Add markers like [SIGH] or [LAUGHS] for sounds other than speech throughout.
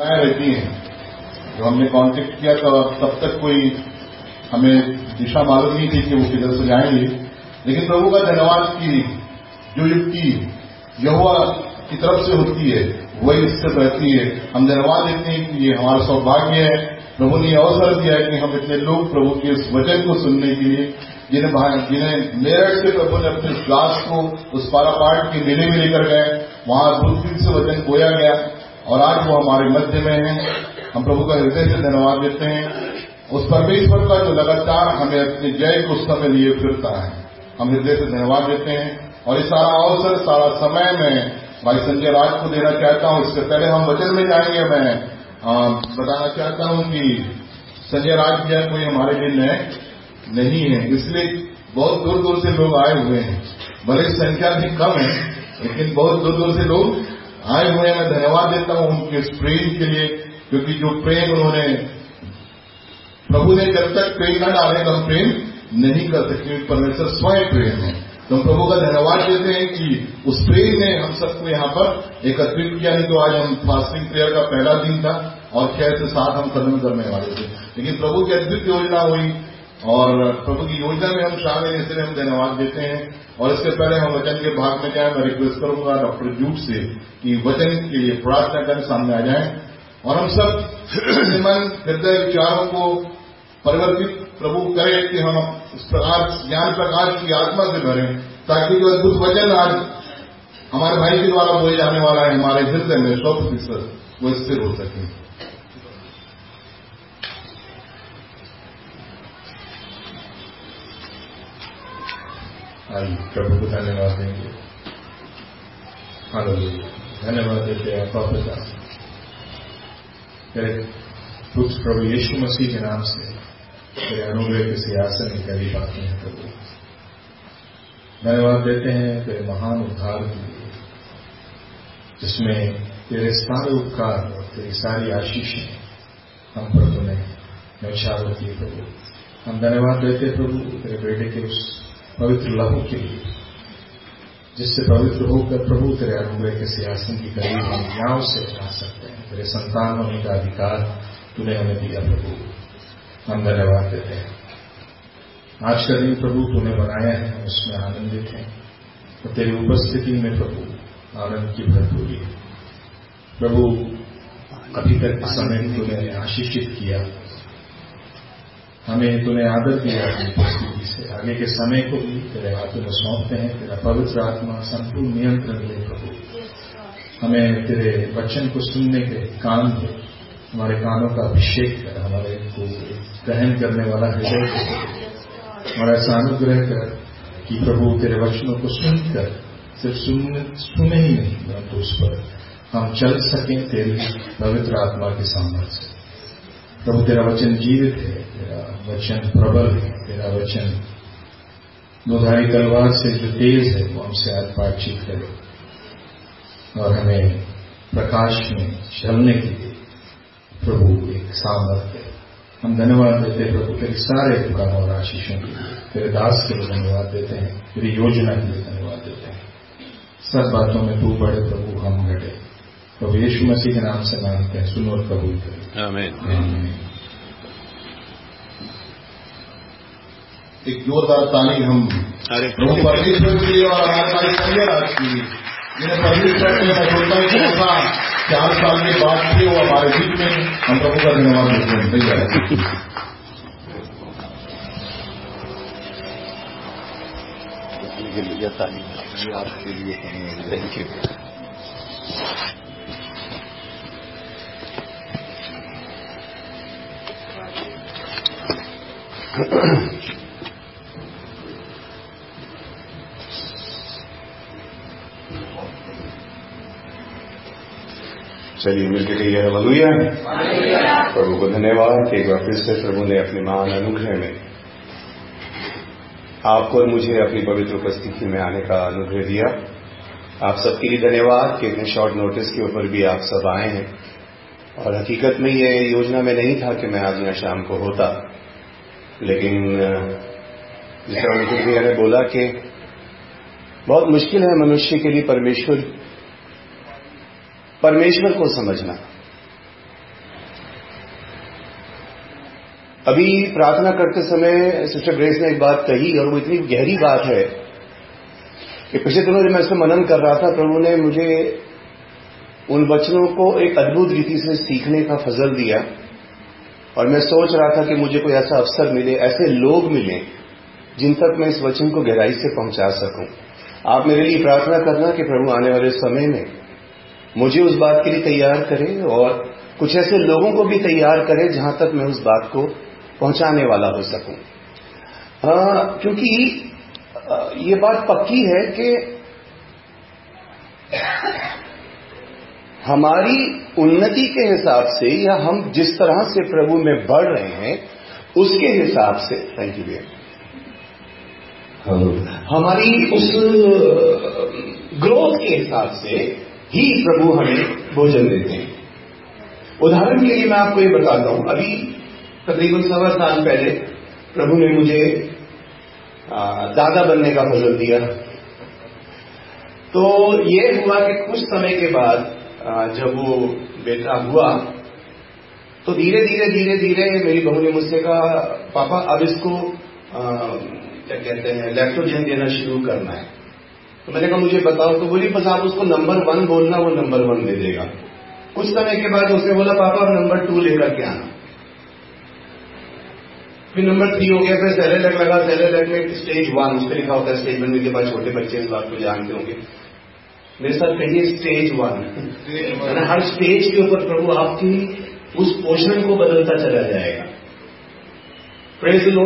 रहती हैं जो हमने कांटेक्ट किया तो तब तक कोई हमें दिशा मालूम नहीं थी कि वो किधर से जाएँगे। लेकिन प्रभु का धन्यवाद की जो युक्ति यहुआ की तरफ़ से होती है, वही इससे बहती है। हम धन्यवाद देते हैं कि ये हमारा सौभाग्य है। प्रभु ने अवसर दिया है कि हम इतने लोग प्रभु के इस वचन को सुनने के लिए, जिन्हें जिन्हें मेरठ से प्रभु ने अपने क्लास को उस पारापाठ के मेले में लेकर गए। वहाँ अद्भुत से वचन बोया गया। और आज वो हमारे मध्य में है। हम प्रभु का हृदय से धन्यवाद देते हैं। उस परमेश्वर का जो लगातार हमें अपने जय को समय लिए फिरता है हम हृदय से धन्यवाद देते हैं। और ये सारा अवसर सारा समय मैं भाई संजय राज को देना चाहता हूँ। इससे पहले हम वचन में जाएँगे। मैं आ, बताना चाहता हूँ कि संजय राज कोई हमारे लिए नए नहीं है। इसलिए बहुत दूर दूर से लोग आए हुए हैं। भले संख्या भी कम है लेकिन बहुत दूर दूर से लोग आए हुए मैं धन्यवाद देता हूँ उनके इस प्रेम के लिए, क्योंकि जो प्रेम उन्होंने प्रभु ने जब तक प्रेम न डाले तो हम प्रेम नहीं कर सकते परमेश्वर स्वयं प्रेम है। तो हम प्रभु का धन्यवाद देते हैं कि उस प्रेम ने हम सबको यहाँ पर एकत्रित किया। नहीं तो आज हम फास्टिंग प्रेयर का पहला दिन था और छह से सात हम कदम करने वाले थे। लेकिन प्रभु की अद्भुत योजना हुई और प्रभु की योजना में हम शामिल इसलिए हम धन्यवाद देते हैं। और इससे पहले हम वचन के भाग में जाए, मैं रिक्वेस्ट करूँगा डॉक्टर जूट से कि वचन के लिए प्रार्थना कर, सामने आ जाए। और हम सब मन, हृदय, विचारों को परिवर्तित प्रभु करें कि हम इस प्रकार, ज्ञान प्रकाश की आत्मा से भरें, ताकि जो अद्भुत वचन आज हमारे भाई के द्वारा बोले जाने वाला है, हमारे हृदय में सौ प्रतिशत वो स्थिर हो सके। हम प्रभु को धन्यवाद देंगे। धन्यवाद देते हैं पापा तेरे पुत्र प्रभु यीशु मसीह के नाम से तेरे अनुग्रह के सियासन में करीब आते हैं प्रभु धन्यवाद देते हैं तेरे महान उद्धार के लिए, जिसमें तेरे सारे उपकार और तेरी सारी आशीषें हम प्रभु ने नौछावर किए प्रभु। हम धन्यवाद देते प्रभु, तेरे बेटे के उस पवित्र लहू के लिए, जिससे पवित्र होकर प्रभु तेरे अनुग्रह के सियासन की करीब हम से जा सकते हैं। तेरे संतान होने का अधिकार तूने हमें दिया प्रभु। हम धन्यवाद देते हैं। आज का दिन प्रभु तूने बनाया है, उसमें आनंदित हैं। तो तेरी उपस्थिति में प्रभु आनंद की भरपूरी प्रभु, अभी तक समय तूने आशीषित किया। हमें तूने आदर दिया से आगे के समय को भी तेरे हाथों में सौंपते हैं। तेरा पवित्र आत्मा संपूर्ण नियंत्रण ले प्रभु। हमें तेरे वचन को सुनने के कान दे हमारे कानों का अभिषेक कर, हमारे को ग्रहण करने वाला हृदय हमारा ऐसा अनुग्रह कर कि प्रभु तेरे वचनों को सुनकर, सिर्फ़ सुन सुने ही नहीं, परंतु उस पर हम चल सकें तेरी पवित्र आत्मा के सामर्थ्य प्रभु, तेरा वचन जीवित है, तेरा वचन प्रबल है, तेरा वचन दुधारी तलवार से जो तेज है, वो हमसे आज बातचीत करे। और हमें प्रकाश में चलने के लिए प्रभु एक सामर्थ्य हम धन्यवाद देते हैं प्रभु, तेरे सारे उपकार और आशीषों के तेरे दास के लिए धन्यवाद देते हैं, तेरी योजना के लिए धन्यवाद देते हैं। सब बातों में तू बड़े प्रभु, हम घटे। प्रभु, यीशु मसीह के नाम से मांगते हैं सुनो और कबूल करें एक जोरदार ताली हम प्रभु परमेश्वर के लिए और हमारे संजय राज के लिए। जिन्हें परमेश्वर ने मौजूदा की ऐसा चार साल के बाद थे वो हमारे बीच में हम प्रभु का धन्यवाद देते हैं। भैया आपके लिए थैंक यू चलिए मिलकर कहिए हलुया प्रभु को धन्यवाद एक बार फिर से प्रभु ने अपने महान अनुग्रह में आपको और मुझे अपनी पवित्र उपस्थिति में आने का अनुग्रह दिया। आप सबके लिए धन्यवाद कि इतने शॉर्ट नोटिस के ऊपर भी आप सब आए हैं। और हकीकत में यह योजना में नहीं था कि मैं आज यहाँ शाम को होता। लेकिन जिस अंकुर भैया ने बोला कि बहुत मुश्किल है मनुष्य के लिए परमेश्वर परमेश्वर को समझना। अभी प्रार्थना करते समय सिस्टर ग्रेस ने एक बात कही और वो इतनी गहरी बात है कि पिछले दिनों जब मैं इसमें मनन कर रहा था, प्रभु ने मुझे उन वचनों को एक अद्भुत रीति से सीखने का फजल दिया। और मैं सोच रहा था कि मुझे कोई ऐसा अवसर मिले, ऐसे लोग मिले, जिन तक मैं इस वचन को गहराई से पहुँचा सकूँ। आप मेरे लिए प्रार्थना करना कि प्रभु आने वाले समय में मुझे उस बात के लिए तैयार करें और कुछ ऐसे लोगों को भी तैयार करें जहाँ तक मैं उस बात को पहुँचाने वाला हो सकूँ। क्योंकि ये बात पक्की है कि हमारी उन्नति के हिसाब से या हम जिस तरह से प्रभु में बढ़ रहे हैं उसके हिसाब से। थैंक यू भैया हमारी उस ग्रोथ के हिसाब से ही प्रभु हमें भोजन देते हैं। उदाहरण के लिए मैं आपको ये बताता हूँ। अभी तकरीबन सवा साल पहले प्रभु ने मुझे दादा बनने का फजल दिया। तो ये हुआ कि कुछ समय के बाद जब वो बेटा हुआ तो धीरे धीरे धीरे धीरे मेरी बहू ने मुझसे कहा, पापा, अब इसको क्या कहते हैं लैक्टोजन देना शुरू करना है। तो मैंने कहा, मुझे बताओ। तो बोली, बस आप उसको नंबर वन बोलना, वो नंबर वन दे देगा। कुछ समय के बाद उसने बोला, पापा, अब नंबर टू लेकर के आना। फिर नंबर थ्री हो गया, फिर सेलेलक लगा सेलेलक में स्टेज वन, उस पर लिखा होता है, स्टेज वन के बाद छोटे बच्चे इस बात को जानते होंगे। मेरे साथ कहिए स्टेज वन हर स्टेज के ऊपर प्रभु आपकी उस पोषण को बदलता चला जाएगा। प्रेज लो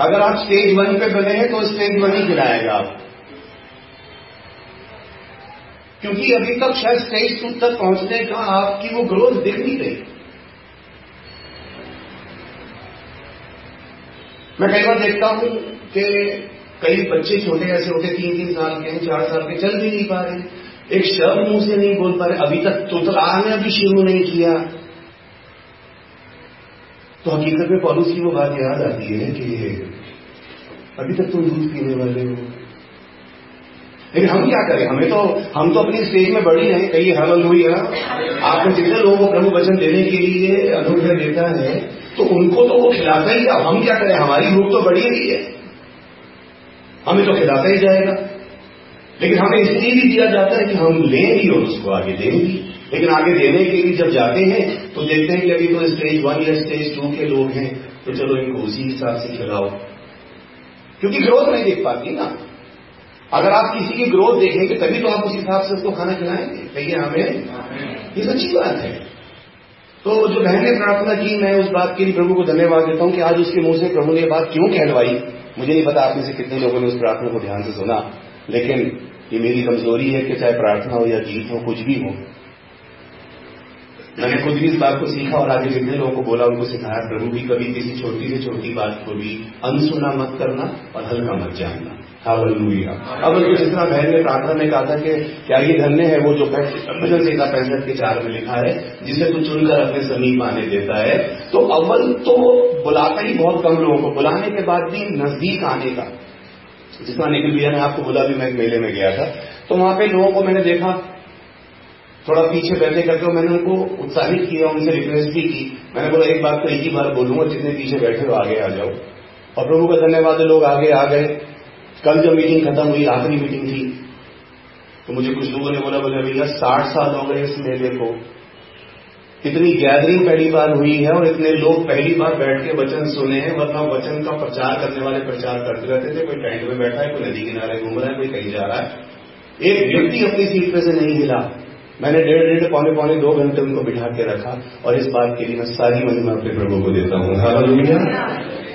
अगर आप स्टेज वन पे बने हैं तो स्टेज वन ही गिराएगा आप। क्योंकि अभी तक शायद स्टेज टू तक पहुँचने का आपकी वो ग्रोथ दिख नहीं रही। मैं कई बार देखता हूँ कि कई बच्चे छोटे ऐसे होते तीन तीन साल के हैं, चार साल के, चल भी नहीं पा रहे। एक शब्द मुँह से नहीं बोल पा रहे। अभी तक तुतलाने भी शुरू नहीं किया। तो हकीकत में पॉलिस की वो बात याद आती है कि अभी तक तुम दूध पीने वाले हो। लेकिन हम क्या करें? हमें तो हम तो अपनी स्टेज में बढ़ी रहे कही हल हुई है आपने जितने लोगों को प्रभु वचन देने के लिए अनुग्रह देता है तो उनको तो वो खिलाता ही हम क्या करें? हमारी भूख तो बढ़ी रही है। हमें तो खिलाता ही जाएगा। लेकिन हमें इसलिए भी दिया जाता है कि हम लें भी और उसको आगे दें भी लेकिन आगे देने के लिए जब जाते हैं तो देखते हैं कि अभी तो स्टेज वन या स्टेज टू के लोग हैं तो चलो इनको उसी हिसाब से खिलाओ। क्योंकि ग्रोथ नहीं देख पाती ना। अगर आप किसी की ग्रोथ देखेंगे तभी तो आप उस हिसाब से उसको खाना खिलाएँगे। कहिए हमें ये सच्ची बात है। तो जो बहन ने प्रार्थना की मैं उस बात के लिए प्रभु को धन्यवाद देता हूँ कि आज उसके मुँह से प्रभु ने बात क्यों कहलवाई? मुझे नहीं पता आप में से कितने लोगों ने उस प्रार्थना को ध्यान से सुना, लेकिन ये मेरी कमज़ोरी है कि चाहे प्रार्थना हो या गीत हो, कुछ भी हो। मैंने खुद भी इस बात को सीखा और आगे जितने लोगों को बोला, उनको सिखाया, प्रभु भी कभी किसी छोटी से छोटी बात को भी अनसुना मत करना और हल्का मत जानना। हालेलुया अब जिस तरह बहन ने प्रार्थना में कहा था कि क्या ये धन्य है वो जो भजन सीता पैंसठ के चार में लिखा है, जिसे तू चुनकर अपने समीप आने देता है। तो अव्वल तो बुलाता ही बहुत कम लोगों को। बुलाने के बाद भी नज़दीक आने का। जितना निखिल भैया ने आपको बोला भी मैं मेले में गया था। तो वहाँ पे लोगों को मैंने देखा, थोड़ा पीछे बैठे करके मैंने उनको उत्साहित किया, उनसे रिक्वेस्ट भी की। मैंने बोला, एक बात तो एक ही बार बोलूँगा, जितने पीछे बैठे हो, आगे आ जाओ। और प्रभु का धन्यवाद, लोग आगे आ गए। कल जब मीटिंग खत्म हुई, आखिरी मीटिंग थी तो मुझे कुछ लोगों ने बोला बोला भैया साठ साल हो गए इस मेले को। इतनी गैदरिंग पहली बार हुई है और इतने लोग पहली बार बैठ के वचन सुने हैं, वरना वचन का प्रचार करने वाले प्रचार करते रहते थे। कोई टेंट में बैठा है, कोई नदी किनारे घूम रहा है, कोई कहीं जा रहा है। एक व्यक्ति अपनी सीट पे से नहीं हिला मैंने डेढ़ डेढ़, पौने पौने, दो घंटे उनको बिठा के रखा और इस बात के लिए मैं सारी महिमा अपने प्रभु को देता हूँ।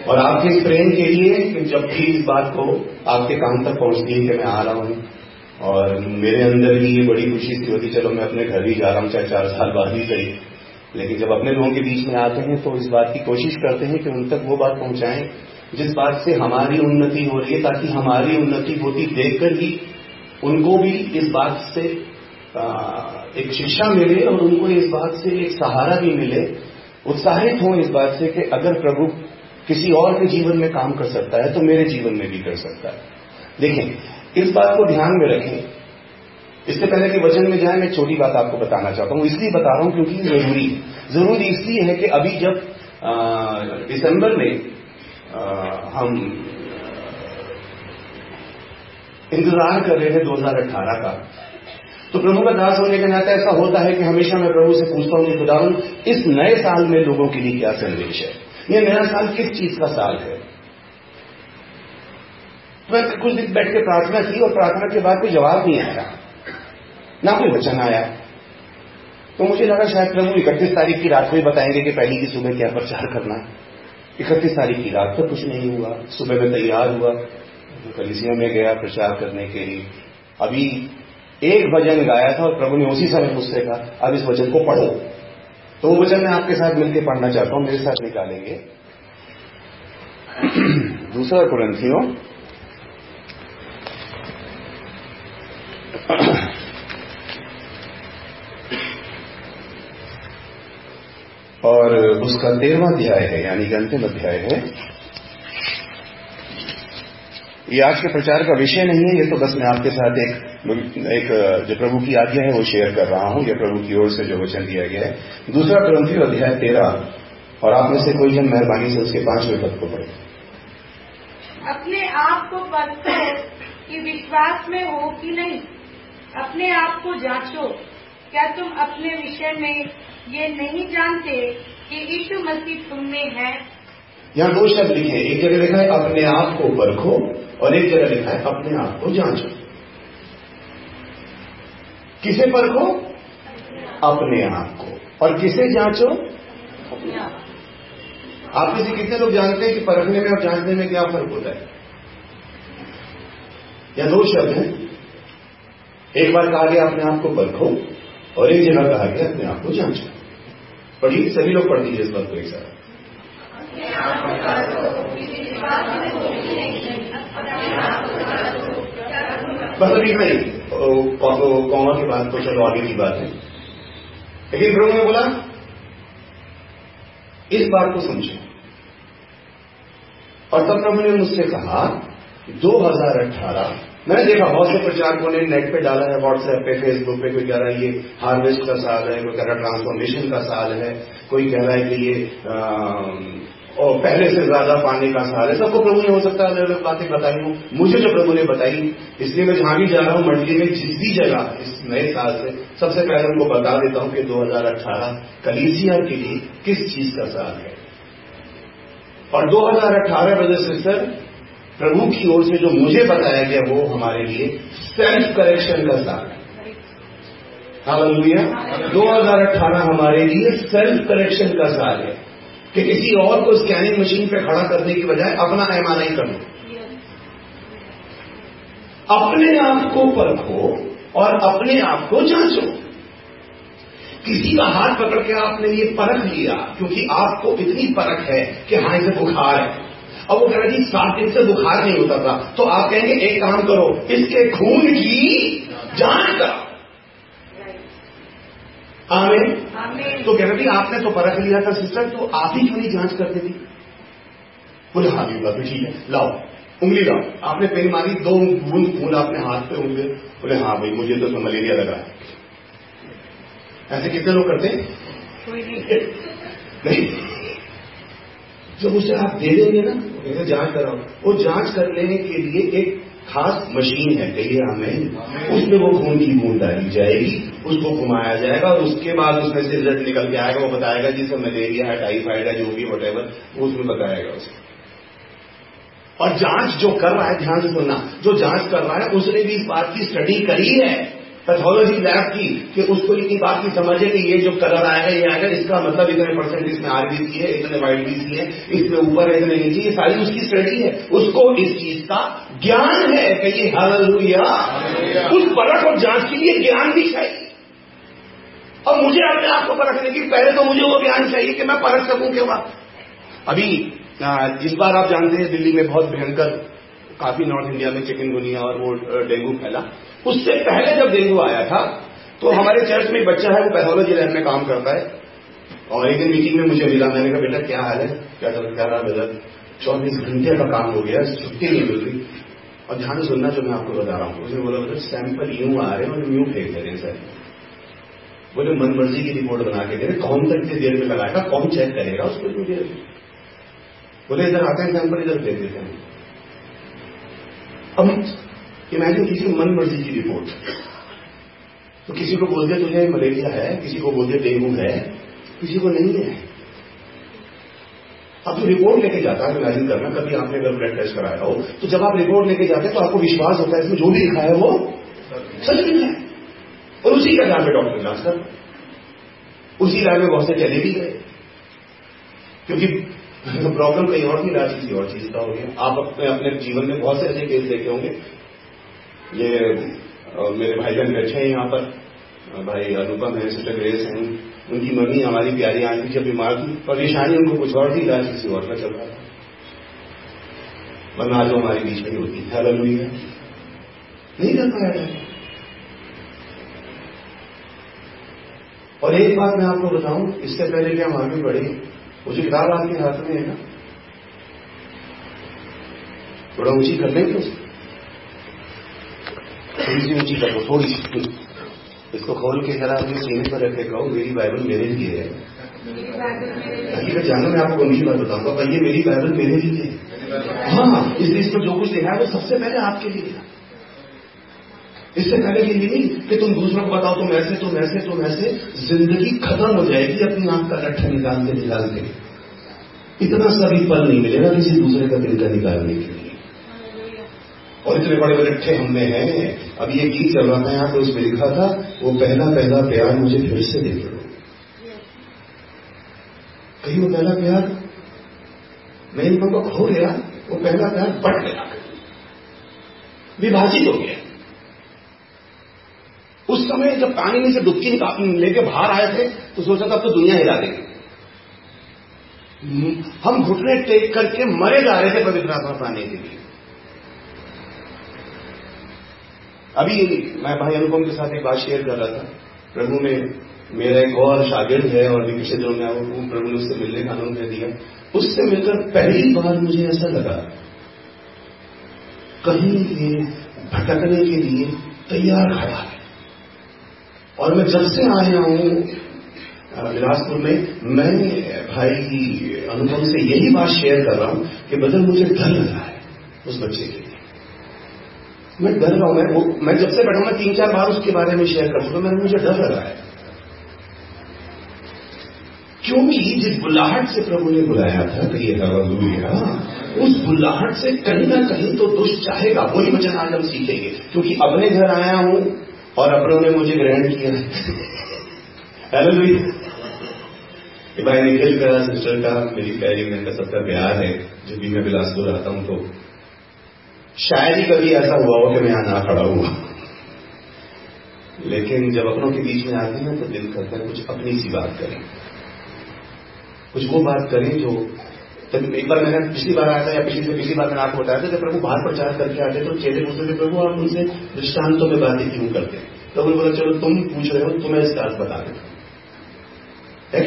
और आपके इस प्रेम के लिए कि जब भी इस बात को आपके काम तक पहुँचती है कि मैं आ रहा हूँ, और मेरे अंदर भी ये बड़ी खुशी सी होती, चलो मैं अपने घर भी जा रहा हूँ, चाहे चार साल बाद ही सही लेकिन जब अपने लोगों के बीच में आते हैं तो इस बात की कोशिश करते हैं कि उन तक वो बात पहुंचाएँ, जिस बात से हमारी उन्नति हो रही है, ताकि हमारी उन्नति होती देखकर ही उनको भी इस बात से एक शिक्षा मिले और उनको इस बात से एक सहारा भी मिले, उत्साहित हों इस बात से कि अगर प्रभु किसी और के जीवन में काम कर सकता है तो मेरे जीवन में भी कर सकता है। देखें इस बात को ध्यान में रखें। इससे पहले कि वचन में जाए मैं छोटी बात आपको बताना चाहता हूँ। इसलिए बता रहा हूँ क्योंकि ज़रूरी ज़रूरी इसलिए है कि अभी जब दिसंबर में आ, हम इंतज़ार कर रहे थे 2018 का तो प्रभु का दास होने के नाते ऐसा होता है कि हमेशा मैं प्रभु से पूछता हूँ कि खुदावन इस नए साल में लोगों के लिए क्या संदेश है? यह नया साल किस चीज़ का साल है? तो मैं कुछ दिन बैठ के प्रार्थना की और प्रार्थना के बाद कोई जवाब नहीं आया। ना कोई वचन आया। तो मुझे लगा शायद प्रभु इकतीस तारीख की रात को ही बताएँगे कि पहली की सुबह क्या प्रचार करना है। इकतीस तारीख की रात तो कुछ नहीं हुआ। सुबह में तैयार हुआ। तो कलिसिया में गया प्रचार करने के लिए। अभी एक भजन गाया था और प्रभु ने उसी समय मुझसे कहा, अब इस वचन को पढ़ो। तो वचन मैं आपके साथ मिलकर पढ़ना चाहता हूँ, मेरे साथ निकालेंगे। दूसरा कुरंथियों और उसका तेरहवा अध्याय है, यानी कि अंतिम अध्याय है। ये आज के प्रचार का विषय नहीं है, ये तो बस मैं आपके साथ एक एक, जो प्रभु की आज्ञा है वो शेयर कर रहा हूँ, ये प्रभु की ओर से जो वचन दिया गया है। दूसरा क्रंथी अध्याय तेरह, और आप में से कोई जन मेहरबानी से उसके पाँचवें पद को पढ़े। अपने आप को परखो कि विश्वास में हो कि नहीं, अपने आप को जांचो। क्या तुम अपने विषय में ये नहीं जानते कि यीशु मसीह तुम में है? यहाँ दो शब्द लिखे एक जगह लिखा है, अपने आप को परखो, और एक जगह लिखा है, अपने आप को जांचो। किसे परखो? अपने आप को। और किसे जांचो? आप किसी, कितने लोग जानते हैं कि परखने में और जांचने में क्या फ़र्क होता है? या दो शब्द हैं। एक बार कहा गया अपने आप को परखो, और एक जगह कहा गया अपने आप को जांचो। पढ़िए, सभी लोग पढ़ लीजिए इस बात को एक साथ। बस अभी नहीं कौमा की बात तो चलो आगे की बात है। लेकिन प्रभु ने बोला, इस बात को समझो। और तब प्रभु ने मुझसे कहा 2018 मैंने देखा बहुत से प्रचारकों ने नेट पे डाला है व्हाट्सएप पे फेसबुक पे, कोई कह रहा है ये हार्वेस्ट का साल है, कोई कह रहा है ट्रांसफॉर्मेशन का साल है, कोई कह रहा है कि ये और पहले से ज़्यादा पाने का सहारा है सबको प्रभु ने हो सकता है अलग बातें बताई हूँ। मुझे जो प्रभु ने बताई इसलिए मैं जहाँ भी जा रहा हूँ मंडली में जिस भी जगह इस नए साल से सबसे पहले उनको बता देता हूँ कि 2018 कलीसिया के लिए किस चीज़ का साल है। और 2018 ब्रदर सिस्टर प्रभु की ओर से जो मुझे बताया गया वो हमारे लिए सेल्फ करेक्शन का साल है। हाँ हालेलुया 2018 हमारे लिए सेल्फ करेक्शन का साल है। कि किसी और को स्कैनिंग मशीन पे खड़ा करने की बजाय अपना एमआरआई कर लो। अपने आप को परखो और अपने आप को जांचो। किसी का हाथ पकड़ के आपने ये परख लिया, क्योंकि आपको इतनी परख है कि हाँ इसे बुखार है। अब वो कह रहा जी सात दिन से बुखार नहीं होता था तो आप कहेंगे, एक काम करो, इसके खून की जाँच करो आमेन। तो कह रहे आपने तो परख लिया था सिस्टर तो आप ही क्यों नहीं जाँच करते थी? बोले हाँ जी बाबू ठीक है लाओ उंगली लाओ। आपने पेन मारी दो बूंद खून आपने हाथ पे उंगली बोले हाँ भाई मुझे तो मलेरिया लगा। है ऐसे कितने लोग करते हैं? नहीं। जब उसे आप दे देंगे ना जैसे जाँच कराओ। वो जाँच कर लेने के लिए एक खास मशीन है, कहिए हमें। उसमें वो खून की बूंद डाली जाएगी, उसको घुमाया जाएगा और उसके बाद उसमें से रिज़ल्ट निकल के आएगा, वो बताएगा जिसमें मलेरिया है टाइफाइड है, जो भी वट वो उसमें बताएगा उसको और जाँच जो कर रहा है, ध्यान से सुनना, जो जाँच कर रहा है, उसने भी इस बात की स्टडी करी है। पैथोलॉजी लैब की कि उसको इतनी बात की समझ है कि ये जो कलर आएगा ये आएगा इसका मतलब इतने परसेंट इसमें आरबीसी है इतने वाइट बीसी है इसमें ऊपर है इतने नीचे ये सारी उसकी स्टडी है। उसको इस चीज़ का ज्ञान है कि ये हालेलुया उस परख और जाँच के लिए ज्ञान भी चाहिए। और मुझे अपने आप को परखने की पहले तो मुझे वो ज्ञान चाहिए कि मैं परख सकूँ के बाद अभी इस बार आप जानते हैं दिल्ली में बहुत भयंकर काफ़ी नॉर्थ इंडिया में चिकन गुनिया और वो डेंगू फैला। उससे पहले जब डेंगू आया था तो हमारे चर्च में बच्चा है, वो पैथोलॉजी लैब में काम करता है। और एक दिन मीटिंग में मुझे मिला, मैंने कहा, बेटा, क्या हाल है? क्या क्या रहा बेटा चौबीस घंटे का काम हो गया, छुट्टी नहीं मिल रही। और ध्यान सुनना जो मैं आपको बता रहा हूँ, उसने बोला, बेटा सैंपल यूँ आ रहे हैं और यूँ फेंक दे रहे हैं सर बोले मन मर्ज़ी की रिपोर्ट बना के दे रहे, कौन तक इतनी देर में लगाएगा, कौन चेक करेगा, उसको मुझे बोले, इधर आते हैं सैंपल इधर दे देते हैं। अब इमेजिन किसी मन मर्ज़ी की रिपोर्ट तो किसी को बोलते तुझे मलेरिया है। किसी को बोलते, डेंगू है। किसी को नहीं है। अब जो रिपोर्ट लेके जाता है इमेजिन करना। कभी आपने अगर ब्लड टेस्ट कराया हो तो जब आप रिपोर्ट लेके जाते हैं तो आपको विश्वास होता है इसमें जो भी लिखा है वो सच नहीं है। और उसी का नाम है डॉक्टर इलाज कर उसी राय में बहुत से चले भी गए। क्योंकि [LAUGHS] प्रॉब्लम कहीं और थी इलाज किसी और चीज़ का हो गया। आप अपने अपने जीवन में बहुत से ऐसे केस देखे होंगे ये मेरे भाई बहन बैठे हैं यहाँ पर। भाई अनुपम है, सिस्टर ग्रेस हैं, उनकी मम्मी, हमारी प्यारी आंटी जब बीमार थी, परेशानी उनको कुछ और थी, इलाज किसी और का चल रहा था। वरना जो हमारे बीच में होती। है अलग हुई है? नहीं कर पाया और एक बात मैं आपको बताऊँ, इससे पहले कि हम आगे बढ़े जो किताब आपके हाथ में है ना, थोड़ा ऊँची कर लेंगे उसको थोड़ी ऊँची कर थोड़ी सी इसको खोल के जरा अपने सीने पर रखे कहो मेरी बाइबल मेरे लिए है हकीकत जानो मैं आपको गंभीर बात बताऊँगा पर ये मेरी बाइबल मेरे लिए है हाँ इसलिए इसमें जो कुछ लिखा है वो सबसे पहले आपके लिए था इससे पहले ये नहीं कि तुम दूसरों को बताओ तुम ऐसे तुम ऐसे तुम ऐसे ज़िंदगी खत्म हो जाएगी अपनी आँख का लट्ठा निकालते निकालते इतना सभी पल नहीं मिलेगा किसी दूसरे का दिल का निकालने के और इतने बड़े बड़े ठे हमने हैं। अब ये गीत चल रहा था यहाँ पे उसमें लिखा था, वो पहला पहला प्यार मुझे फिर से दे दो। कहीं वो पहला प्यार? मैं इन को खो गया, वो पहला प्यार बढ़ गया। विभाजित हो गया। उस समय जब पानी में से डुबकी लेके बाहर आए थे तो सोचा था अब तो दुनिया हिला देंगे। हम घुटने टेक करके मरे जा रहे थे पवित्र आत्मा पाने के लिए। अभी मैं भाई अनुपम के साथ एक बात शेयर कर रहा था। प्रभु ने मेरा एक और शागिर्द है और पिछले दिनों में प्रभु ने उससे मिलने का आनंद दिया उससे मिलकर पहली बार मुझे ऐसा लगा, कहीं ये भटकने के लिए तैयार खड़ा है। और मैं जब से आया हूँ बिलासपुर में, मैं भाई अनुपम से यही बात शेयर कर रहा हूँ कि बदल मुझे डर लग रहा है उस बच्चे के मैं डर रहा हूँ। मैं वो मैं जब से बैठा मैं तीन चार बार उसके बारे में शेयर कर चुका मैंने मुझे डर लगा है। क्योंकि जिस बुलाहट से प्रभु ने बुलाया था कहिए हवा उस बुलाहट से कहीं ना कहीं तो दुष्ट चाहेगा, वही वचन आज हम सीखेंगे। क्योंकि अपने घर आया हूँ, और अपनों ने मुझे ग्रहण किया। हेलो भाई निखिल का सिस्टर का, मेरी प्यारी बहन का सबका प्यार है। जब भी मैं बिलासपुर आता हूँ तो शायद ही कभी ऐसा हुआ हो कि मैं यहाँ ना खड़ा हुआ। लेकिन जब अपनों के बीच में आते हैं तो दिल करता है कुछ अपनी सी बात करें। कुछ वो बात करें जो एक बार मैंने पिछली बार आया था या पिछली से पिछली बार मैंने आपको बताया था, जब प्रभु बाहर प्रचार करके आते तो चेहरे पूछते थे प्रभु, आप उनसे दृष्टांतों में बातें क्यों करते? प्रभु ने बोला, चलो, तुम पूछ रहे हो, तुम्हें इसका अर्थ बता दें है।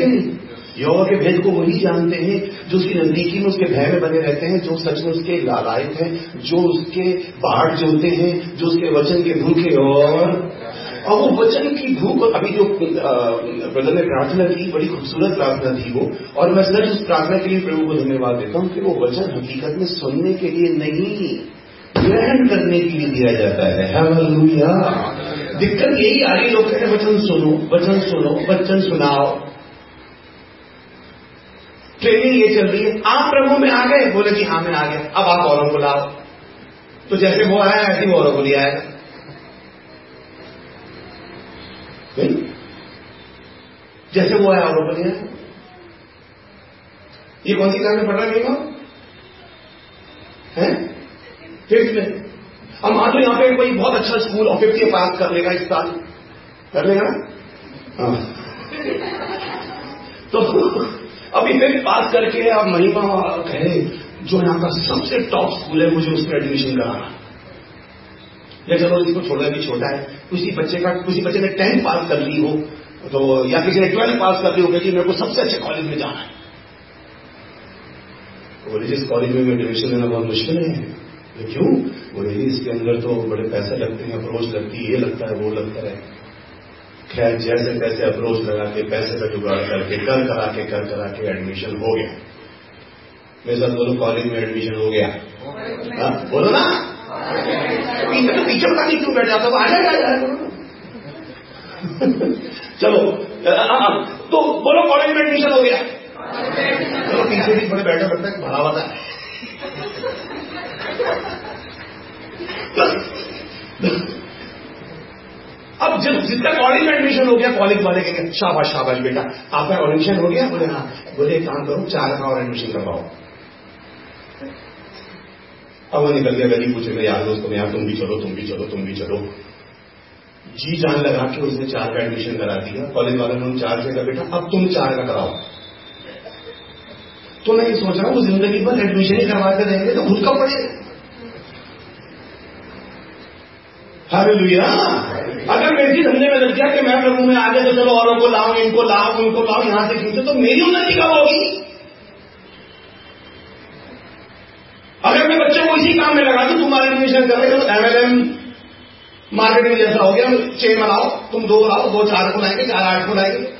यौवा के भेद को वही जानते हैं जो उसकी नजदीकी में उसके भय में बने रहते हैं, जो सच में उसके लालायक हैं, जो उसके बाढ़ जोते हैं, जो उसके वचन के भूखे और और वो वचन की भूख अभी जो ब्रदर ने प्रार्थना की, बड़ी खूबसूरत प्रार्थना थी वो। और मैं सच उस प्रार्थना के लिए प्रभु को धन्यवाद देता हूँ कि वो वचन हकीकत में सुनने के लिए नहीं, ग्रहण करने के लिए दिया जाता है। दिक्कत यही आ रही लोग कहते वचन सुनो वचन सुनो, वचन सुनाओ। ट्रेनिंग ये चल रही है। आप प्रभु में आ गए? बोले कि हाँ मैं आ गया। अब आप औरों को लाओ। तो जैसे वो आया, ऐसे वो औरों को आएगा। जैसे वो आया, औरों को लिया ये कौन सी क्लास में पढ़ रहा है? फिफ्थ में। अब मान लो यहाँ पे कोई बहुत अच्छा स्कूल और फिफ्थ पास कर लेगा इस साल। कर लेगा हाँ। तो अभी फिर पास करके आप महिमा कहे जो यहाँ का सबसे टॉप स्कूल है, मुझे उसमें एडमिशन कराना। या चलो इसको छोड़ना भी छोटा है। किसी बच्चे का किसी बच्चे ने टेंथ पास कर ली हो तो या किसी ने ट्वेल्थ पास कर ली हो कि मेरे को सबसे अच्छे कॉलेज में जाना है। तो बोले, जिस कॉलेज में एडमिशन लेना बहुत मुश्किल है। तो क्यों? बोले, इसके अंदर तो बड़े पैसे लगते हैं अप्रोच लगती है ये लगता है, वो लगता है। खैर जैसे तैसे अप्रोच लगा के पैसे का जुगाड़ करके कर करा के कर करा के एडमिशन हो गया। मेरे साथ बोलो कॉलेज में एडमिशन हो गया। हाँ, बोलो ना। पीछे तो पीछे पता नहीं क्यों बैठ जाता आ जाएगा चलो तो बोलो कॉलेज में एडमिशन हो गया। चलो पीछे भी थोड़े बैठे है भरा हुआ था अब जब जिसका कॉलेज में एडमिशन हो गया कॉलेज वाले के शाबाश शाबाश बेटा, आपका एडमिशन हो गया? बोले हाँ। बोले, एक काम करो, चार का और एडमिशन करवाओ। अब वो निकल गया, गली पूछे यार दोस्तों यार तुम भी चलो, तुम भी चलो, तुम भी चलो। जी जान लगा के उसने चार का एडमिशन करा दिया कॉलेज वालों ने चार से कहा, बेटा, अब तुम चार का कराओ। तो मैं ये सोच रहा हूँ ज़िंदगी भर एडमिशन ही करवा के देंगे तो खुद का पड़ेगा हर लुया अगर मेरी चीज़ धंधे में लग गया कि मैं प्रभु में आगे तो चलो औरों को लाऊं, इनको लाऊं, उनको लाऊं, यहाँ से खींचो तो मेरी उन्नति कब होगी? अगर मैं बच्चों को इसी काम में लगा दूँ तुम्हारे एडमिशन कर रहे हो एमएलएम मार्केटिंग जैसा हो गया, छह बनाओ, तुम दो लाओ दो, चार को लाएँगे, चार, आठ को लाएँगे।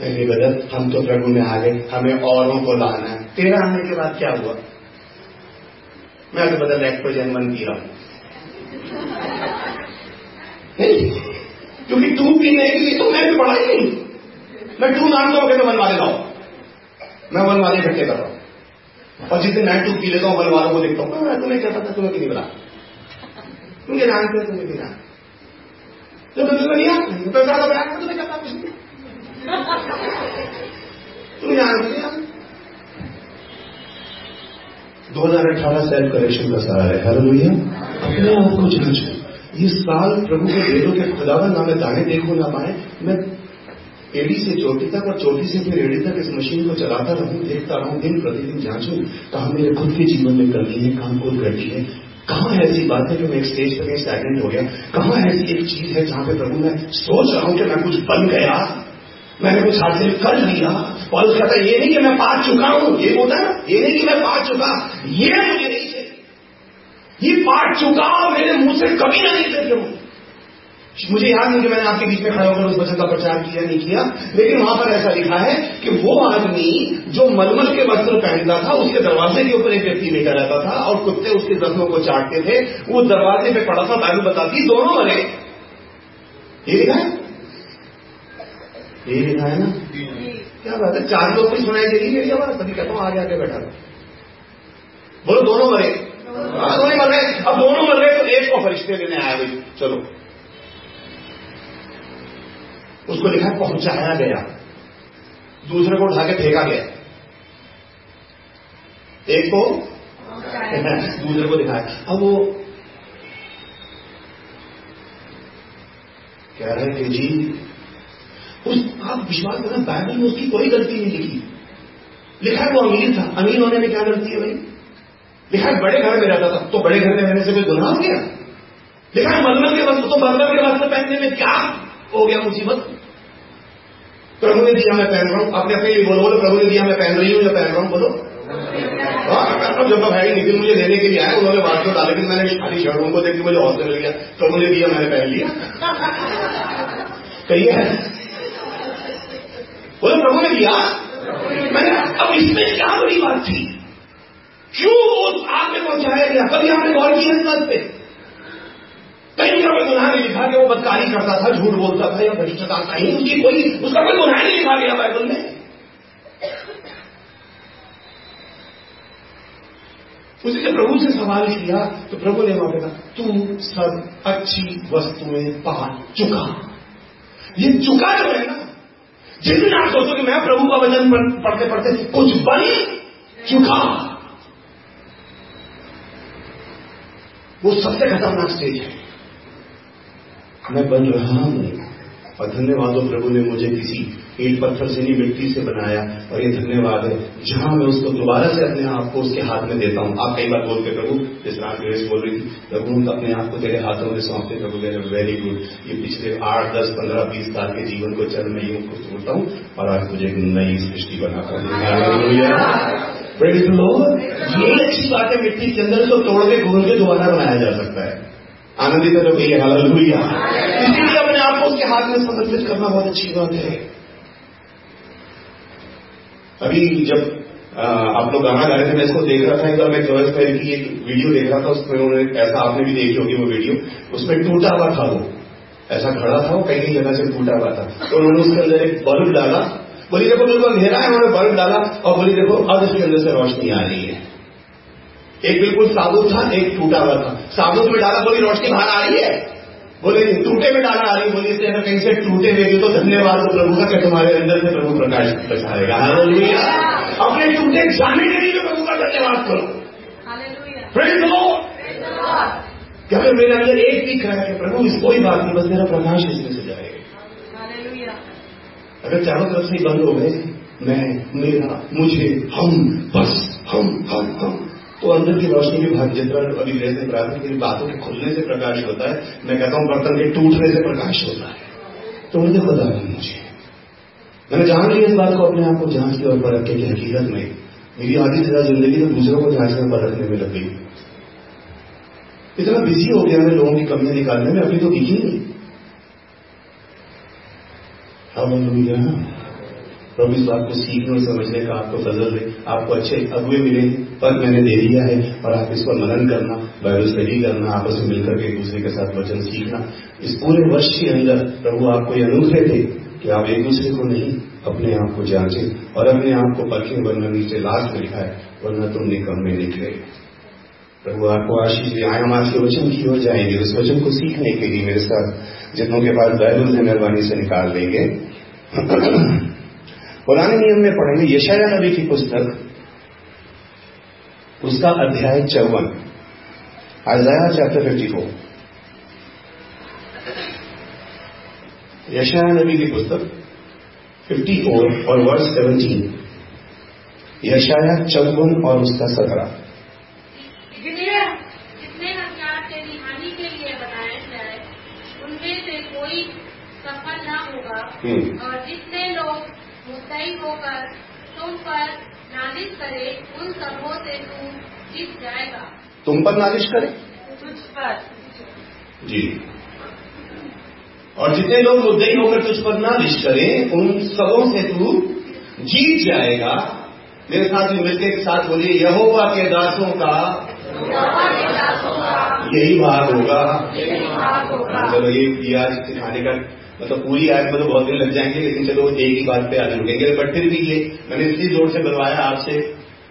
नहीं बदल हम तो प्रभु में आ गए, हमें औरों को लाना है। तेरा आने के बाद क्या हुआ? मैं तो बदल एक्टोजन मन पी रहा हूँ। क्योंकि टू पीने के लिए तो मैं भी पढ़ा ही नहीं मैं टू नाम तो तो वन वाले लाओ मैं वन वाले इकट्ठे कर रहा हूँ। और जिस मैं टू पी लेता हूँ वन वालों को देखता हूँ, मैं तुम्हें कहता था तुम्हें नहीं बना। तुमके जानते हो तुम्हें जब तो तुम्हें नहीं आता तो बना तुम्हें क्या कुछ नहीं। तुम्हें जानते दो हज़ार अठारह सेल्फ करेक्शन का साल है। हर भैया अपने आप को जांचो ये साल प्रभु के बेटों के खुदावन ना मैं दाने देखो ना पाए। मैं एडी से चोटी तक और चोटी से फिर एडी तक इस मशीन को चलाता रहूँ, देखता रहूँ, दिन प्रतिदिन जांचू कहा मेरे खुद के जीवन में करनी है काम को घटी है कहाँ ऐसी बात है कि मैं एक स्टेज पर स्टैगनेंट हो गया? कहाँ ऐसी एक चीज़ है जहाँ पे प्रभु मैं सोच रहा हूँ कि मैं कुछ बन गया, मैंने कुछ हासिल कर लिया? और उसका कहता ये नहीं कि मैं पा चुका हूँ, ये होता है ये नहीं कि मैं पा चुका, ये मुझे नहीं चाहिए ये पाट चुका और मेरे मुँह से कभी ना निकले प्रभु मुझे याद नहीं कि मैंने आपके बीच में खड़े होकर उस वचन का प्रचार किया, नहीं किया, लेकिन वहाँ पर ऐसा लिखा है कि वो आदमी जो मलमल के वस्त्र पहनता था, उसके दरवाजे के ऊपर एक व्यक्ति लेकर रहता था और कुत्ते उसके जख्मों को चाटते थे, वो दरवाजे पे पड़ा था बाइबल बताती, दोनों मरे। ये लिखा है? ये लिखा है ना? क्या बात है? चार लोग भी सुनाई देगी मेरी आवाज़ तभी कहता हूँ, आगे आगे बैठा। बोलो, दोनों मरे। दोनों मर गए। अब दोनों मर गए तो एक को फरिश्ते लेने आया भाई चलो। उसको लिखा, पहुँचाया गया। दूसरे को उठा के फेंका गया। एक को दूसरे को दिखाया। अब वो कह रहे थे जी उस आप विश्वास करना, बाइबल में उसकी कोई गलती नहीं लिखी। लिखा है वो अमीर था। अमीर होने में क्या गलती है भाई? लिखा है, बड़े घर में रहता था। तो बड़े घर में रहने से कोई गुनाह हो गया? लिखा है मरमल के वस्त्र तो मरमल के वस्त्र पहनने में क्या हो गया मुसीबत? प्रभु ने दिया, मैं पहन रहा हूँ। अपने अपने बोलो बोलो, प्रभु ने दिया, मैं पहन रही हूँ या पहन रहा हूँ। बोलो। हाँ जब भाई नितिन मुझे लेने के लिए आया, उन्होंने बात को डाला, लेकिन मैंने खाली शर्टों को देख, मुझे हौसला मिल गया। प्रभु ने दिया, मैंने पहन लिया। [LAUGHS] कहिए बोले, प्रभु ने दिया। मैंने अब इसमें क्या बड़ी बात थी? क्यों उस आग में पहुँचाया गया कभी आपने गौर किया इस बात पे? कहीं का कोई गुनाह नहीं लिखा कि वो बदकारी करता था, झूठ बोलता था, या भ्रष्टता नहीं उसकी कोई, उसका कोई गुनाह नहीं लिखा गया बाइबल में। उसी ने प्रभु से सवाल किया तो प्रभु ने वहाँ कहा, तू सब अच्छी वस्तुएँ पा चुका। ये चुका जो है ना जिस दिन आप सोचो कि मैं प्रभु का वचन पढ़ते पढ़ते कुछ बन चुका। वो सबसे खतरनाक स्टेज है। मैं बन रहा हूँ और धन्यवाद प्रभु ने मुझे किसी ईट पत्थर से नहीं, मिट्टी से बनाया। और ये धन्यवाद है, जहाँ मैं उसको दोबारा से अपने आप को उसके हाथ में देता हूँ। आप कई बार बोलते प्रभु, जिस तरह ग्रेस बोल रही थी, प्रभु, हम अपने आप को तेरे हाथों में सौंपते प्रभु मेरे वेरी गुड ये पिछले आठ, दस, पंद्रह, बीस साल के जीवन को चल मैं यूँ को छोड़ता हूँ, और आज मुझे एक नई सृष्टि बनाकर ये अच्छी बात है, मिट्टी के अंदर उसको तोड़ के, घोल के दोबारा बनाया जा सकता है। आनंदित है तो भैया इसीलिए अपने आप को हाथ में समर्पित करना बहुत अच्छी बात है। अभी जब आप लोग गाना गा रहे थे, मैं इसको देख रहा था एक बार मैं जॉयस फैल की एक वीडियो देख रहा था उसमें उन्होंने, ऐसा आपने भी देखी होगी वो वीडियो, उसमें टूटा हुआ था वो। ऐसा खड़ा था वो कई कई जगह से टूटा हुआ था। तो उन्होंने उसके अंदर एक बल्ब डाला। बोली, देखो, बिल्कुल अंधेरा है, उन्होंने बल्ब डाला और बोली, देखो, अब इसके अंदर से रोशनी आ रही है। एक बिल्कुल साबुत था, एक टूटा हुआ था। साबुत में डाला, बोली, रोशनी बाहर आ रही है। बोले टूटे में डाला आ रही बोली से अगर कहीं से टूटे हुए तो धन्यवाद तो प्रभु का कि तुम्हारे अंदर से प्रभु प्रकाश बचाएगा अपने टूटे जाने के लिए प्रभु का धन्यवाद करो। क्या अगर मेरे अंदर एक भी क्रैक है प्रभु इस कोई बात नहीं बस मेरा प्रकाश इसमें से जाएगा अगर चारों तरफ़ से बंद हो गए मैं मेरा मुझे हम बस हम हम हम। तो अंदर की रोशनी भी भाग जितना अभी जैसे प्रार्थना की बातों के खुलने से प्रकाश होता है। मैं कहता हूँ, बर्तन के टूटने से प्रकाश होता है। तो मुझे पता नहीं मुझे। मैंने जान लिया इस बात को, अपने आप को जाँच के और परख के हकीकत में मेरी आधी से ज़्यादा ज़िंदगी तो दूसरों को जांचने परखने में लग गई। इतना बिज़ी हो गया मैं लोगों की कमियाँ निकालने में, अभी तो दिखी नहीं। अब प्रभु इस बात को सीखने और समझने का आपको फजल दे, आपको अच्छे अगुए मिले। पद मैंने दे दिया है और आप इस पर मनन करना बाइबल स्टडी करना, आपस में मिलकर के एक दूसरे के साथ वचन सीखना, इस पूरे वर्ष के अंदर प्रभु आपको ये अनुग्रह थे कि आप एक दूसरे को नहीं, अपने आप को जांचे और अपने आप को परखें वरना नीचे लास्ट में लिखा है वरना तुम निकम में निकले। प्रभु आपको आशीष आए हम आपके वचन की ओर जाएँगे, उस वचन को सीखने के लिए मेरे साथ जितनों के पास बाइबल से मेहरबानी से निकाल देंगे [CLEARS THROAT] पुराने नियम में पढ़ेंगे यशाया नबी की पुस्तक उसका अध्याय चौवन आजाया चैप्टर फिफ्टी फोर यशाया नबी की पुस्तक फिफ्टी फोर और वर्ष सेवनटीन यशाया चौवन और उसका सत्रह। सफल ना होगा। और जितने लोग मुस्तई होकर तुम पर नालिश करे उन सबों से तू जीत जाएगा। तुम पर नालिश करे? तुझ पर। जी। और जितने लोग मुद्दई होकर तुझ पर नालिश करें उन सबों से तू जीत जाएगा। मेरे साथ में मिलकर के साथ बोलिए यहोवा के दासों का यही भाग होगा। चलो ये आज सिखाने का मतलब पूरी आयत में तो बहुत दिन लग जाएँगे लेकिन चलो एक ही बात पे आगे रुकेंगे। बट फिर भी ये मैंने इसी ज़ोर से बुलवाया आपसे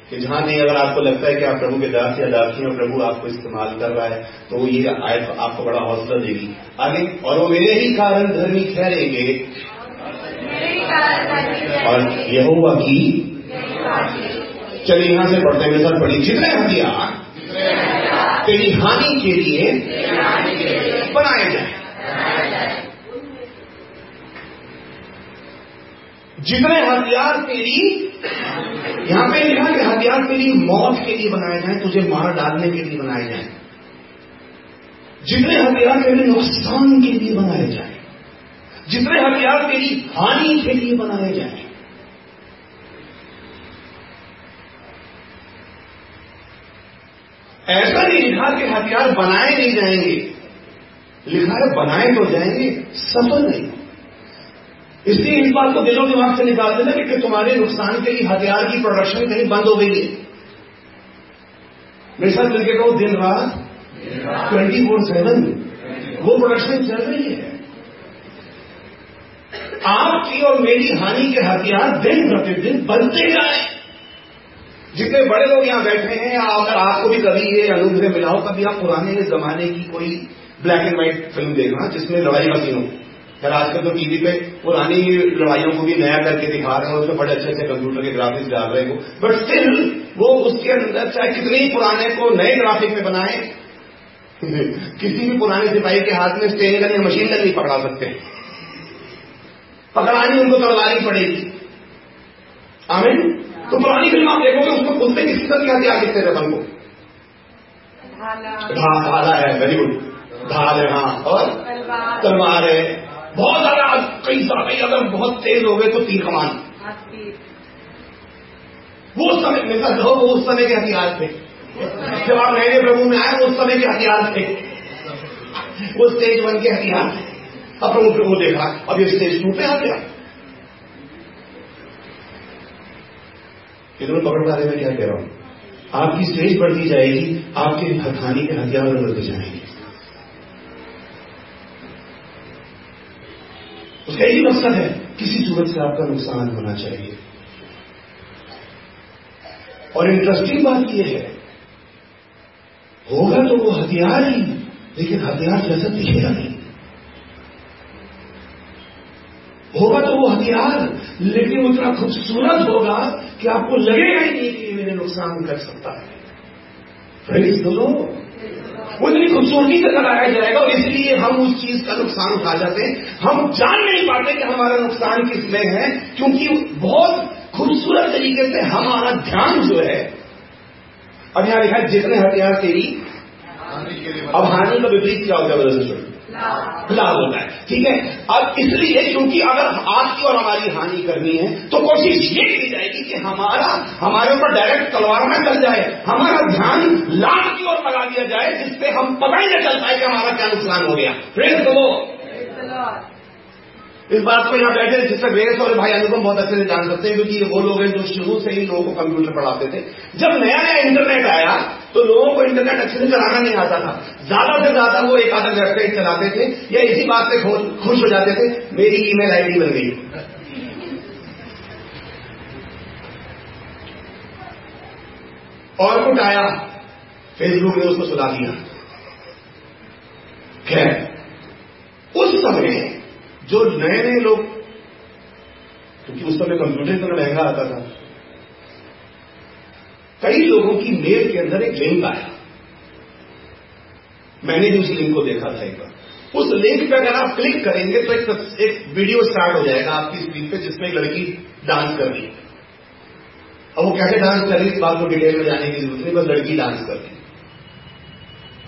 कि जहाँ नहीं अगर आपको लगता है कि आप प्रभु के दास या दासी और प्रभु आपको इस्तेमाल कर रहा है तो ये आयत आपको बड़ा हौसला देगी। आगे और वो मेरे ही कारण धर्मी ठहरेंगे। और यहोवा की चलिए यहाँ से पढ़ते मेरे साथ पढ़ी जितने हथियार? तेरी हानि के लिए। बनाए जाए। जितने हथियार तेरी, यहाँ पे लिखा कि हथियार तेरी मौत के लिए बनाए जाए, तुझे मार डालने के लिए बनाए जाए। जितने हथियार तेरे नुकसान के लिए बनाए जाए, जितने हथियार तेरी हानि के लिए बनाए जाए। ऐसा नहीं लिखा कि हथियार बनाए नहीं जाएँगे। लिखा है बनाए तो जाएँगे, सफल नहीं। इसलिए इस बात को दिलों दिमाग से निकाल देना कि तुम्हारे नुकसान के लिए हथियार की प्रोडक्शन कहीं बंद हो गई है। मेरे साथ मिलकर कहो दिन रात ट्वेंटी फोर सेवन वो प्रोडक्शन चल रही है। आपकी और मेरी हानि के हथियार दिन प्रतिदिन बनते जाए जितने बड़े लोग यहाँ बैठे हैं अगर आपको भी कभी ये अनुग्रह मिला हो? कभी आप पुराने जमाने की कोई ब्लैक एंड व्हाइट फ़िल्म देखना जिसमें लड़ाई का सीन हो? खैर आजकल तो टीवी पे पुरानी लड़ाइयों को भी नया करके दिखा रहे हैं उसमें बड़े अच्छे अच्छे कंप्यूटर के ग्राफिक्स डाल रहे हैं बट स्टिल वो उसके अंदर चाहे कितने ही पुराने को नए ग्राफिक में बनाए [LAUGHS] किसी भी पुराने सिपाही के हाथ में स्टेन गन या मशीन गन नहीं पकड़ा सकते। पकड़ानी उनको तलवारी पड़ेगी। आमिन? तो पुरानी फ़िल्म आप देखोगे उसमें खुलते किसी तरह क्या दिखते रतन को भाला है? वेरी गुड ढाल है हाँ। और? तलवार। है बहुत ज़्यादा कई सारे अगर बहुत तेज हो गए तो तीन कमान। वो समय मेरे साथ वो उस समय के हथियार थे। जब आप नए प्रभु में आए वो उस समय के हथियार थे। वो स्टेज वन के हथियार थे। अब प्रमुख को देखा अब ये स्टेज टू पे आ गया। इधर पकड़ रहे मैं क्या कह रहा हूँ? आपकी स्टेज बढ़ती जाएगी आपके हथानी के हथियार बढ़ते जाएँगे। उसका यही मकसद है, किसी सूरत से आपका नुकसान होना चाहिए। और इंटरेस्टिंग बात यह है, होगा तो वो हथियार ही, लेकिन हथियार जैसा दिखेगा नहीं। होगा तो वो हथियार, लेकिन उतना खूबसूरत होगा कि आपको लगेगा ही नहीं कि मेरे नुकसान कर सकता है। फ्रेंड्स, दोनों वो इतनी खूबसूरती से लगाया जाएगा और इसलिए हम उस चीज़ का नुकसान उठा जाते हैं। हम जान नहीं पाते कि हमारा नुकसान किसमें है क्योंकि बहुत खूबसूरत तरीके से हमारा ध्यान जो है अब यहाँ लिखा है जितने हथियार तेरी अब हानि का विपरीत क्या होगा ब्रदर्स लाभ होता है। ठीक है? अब इसलिए क्योंकि अगर आपकी और हमारी हानि करनी है तो कोशिश ये की जाएगी कि हमारा, हमारे ऊपर डायरेक्ट तलवार में चल जाए, हमारा ध्यान लाभ की ओर लगा दिया जाए जिससे हम पता ही न चल पाए कि हमारा क्या नुकसान हो गया। फ्रेंड्स इस बात को यहाँ बैठे जिससे वेस और भाई अनुपम बहुत अच्छे से जान सकते हैं, क्योंकि ये वो लोग हैं जो शुरू से ही लोगों को कंप्यूटर पढ़ाते थे। जब नया नया इंटरनेट आया तो लोगों को इंटरनेट अच्छे से चलाना नहीं आता था। ज़्यादा से ज़्यादा वो एक आधा वेबसाइट चलाते थे, या इसी बात से खुश हो जाते थे, मेरी ईमेल आईडी बन गई। और कुछ आया फेसबुक ने उसको सुधा दिया। खैर, उस समय जो नए नए लोग क्योंकि उस समय कंप्यूटर इतना महँगा आता था। कई लोगों की मेल के अंदर एक लिंक आया। मैंने भी उस लिंक को देखा था एक बार। उस लिंक पर अगर आप क्लिक करेंगे तो एक, एक वीडियो स्टार्ट हो जाएगा आपकी स्क्रीन पे जिसमें एक लड़की डांस कर रही है। अब वो कैसे डांस कर रही है इस बात को डिटेल में जाने की ज़रूरत नहीं बस लड़की डांस कर रही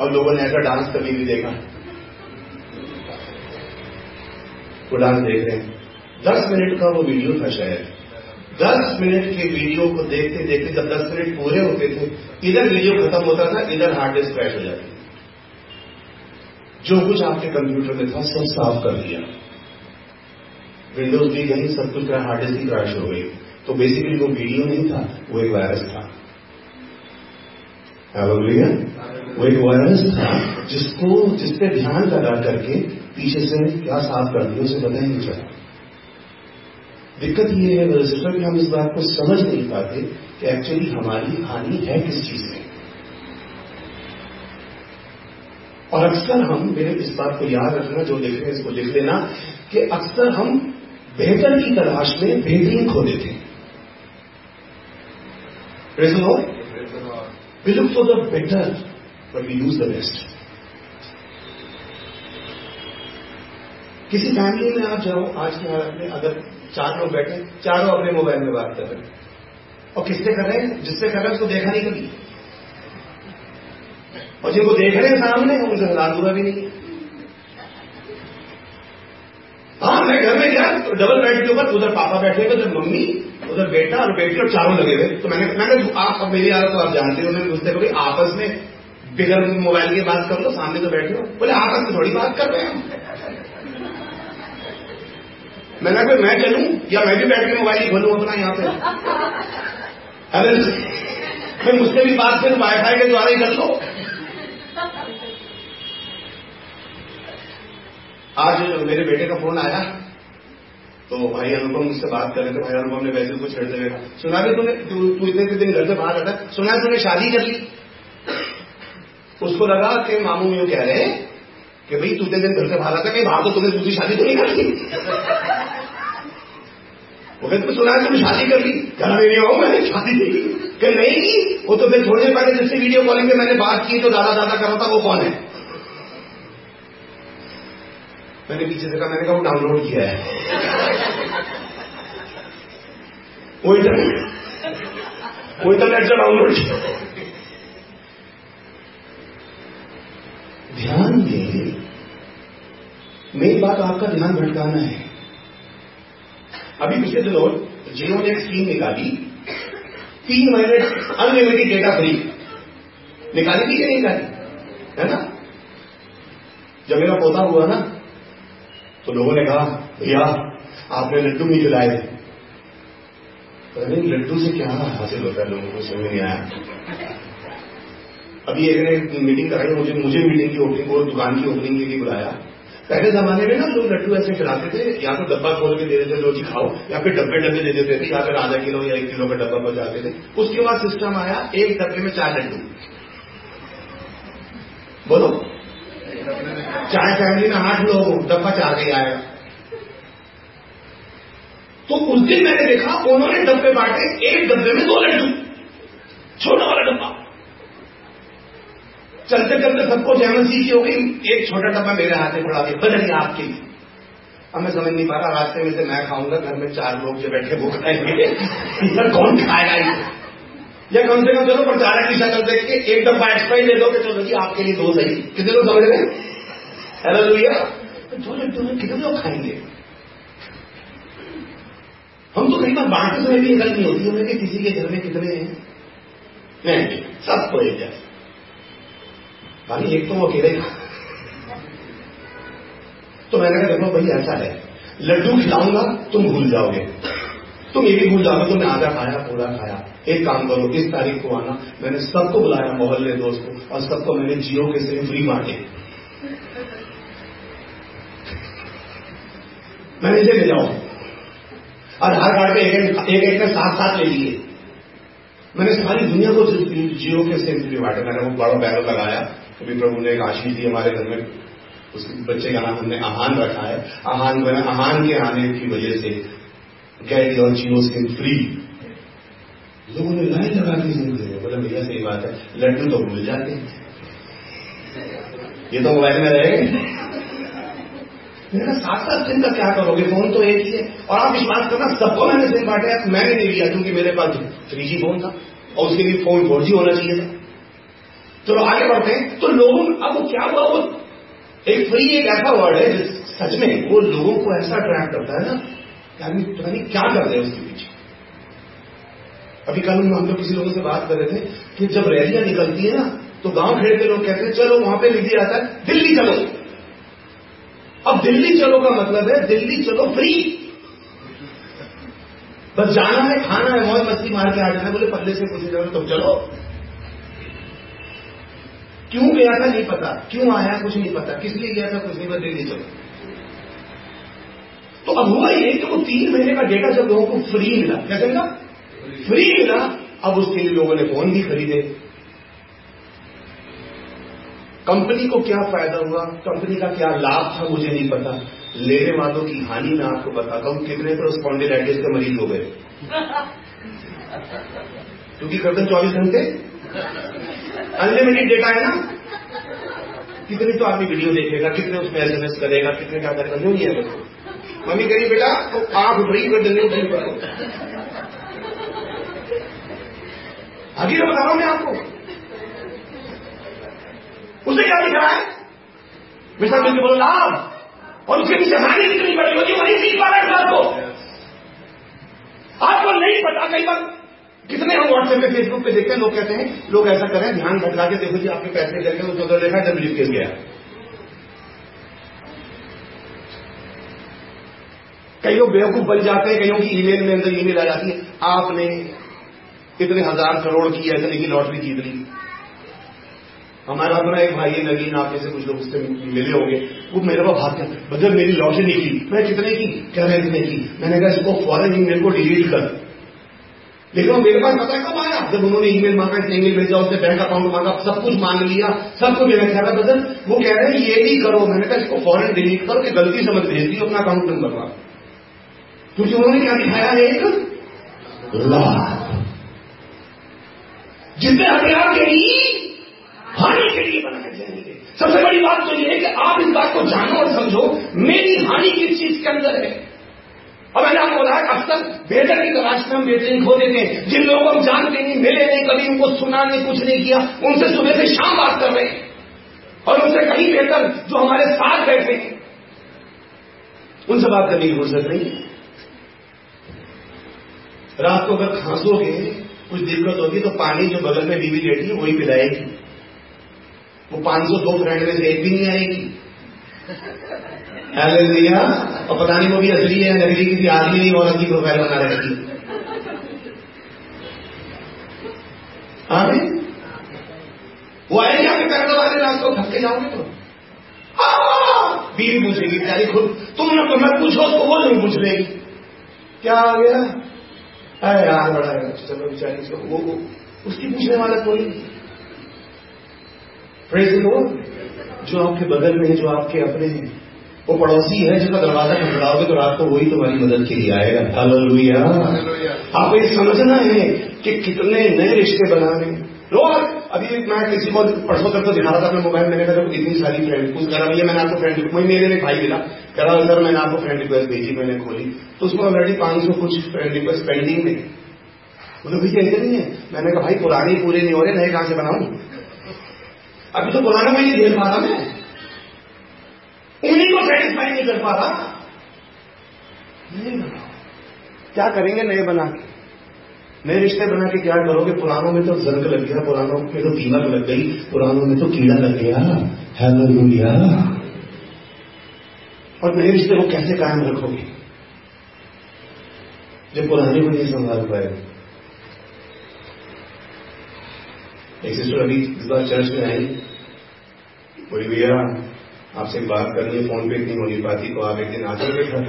और लोगों ने ऐसा डांस कभी भी देखा वो डांस देख रहे हैं। दस मिनट का वो वीडियो था शायद। दस मिनट के वीडियो को देखते देखते जब दस मिनट पूरे होते थे इधर वीडियो खत्म होता था इधर हार्ड डिस्क क्रैश हो जाती जो कुछ आपके कंप्यूटर में था सब साफ़ कर दिया। विंडोज़ भी गई सब कुछ हार्ड डिस्क ही क्रैश हो गई। तो बेसिकली वो वीडियो नहीं था वो एक वायरस था। वो एक वायरस था जिसको जिसपे ध्यान लगा करके पीछे से क्या साफ़ कर दिया उसे पता ही नहीं चला। दिक्कत ये है रजिस्टर कि हम इस बात को समझ नहीं पाते कि एक्चुअली हमारी हानि है किस चीज़ में। और अक्सर हम मेरे इस बात को याद रखना जो लिख रहे हैं इसको लिख लेना कि अक्सर हम बेहतर की तलाश में बेहतरीन खो देते हैं। We look for the better but we use the best किसी फैमिली में आप जाओ, आज के हालत में अगर चार लोग बैठे, चारों अपने मोबाइल में बात कर रहे हैं। और किससे कर रहे हैं? जिससे कर रहे हैं, उसको देखा नहीं कभी। और जिनको देख रहे हैं सामने, उनसे हालात हुआ भी नहीं। हाँ मैं घर में गया तो डबल बेड के ऊपर, उधर पापा बैठे हुए, उधर मम्मी, उधर बेटा और बेटी और चारों लगे हुए। तो मैंने मैंने आप अब मेरी आदत तो आप जानते हो उन्होंने पूछते भाई आपस में बिगड़ मोबाइल की बात कर लो, सामने तो बैठे हो। बोले, आपस में थोड़ी बात कर रहे हैं मैंने कहा, मैं चलूँ? या मैं भी बैठ के मोबाइल खोलूं अपना यहाँ पे? अरे, मैं मुझसे भी बात फिर वाईफाई के द्वारा ही कर लो आज मेरे बेटे का फ़ोन आया तो भाई अनुपम मुझसे बात कर रहे थे, भाई अनुपम ने वैसे कुछ छेड़ते हुए सुना भी तूने, तू इतने दिन घर से बाहर आता सुना तूने शादी कर ली? उसको लगा कि मामू यूँ कह रहे हैं कि भाई, तू इतने दिन घर से बाहर आता कहीं बाहर तो तुमने दूसरी शादी तो नहीं कर ली। वो कहते सुना तुमने शादी कर ली? घर में नहीं हो मैंने शादी नहीं की कि नहीं, वो तो फिर थोड़ी देर पहले जिससे वीडियो कॉलिंग में मैंने बात की तो दादा दादा कर रहा था, वो कौन है? मैंने पीछे से कहा मैंने कहा, वो डाउनलोड किया है। वो इंटरनेट वो इंटरनेट से डाउनलोड ध्यान दें मेरी बात आपका ध्यान भटकाना है। अभी पिछले दिनों जियो ने एक स्कीम निकाली, तीन महीने अनलिमिटेड डेटा फ्री निकाली थी नहीं निकाली? है ना? जब मेरा पौधा हुआ ना तो लोगों ने कहा, भैया, आपने लड्डू नहीं खिलाए नहीं, लड्डू से क्या हासिल होता है लोगों को, समझ नहीं आया। अभी एक ने मीटिंग कराई, मुझे मुझे मीटिंग की ओपनिंग और दुकान की ओपनिंग के लिए बुलाया। पहले जमाने में ना लोग लड्डू ऐसे खिलाते थे, या तो डब्बा खोल के दे देते लो जी खाओ, या फिर डब्बे डब्बे दे देते थे, या फिर आधा किलो या एक किलो का डब्बा पहुंचाते थे। उसके बाद सिस्टम आया एक डब्बे में चार लड्डू। बोलो। चाहे फैमिली में आठ लोग, डब्बा चार ही आएगा तो उस दिन मैंने देखा, उन्होंने डब्बे बांटे, एक डब्बे में दो लड्डू, छोटा वाला डब्बा। चलते चलते सबको जैमन सी की हो गई। एक छोटा डब्बा मेरे हाथ में पड़ा दिया बदलिए आपके लिए। अब मैं समझ नहीं पा रहा, रास्ते में से मैं खाऊँगा, घर में चार लोग जो बैठे वो खाएँगे। कौन खाएगा ये? या कम से कम चलो, प्रचारक की शक्ल देख के एक डब्बा एक्स्ट्रा ही दे दो कि चलो जी, आपके लिए दो सही। कितने लोग समझ रहे हेलो में कितने लोग खाएँगे? हम तो कई बार बांटते समय भी गल नहीं होती हमें कि किसी के घर में कितने हैं? सबको एक जैसे। बाकी एक तो वो अकेले ही तो मैंने कहा देखो भाई ऐसा है। लड्डू खिलाऊँगा तुम भूल जाओगे। तुम ये भी भूल जाओगे तो मैं आधा खाया पूरा खाया। एक काम करो इस तारीख को आना। मैंने सबको बुलाया मोहल्ले दोस्त को और सबको मैंने जियो के सिम फ्री बांटे मैंने इसे ले जाओ। आधार कार्ड पे एक एक, में साथ साथ ले लिए। मैंने सारी दुनिया को जियो के सिम फ्री बांटे मैंने वो बड़ा बैनर लगाया। कभी प्रभु ने एक आशीष दी हमारे घर में। उस बच्चे का नाम हमने आहान रखा है। आहान को आहान के आने की वजह से get your Jio sim free लोगों ने लाइन लगा के सिम ले बोले, भैया, सही बात है। लड्डू तो भूल जाते ये तो मोबाइल में रहेगा मेरा सात सात दिन का क्या करोगे? फ़ोन तो एक ही है। और आप विश्वास करना, सबको मैंने सिम बांटे मैंने नहीं लिया, क्योंकि मेरे पास थ्री जी फ़ोन था। और उसके लिए फ़ोन फोर जी होना चाहिए था। तो आगे बढ़ते हैं। तो लोगों अब वो क्या हुआ? वो एक फ्री एक ऐसा वर्ड है सच में वो लोगों को ऐसा अट्रैक्ट करता है ना यानी पता नहीं क्या कर रहे हैं उसके पीछे। अभी कल हम लोग किसी लोगों से बात कर रहे थे कि जब रैलियाँ निकलती है ना तो गाँव खेड़ के लोग कहते हैं, चलो, वहाँ पे लिख दिया आता है, दिल्ली चलो। अब दिल्ली चलो का मतलब है, दिल्ली चलो फ्री बस जाना है, खाना है, मौज मस्ती मार के आ जाना बोले, पल्ले से कुछ तुम चलो। क्यों गया था नहीं पता क्यों आया कुछ नहीं पता किस लिए गया था कुछ नहीं बदल नहीं चलो। तो अब हुआ ये कि वो तीन महीने का डेटा जब लोगों को फ्री मिला कैसे मिला फ्री मिला अब उसके लिए लोगों ने फ़ोन भी खरीदे। कंपनी को क्या फ़ायदा हुआ? कंपनी का क्या लाभ था मुझे नहीं पता। लेने वालों की हानि मैं आपको बताता हूँ कितने तो स्पॉन्डिलाइटिस के मरीज़ हो गए। [LAUGHS] क्योंकि करते चौबीस घंटे? अनलिमिटेड डेटा है ना? कितनी तो आदमी वीडियो देखेगा, कितने उसमें एसएमएस करेगा, कितने क्या करेगा नहीं है। मम्मी कही बेटा तो आप फ्री कर देंगे अभी बता रहा हूँ मैं आपको। उसे क्या दिख रहा है मिसाल मिलकर बोलो लाभ और उसके पीछे हानि कितनी बड़ी होती वही सीख पा रहे हैं आपको आपको नहीं पता, कई बार कितने हम व्हाट्सएप पे फेसबुक पे देखते हैं, लोग कहते हैं, लोग ऐसा करें, ध्यान भटका के देखो जी, आपके पैसे करके उस उधर देखा जब लिख के गया। कई लोग बेवकूफ़ बन जाते हैं कईयों की ईमेल में अंदर ईमेल आ जाती है, आपने इतने हज़ार करोड़ की ऐसे की लॉटरी जीत ली। हमारा अपना एक भाई नवीन, आप जैसे कुछ लोग उससे मिले होंगे, वो मेरे पास भाग बदल मेरी लॉटरी निकली मैं कितने की? कह रहे कितने की? मैंने कहा, इसको फॉरन ईमेल को डिलीट कर लेकिन मेरे पास पता कब आया? जब उन्होंने ईमेल मांगा ईमेल भेजा, उसने बैंक अकाउंट मांगा, सब कुछ मांग लिया, सब कुछ मैंने कहा बदल वो कह रहे हैं, ये भी करो। मैंने कहा, इसको फॉरन डिलीट करो कि गलती समझ भेज दी अपना अकाउंट नंबर का क्योंकि उन्होंने क्या दिखाया? है एक जितने हथियार के लिए हानि के लिए बनाए जाएँगे। सबसे बड़ी बात तो यह है कि आप इस बात को जानो और समझो, मेरी हानि किस चीज़ के अंदर है? और मैंने आपको बताया अक्सर बेहतर की तलाश में हम बेहतरीन खो देते हैं। जिन लोगों को हम जानते नहीं, मिले नहीं, कभी उनको सुना नहीं, कुछ नहीं किया, उनसे सुबह से शाम बात कर रहे हैं। और उनसे कहीं बेहतर जो हमारे साथ बैठे हैं। उनसे बात करने की फुर्सत नहीं है। रात को अगर खांसोगे, कुछ दिक्कत होगी तो पानी जो बगल में बीवी लेटी है, वही पिलाएगी। वो पाँच सौ दो फ्रेंड में से एक भी नहीं आएगी। लिया और पता नहीं वो भी असली है नकली किसी आदमी नहीं औरत की प्रोफ़ाइल बना रखी आगे वो आएगी आपके पैर वाले को थक के जाओगे तो। बीवी पूछेगी बेचारी खुद तुम ना तो मैं पूछो उसको वो नहीं पूछ लेगी। क्या आ गया? अरे यार बड़ा है चलो बेचारी वो, वो उसकी पूछने वाला कोई नहीं। जो आपके बगल में है जो आपके अपने हैं वो पड़ोसी है जिसका दरवाज़ा खटखड़ाओगे तो रात को वही तुम्हारी मदद के लिए आएगा। हालेलुया। आपको ये समझना है कि कितने नए रिश्ते बनाने रोज अभी मैं किसी को परसों तक तो दिखा रहा था अपने मोबाइल मैंने कहा इतनी सारी फ्रेंड कुछ करा। भैया मैंने आपको फ्रेंड वही मेरे ने भाई मिला। कह रहा सर मैंने आपको फ्रेंड रिक्वेस्ट भेजी मैंने खोली। तो उसमें ऑलरेडी पाँच सौ कुछ फ्रेंड रिक्वेस्ट पेंडिंग में बोले भैया ऐसे नहीं है। मैंने कहा भाई पुराने पूरे नहीं हो रहे नए कहाँ से बनाऊ? अभी तो पुराने में नहीं झेल पा रहा मैं उन्हीं को सेटिस्फाई नहीं कर पा रहा नहीं क्या करेंगे नए बना के? नए रिश्ते बना के क्या करोगे? पुरानों में तो जंग लग गया, पुरानों में तो दीमक लग गई, पुरानों में तो कीड़ा लग गया हेलो लूलिया और नए रिश्ते को कैसे कायम रखोगे? जब पुराने को नहीं संभाल पाए। एक सिस्टर अभी इस बार चर्च में आई बोली, भैया आपसे बात करनी है फ़ोन पे इतनी होनी पाती तो आप एक दिन आ जाओगे घर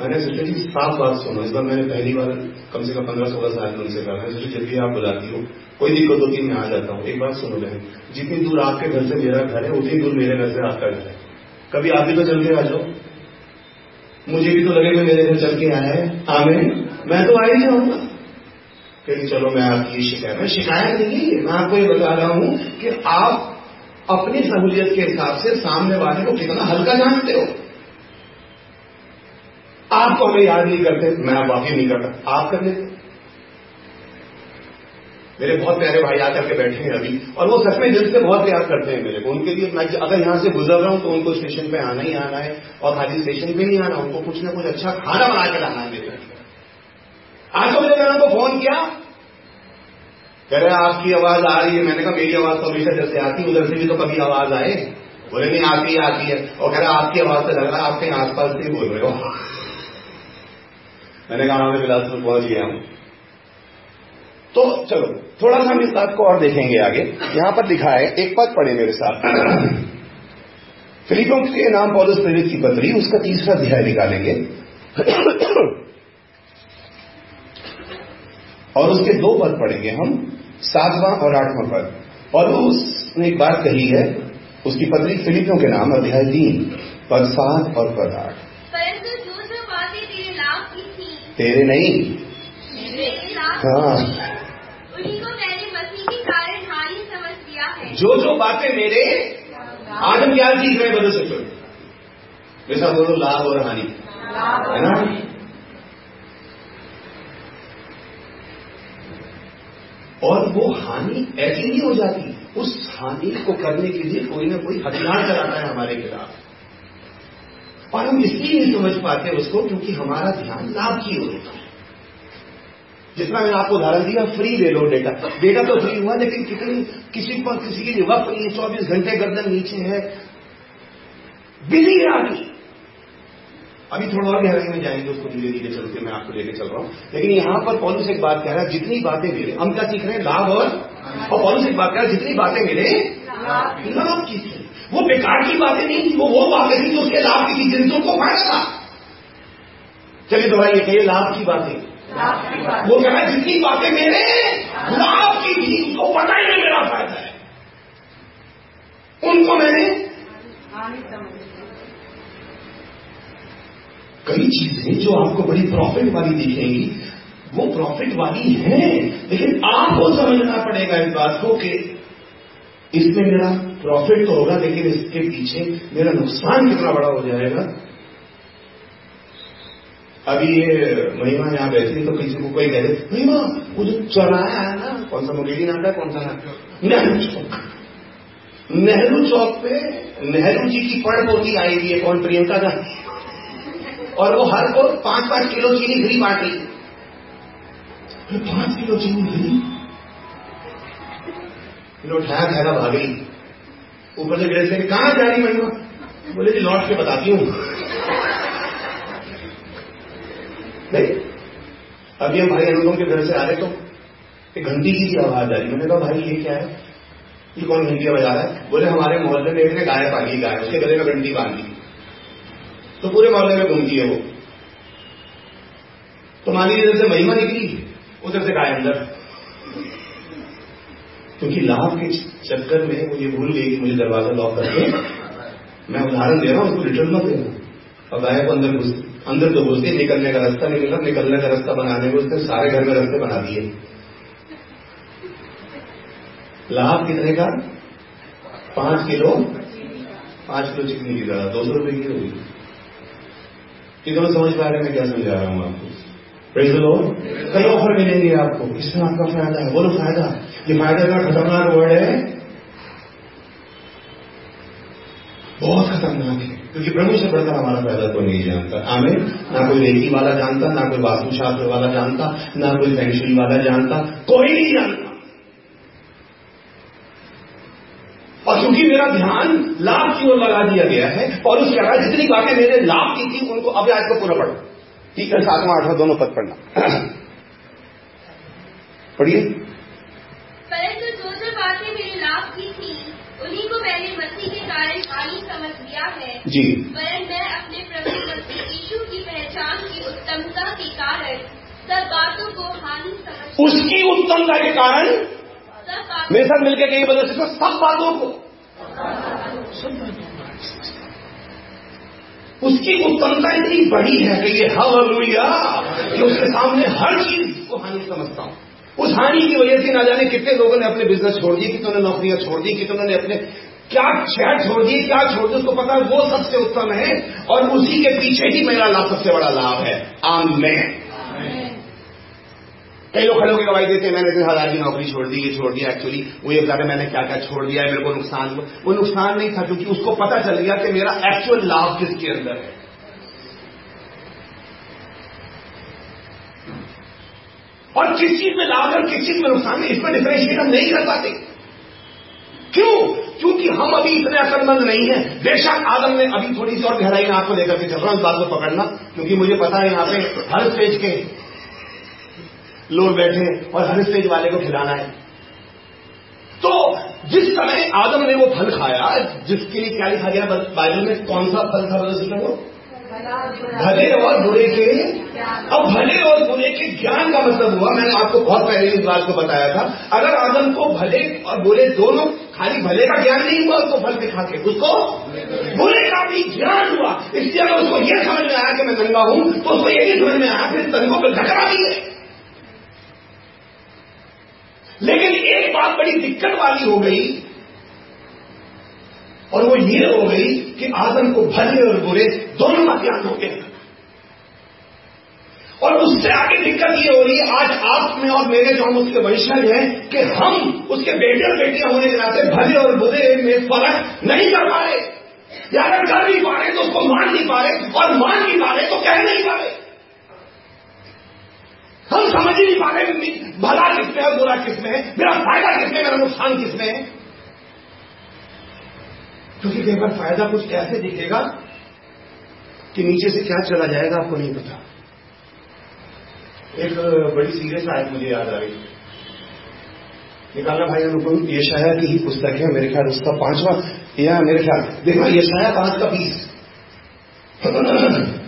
मैंने सोचा जी साफ़ बात सुनो, इस बार मैंने पहली बार कम से कम पंद्रह सोलह साल में उनसे कहा। मैंने सोचा, जब भी आप बुलाती हो, कोई दिक्कत होती मैं आ जाता हूँ। एक बात सुनो बहन, जितनी दूर आपके घर से मेरा घर है, उतनी दूर मेरे घर से आपका घर है। कभी आप भी तो चल के आ जाओ। मुझे भी तो लगे मेरे घर चल के आया है। आमे मैं तो आ ही जाऊँगा। कहीं चलो, मैं आपकी शिकायत मैं शिकायत नहीं है, मैं आपको ये बता रहा हूँ कि आप अपनी सहूलियत के हिसाब से सामने वाले को कितना हल्का जानते हो? आप तो हमें याद नहीं करते, मैं वाकई नहीं करता, आप कर लेते। मेरे बहुत प्यारे भाई आकर के बैठे हैं अभी, और वो सच में दिल से बहुत याद करते हैं मेरे को, उनके लिए मैं अगर यहाँ से गुजर रहा हूँ तो उनको स्टेशन पे आना ही आना है, और खाली स्टेशन पे नहीं आना, उनको कुछ ना कुछ अच्छा खाना बना के लाना है मेरे आज मैंने उनको फ़ोन किया कह रहे आपकी आवाज़ आ रही है। मैंने कहा, मेरी आवाज़ तो हमेशा जैसे आती उधर से भी तो कभी आवाज़ आए। बोले, नहीं, आती आती है। और कह रहा आपकी आवाज़ से लग रहा है, आपके आसपास से ही बोल रहे हो। मैंने कहा मैं बिलासपुर पहुँच गया हूँ तो चलो, थोड़ा सा हम इस बात को और देखेंगे आगे। यहाँ पर लिखा है, एक पद पढ़े मेरे साथ। फिलिपों के नाम पौलस प्रेरित की पत्री, उसका तीसरा अध्याय निकालेंगे। और उसके दो पद पढ़ेंगे हम सातवां और आठवां पद। और उसने एक बात कही है उसकी पत्री फिलिपियों के नाम अध्याय तीन पद सात और पद आठ। परंतु जो जो बातें तेरे लाभ की थी। तेरे नहीं। हाँ। को के है। जो जो बातें मेरे आज हम क्या सीख रहे बदल सकते वैसा बोलो लाभ और हानि। है ना? और वो हानि ऐसी नहीं हो जाती उस हानि को करने के लिए कोई ना कोई हथियार चलाता है हमारे खिलाफ। और हम इसलिए नहीं समझ पाते उसको क्योंकि हमारा ध्यान लाभ की ओर होता है। जितना मैंने आपको उदाहरण दिया फ्री ले लो डेटा डेटा तो फ्री हुआ, लेकिन कितनी, किसी पर, किसी के लिए वक्त नहीं है, चौबीस घंटे गर्दन नीचे है। बिज़ी आदमी। अभी थोड़ा और गहराई में जाएँगे उसको धीरे धीरे चलते मैं आपको लेके चल रहा हूँ। लेकिन यहाँ पर पॉलिस एक बात कह रहा है जितनी बातें मिले हम क्या सीख रहे हैं? लाभ और और पॉलिस एक बात कह रहा है जितनी बातें मिले लाभ की थी वो बेकार की बातें नहीं थी वो वो बातें थी जो उसके लाभ की थी जिनसे उनको फ़ायदा था। चलिए दोबारा ये कहिए लाभ की बातें। वो कह रहा है जितनी बातें मेरे लाभ की थी उसको पता ही नहीं मेरा फ़ायदा है। उनको मैंने कई चीज़ें जो आपको बड़ी प्रॉफिट वाली दिखेंगी। वो प्रॉफिट वाली है, लेकिन आपको समझना पड़ेगा इस बात को कि इसमें मेरा प्रॉफिट तो होगा, लेकिन इसके पीछे मेरा नुकसान कितना बड़ा हो जाएगा। अभी ये महिमा यहाँ बैठी तो किसी को कोई कह दे, महिमा, वो जो चौराहा है ना, कौन सा मुगेरी नाम कौन सा नेहरू चौक। नेहरू चौक पे नेहरू जी की पड़ पोती आई है, कौन, प्रियंका गांधी? और वो हर को पाँच पाँच किलो चीनी फ्री बांट। रही तो पाँच किलो चीनी फ्री? लो ठहरा ठहरा भागी। ऊपर से गिरे से कहाँ जा रही मैं बोले, जी, लौट के बताती हूँ। नहीं, अभी हम भाई अनुपम के घर से आ रहे तो एक घंटी की आवाज़ आ रही मैंने कहा, भाई, ये क्या है? ये कौन घंटिया बजा रहा है? बोले, हमारे मोहल्ले में मैंने गाय पाली गाय उसके गले में घंटी बांधी। तो पूरे मोहल्ले में घूमती है वो। तो मान लीजिए जैसे महिमा निकली, उधर से गाय अंदर। क्योंकि लाभ के चक्कर में वो ये भूल गई कि मुझे दरवाज़ा लॉक करके मैं उदाहरण दे रहा हूँ, उसको रिटर्न मत देना। और गाय को अंदर घुस, अंदर तो घुस गई निकलने का रास्ता नहीं मिला। निकलने का रास्ता बनाने में उसने सारे घर में रास्ते बना दिए। लाभ कितने का? पाँच किलो। पाँच किलो चिकनी की जरा, दो सौ रुपए की होगी कितना समझ पा रहे मैं क्या समझा रहा हूँ आपको? कई ऑफ़र मिलेंगे आपको। इसमें आपका फ़ायदा है। बोलो फ़ायदा। ये फ़ायदा का खतरनाक वर्ड है। बहुत खतरनाक है। क्योंकि प्रभु से बढ़कर हमारा फ़ायदा कोई नहीं जानता। आमिर ना कोई रेखी वाला जानता, ना कोई वास्तुशास्त्र वाला जानता, ना कोई फैंक्शुई वाला जानता। कोई नहीं जानता। और क्योंकि मेरा ध्यान लाभ की ओर लगा दिया गया है और उस जगह जितनी बातें मेरे लाभ की थी उनको अब आज को पूरा पढ़ो। ठीक है सातवां आठवां दोनों पद पढ़ना। [CLEARS THROAT] पढ़िए। परंतु जो जो बातें मेरे लाभ की थी उन्हीं को मैंने मसीह के कारण हानि समझ लिया है। जी। मैं अपने प्रभु मसीह यीशु की पहचान की उत्तमता के कारण सब बातों को हानि समझ उसकी उत्तमता के कारण मेरे साथ मिलकर कहीं बदल सकते सब बातों को। उसकी उत्तमता इतनी बड़ी है कि ये हवलुया कि उसके सामने हर चीज़ को हानि समझता हूँ। उस हानि की वजह से ना जाने कितने लोगों ने अपने बिज़नेस छोड़ दिए, कितनों नौकरियाँ छोड़ दी, कितनों ने अपने क्या शहर छोड़ दिए, क्या छोड़ दिए, उसको पता है वो सबसे उत्तम है और उसी के पीछे ही मेरा लाभ सबसे बड़ा लाभ है। आम में कई लोग खड़े होकर गवाही देते हैं, मैंने तीन हज़ार की नौकरी छोड़ दी, ये छोड़ दिया एक्चुअली वो ये बता रहे मैंने क्या क्या छोड़ दिया है, मेरे को नुकसान वो नुकसान नहीं था क्योंकि उसको पता चल गया कि मेरा एक्चुअल लाभ किसके अंदर है। और किस चीज़ में लाभ और किस चीज़ में नुकसान है, इसमें डिफ्रेंशिएट हम नहीं कर पाते। क्यों? क्योंकि हम अभी इतने असंबंध नहीं है। बेशक आदम ने अभी थोड़ी सी और गहराई में आपको लेकर के चल रहा हूँ इस बात को पकड़ना, क्योंकि मुझे पता है यहाँ पे हर स्टेज के लोग बैठे और हर स्टेज वाले को खिलाना है। तो जिस समय आदम ने वो फल खाया, जिसके लिए क्या लिखा गया बाइबल में? कौन सा फल था बदल वो भले और बुरे के। अब भले और बुरे के ज्ञान का मतलब हुआ, मैंने आपको बहुत पहले इस बात को बताया था। अगर आदम को भले और बुरे दोनों, खाली भले का ज्ञान नहीं हुआ, उसको फल दिखा के, उसको बुरे का भी ज्ञान हुआ। इसलिए अगर उसको यह समझ में आया कि मैं गंगा हूँ तो उसको ये भी समझ में आया फिर तंगों पर झगड़ा भी है लेकिन एक बात बड़ी दिक्कत वाली हो गई, और वो ये हो गई कि आदम को भले और बुरे दोनों का ज्ञान हो गया और उससे आगे दिक्कत ये हो रही है, आज आप में और मेरे जो हम उसके वंशज हैं कि हम उसके बेटे और बेटियाँ होने के नाते भले और बुरे में फ़र्क नहीं कर पा रहे। या अगर कर नहीं पा रहे तो उसको मान नहीं पा रहे, और मान नहीं पा रहे तो कह नहीं पा रहे। हम समझ ही नहीं पा रहे भला किसमें है बुरा किसमें है। मेरा फ़ायदा किसमें मेरा नुकसान किसमें है? क्योंकि कई बार फ़ायदा कुछ ऐसे दिखेगा कि नीचे से क्या चला जाएगा आपको नहीं पता। एक बड़ी सीरियस आयत मुझे याद आ रही। निकालना भाई अनुपम यशाया की ही पुस्तक है, मेरे ख्याल उसका पांचवा। या, मेरे ख्याल। देखना यशाया पाँच का बीस। [CLEARS THROAT]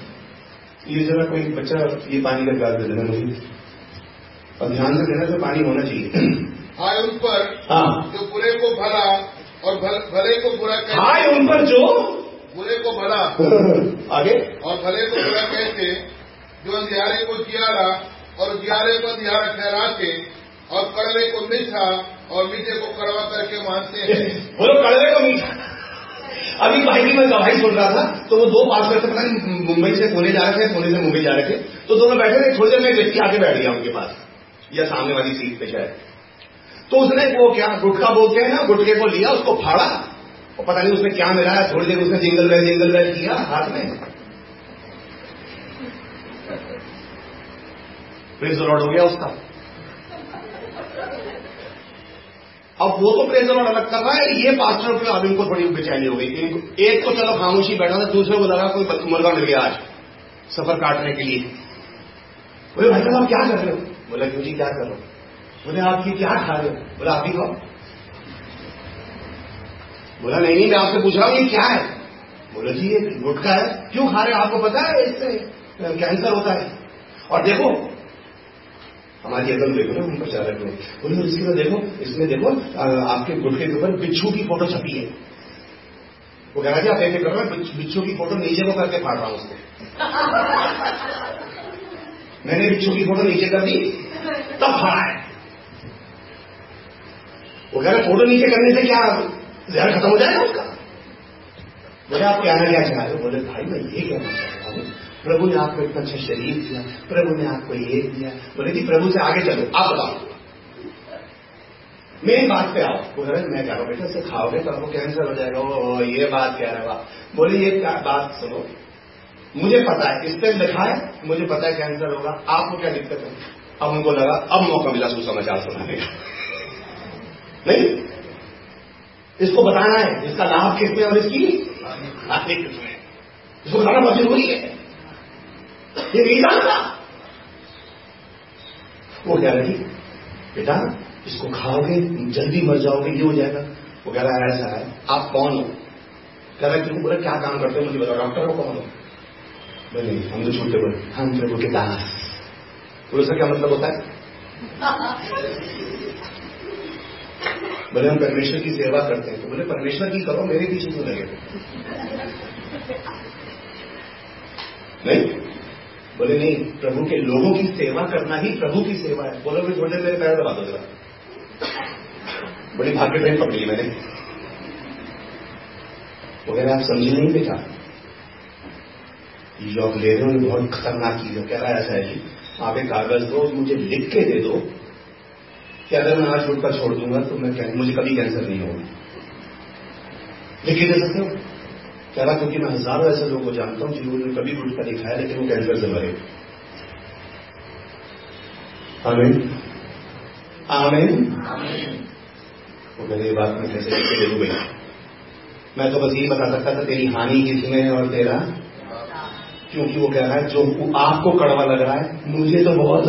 ये जरा कोई बच्चा ये पानी का गिलास दे देना मुझे। और ध्यान से देना तो पानी होना चाहिए। हाय उन पर हाँ। जो बुरे को भला और भल, भले को बुरा कहते हाय उन पर जो? बुरे को भला [LAUGHS] आगे। और भले को बुरा कहते जो अंधियारे को जियारा और जियारे को अंधियारा ठहरा के और कड़वे को मीठा और मीठे को कड़वा करके मानते हैं। [LAUGHS] बोलो कड़वे को मीठा। अभी भाई की मैं गवाही सुन रहा था तो वो दो पास करते पता नहीं मुंबई से पुणे जा रहे थे पुणे से मुंबई जा रहे थे तो दोनों बैठे थे थोड़ी देर में एक व्यक्ति आके बैठ गया उनके पास। या सामने वाली सीट पे जाए। तो उसने वो क्या, गुटखा बोलते हैं ना गुटके को लिया, उसको फाड़ा, और पता नहीं उसने क्या मिलाया थोड़ी देर उसने जिंगल बैल जिंगल बैल किया हाथ में। प्रेस लॉर्ड हो गया उसका। अब वो तो प्रेस लॉर्ड अलग कर रहा है, ये पास्टर पे अब इनको थोड़ी बेचैनी हो गई। एक तो चलो खामोशी बैठा था, दूसरे को लगा कोई मुर्गा मिल गया आज, सफ़र काटने के लिए। बोले, भाई साहब, क्या कर रहे हो? बोला, क्यों जी क्या करो? बोले आपकी क्या खा रहे हो। बोला, आप ही खाओ। बोला, नहीं नहीं, मैं आपसे पूछ रहा हूँ, ये क्या है? बोले, जी, ये गुटखा है। क्यों खा रहे हो? आपको पता है, इससे कैंसर होता है। और देखो, हमारी अकल देखो ना, हम प्रचारक में बोले, इसके बाद देखो, इसमें देखो आपके गुटके के ऊपर बिच्छू की फ़ोटो छपी है। वो कह रहा जी, आप ऐसे कर रहे बिच्छू की फ़ोटो नीचे को करके फाड़ रहा हूँ उसको मैंने बिच्छू की फ़ोटो नीचे कर दी, तब फाड़ा है। वो कह रहे, फ़ोटो नीचे करने से क्या जहर खत्म हो जाएगा उसका? बोले आप कहना क्या चाह रहे बोले, भाई, मैं ये कहना चाहता हूँ, प्रभु ने आपको इतना अच्छा शरीर दिया, प्रभु ने आपको ये दिया। बोले, जी, प्रभु से आगे चलो, आप बताओ। मेरी बात पे आओ। बोले मैं कह रहा हूँ बेटा से खाओगे तो आपको कैंसर हो जाएगा। ओ, ये बात कह रहे हो बोले, ये बात सुनो मुझे पता है, इस पर लिखा है, मुझे पता है कैंसर होगा। आपको क्या दिक्कत है? अब उनको लगा, अब मौका मिला सुसमाचार सुनाने का। नहीं? इसको बताना है, इसका लाभ किसमें और इसकी? किसमें इसको बताना बहुत ज़रूरी है। ये नहीं जानता। वो कह रही बेटा, इसको खाओगे, जल्दी मर जाओगे, ये हो जाएगा। वो कह रहा है, ऐसा है, आप कौन हो? कह रहा क्यों बोले क्या काम करते हो? मुझे बताओ, डॉक्टर हो कौन हो? नहीं हम तो छूटे बोले हम प्रभु के दास बोले उसका क्या मतलब होता है? बोले हम परमेश्वर की सेवा करते हैं तो बोले परमेश्वर की करो मेरे पीछे क्यों लगे? नहीं? बोले नहीं प्रभु के लोगों की सेवा करना ही प्रभु की सेवा है। बोलो भी थोड़ी देर मेरे पैर दबा दो जरा। बड़ी भाग्य ट्रेन पकड़ी मैंने। वो कह रहे आप समझे नहीं बेटा आप ले रहे हो बहुत खतरनाक चीज़ है। कह रहा है ऐसा है जी आप एक कागज़ दो मुझे लिख के दे दो कि अगर मैं आज गुटका छोड़ दूँगा तो मैं मुझे कभी कैंसर नहीं होगा। लिख के दे सकते हो? कह रहा क्योंकि मैं हज़ारों ऐसे लोगों को जानता हूँ जिन्होंने कभी गुट का दिखाया लेकिन वो कैंसर से मरे। आमीन। आमीन। वो ये बात में कैसे लिख दे दूँगी मैं तो बस यही बता सकता था तेरी हानि किसमें और तेरा क्योंकि वो कह रहा है, जो आपको कड़वा लग रहा है, मुझे तो बहुत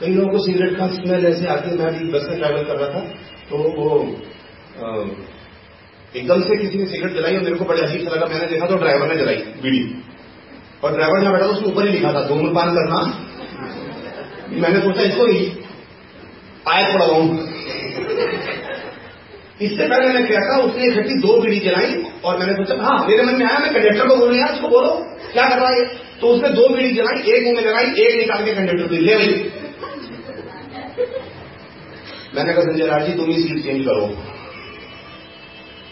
कई लोगों को सिगरेट का स्मेल ऐसे आती है, मैं बस में ट्रैवल कर रहा था तो वो एकदम से किसी ने सिगरेट जलाई और मेरे को बड़े अजीब सा लगा। मैंने देखा तो ड्राइवर ने जलाई बीड़ी। और ड्राइवर ने बैठा तो उसके ऊपर ही लिखा था, धूम्रपान करना। मैंने सोचा, इसको ही, आय पड़ा हूँ इससे पहले मैं क्या था, उसने इकट्ठी दो बीड़ी जलाई और मैंने सोचा हाँ मेरे मन में आया, मैं कंडक्टर को बोल रहा उसको बोलो, क्या कर रहा है? तो उसने दो बीड़ी जलाई, एक मुँह में लगाई एक निकाल के कंडक्टर को ले भाई मैंने कहा, संजय राज तुम ही सीट चेंज करो।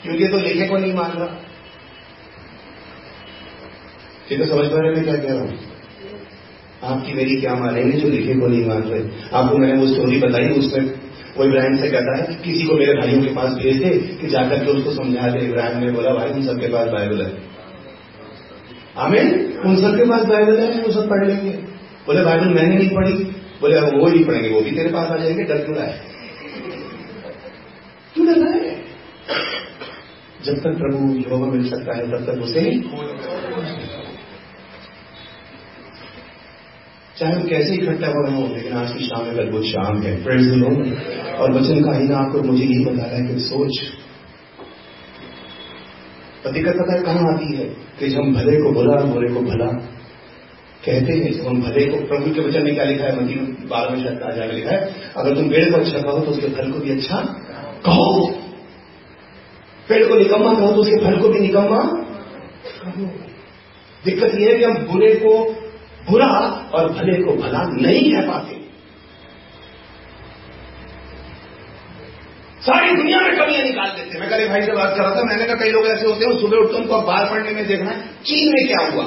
क्योंकि तो लिखे को नहीं मान रहा। ठीक है समझ पा रहे मैं क्या कह रहा हूँ? आपकी मेरी क्या मानेंगे जो लिखे को नहीं मान रहे? आपको मैंने वो स्टोरी बताई उसमें। वो इब्राहिम से कहता है किसी को मेरे भाइयों के पास भेज दे कि जाकर के उसको समझा दे। इब्राहिम ने बोला, भाई उन सबके पास बाइबल है। आमीन? उन सबके पास बाइबल है? वो सब पढ़ लेंगे। बोले, बाइबल मैंने नहीं पढ़ी। बोले, अब वो नहीं पढ़ेंगे, वो भी तेरे पास आ जाएँगे, डर क्यों रहा है? क्यों डर रहा है? जब तक प्रभु योगा मिल सकता है, तब तक उसे चाहे हम कैसे इकट्ठा हो रहे हो, लेकिन आज की शाम में अद्भुत शाम है फ्रेंड्स लो और वचन का आईना आपको मुझे यही बता रहा है कि सोच। दिक्कत पता है कहाँ आती है? कि जब हम भले को बुरा बुरे को भला कहते हैं, जब हम भले को, प्रभु के वचन में क्या लिखा है? मंदिर बारह में शायद आ लिखा है, अगर तुम पेड़ को अच्छा कहो तो उसके फल को भी अच्छा कहो। पेड़ को निकम्मा कहो तो उसके फल को भी निकम्मा कहो। दिक्कत यह है कि हम बुरे को बुरा और भले को भला नहीं कह पाते। सारी दुनिया में कमियाँ निकाल देते मैं कल भाई से बात कर रहा था मैंने कहा कई लोग ऐसे होते हैं सुबह उठते उनको बाहर पढ़ने में देखना है चीन में क्या हुआ?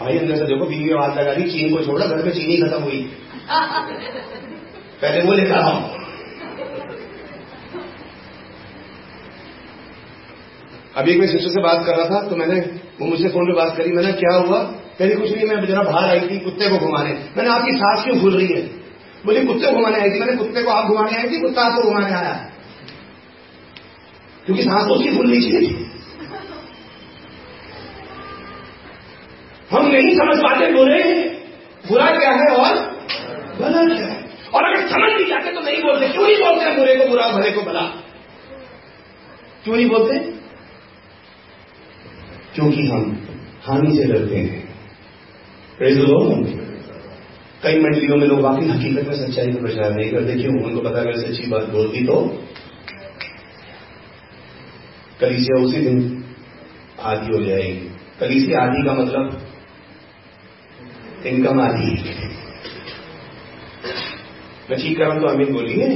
भाई अंदर से देखो बीवी आवाज़ लगा दी चीन को छोड़ा घर में चीनी खत्म हुई। [LAUGHS] पहले वो लेकर आओ। अभी एक मैं सिस्टर से बात कर रहा था तो मैंने वो मुझसे फ़ोन पे बात करी, मैंने क्या हुआ? कहीं कुछ नहीं, मैं जरा बाहर आई थी, कुत्ते को घुमाने। मैंने आपकी सांस क्यों भूल रही है? बोली, कुत्ते घुमाने आई थी। मैंने कुत्ते को आप घुमाने आई थी? कुत्ता आपको घुमाने आया? क्योंकि सांस तो उसकी रही थी। हम नहीं समझ पाते, बोले, बुरा क्या है और भला क्या है? और अगर समझ भी जाते तो नहीं बोलते। क्यों नहीं बोलते, बुरे को बुरा, भले को भला? क्यों नहीं बोलते? क्योंकि हम हानि से डरते हैं। कई मंडलियों में लोग वाकई हकीकत में सच्चाई का प्रचार नहीं करते क्यों? उनको पता अगर सच्ची बात बोलती तो कलीसिया उसी दिन आधी हो जाएगी। कलीसिया आधी का मतलब इनकम आधी मैं ठीक कर तो अमीर बोलिए।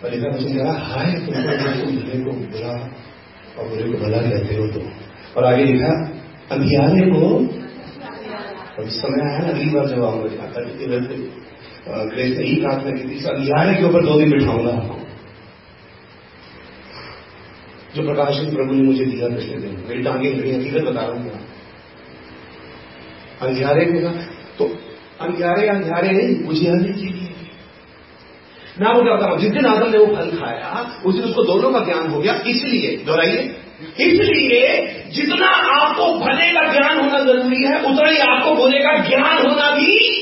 और इधर मुझे हाय तुमको को बुरा और बुरे को भला कहते हो तुम। और आगे लिखा अंधियारे को इस समय आया ना, अगली बार जब आऊँगा ग्रेस ने ही प्रार्थना की थी अंधियारे के ऊपर दो दिन बिठाऊँगा आपको। जो प्रकाशन प्रभु ने मुझे दिया पिछले दिन, मेरी टांगे मेरी हकीकत बता रहा हूँ अंधियारे के तो अंधियारे अंधियारे उजियारे के लिए मैं आपको क्या बताऊँ, जिस दिन आदम ने वो फल खाया, उस दिन उसको दोनों का ज्ञान हो गया, इसलिए, दोहराइए। इसलिए जितना आपको भले का ज्ञान होना ज़रूरी है, उतना ही आपको बोले का ज्ञान होना भी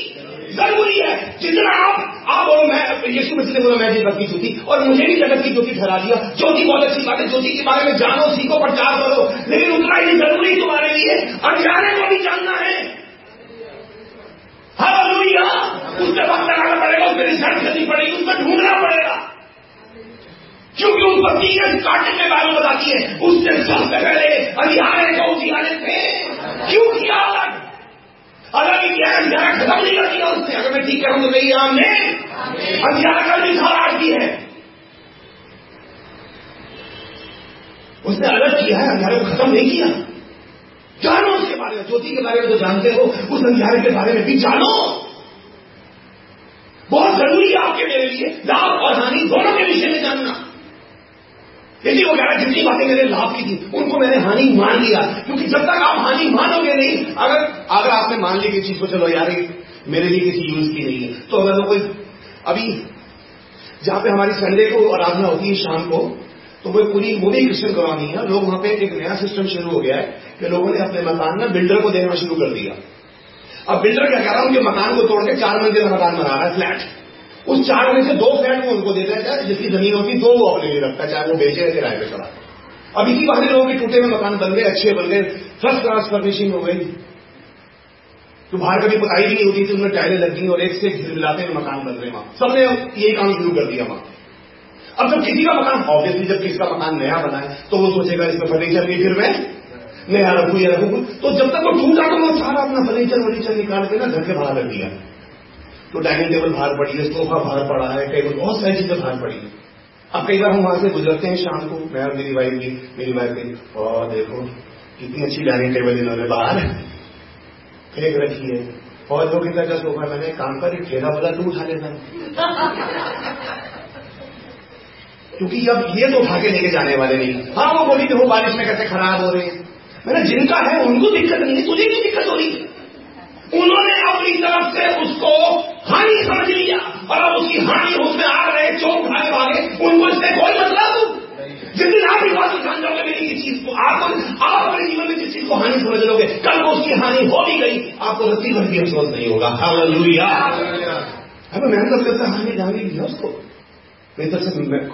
ज़रूरी है। जितना आप आप बोलो, मैं, यीशु मसीह ने बोला, मैं जगत की ज्योति, और मुझे भी जगत की ज्योति ठहरा दिया। ज्योति बहुत अच्छी बात है, ज्योति के बारे में जानो, सीखो, प्रचार करो, लेकिन उतना ही ज़रूरी तुम्हारे लिए अनजाने को भी जानना है। हालेलुया उससे वक्त लगाना पड़ेगा उसमें रिसर्च करनी पड़ेगी उसमें ढूंढना पड़ेगा। क्योंकि उन पर तीन काटने के बारे में बताती है। उससे सबसे पहले अरियाने को उजियाने थे। क्यों किया अलग? अलग किया अंधियारा खत्म नहीं कर दिया उससे अगर मैं ठीक करूँ तो मेरी आम ने अंधियारा का भी खराब की है। उसने अलग किया है अंधियारे को खत्म नहीं किया। जानो उसके बारे में, ज्योति के बारे में तो जानते हो, उस अंधियारे के बारे में भी जानो। बहुत ज़रूरी है आपके मेरे लिए। लाभ और हानि दोनों के विषय में जानना। यदि वो कह जितनी बातें मेरे लाभ की थी, उनको मैंने हानि मान लिया। क्योंकि जब तक आप हानि मानोगे नहीं, अगर अगर आपने मान ली कि चीज़ को, चलो यार मेरे लिए किसी यूज़ की नहीं है तो अगर कोई, अभी जहाँ पे हमारी संडे को आराधना होती है शाम को तो वो पूरी वो भी क्रिश्चियन कॉलोनी है। लोग वहाँ पे एक नया सिस्टम शुरू हो गया है कि लोगों ने अपने मकान में बिल्डर को देना शुरू कर दिया। अब बिल्डर क्या कह रहा है? उनके मकान को तोड़ के चार मंजिल मकान बना रहा है फ्लैट उस चार में से दो फ्लैट वो उनको देता है जिसकी ज़मीन होती दो वो अपने लिए रखता है, चाहे वो बेचे या किराए पे चला अब इसी बहाने लोगों के टूटे में मकान बन गए, अच्छे बन गए फ़र्स्ट क्लास फर्निशिंग हो गई। तो बाहर कभी पुताई भी नहीं होती थी, उनमें टाइलें लग गई और एक से एक मिलाते हुए मकान बन रहे वहाँ। सबने यही काम शुरू कर दिया वहाँ। अब जब किसी का मकान ऑब्वियसली जब किसी का मकान नया बना है तो वो सोचेगा, इसमें फर्नीचर भी फिर मैं नया रखू या रखू तो जब तक वो टूटा तो वो सारा अपना फर्नीचर वर्नीचर निकाल के ना घर के बाहर रख दिया। तो डाइनिंग टेबल बाहर पड़ी है सोफा बाहर पड़ा है टेबल बहुत सारी चीज़ें बाहर पड़ी है। अब कई बार हम वहाँ से गुजरते हैं शाम को, मैं और मेरी वाइफ भी, मेरी वाइफ भी और देखो, कितनी अच्छी डाइनिंग टेबल इन्होंने बाहर फेंक रखी है। और जो कितना का सोफा मैंने काम कर ठेला वाला तू उठा लेता क्योंकि अब ये तो उठा के लेके जाने वाले नहीं। हाँ वो बोली वो बारिश में कैसे खराब हो रहे हैं। मैंने जिनका है उनको दिक्कत नहीं तुझे भी दिक्कत हो रही है? उन्होंने अपनी तरफ़ से उसको हानि समझ लिया और अब उसकी हानि उसमें आ रहे चौक खाने वाले, उनको इससे कोई मतलब जिस दिन आप को जान जाओगे मेरी किस चीज़ को, आप आप अपने जीवन में जिस चीज़ को हानि समझ लोगे, कल को उसकी हानि हो भी गई, आपको रत्ती भर भी अफसोस नहीं होगा। हालेलुया। हमें मेहनत करता हानि जाने की उसको। बेहतर से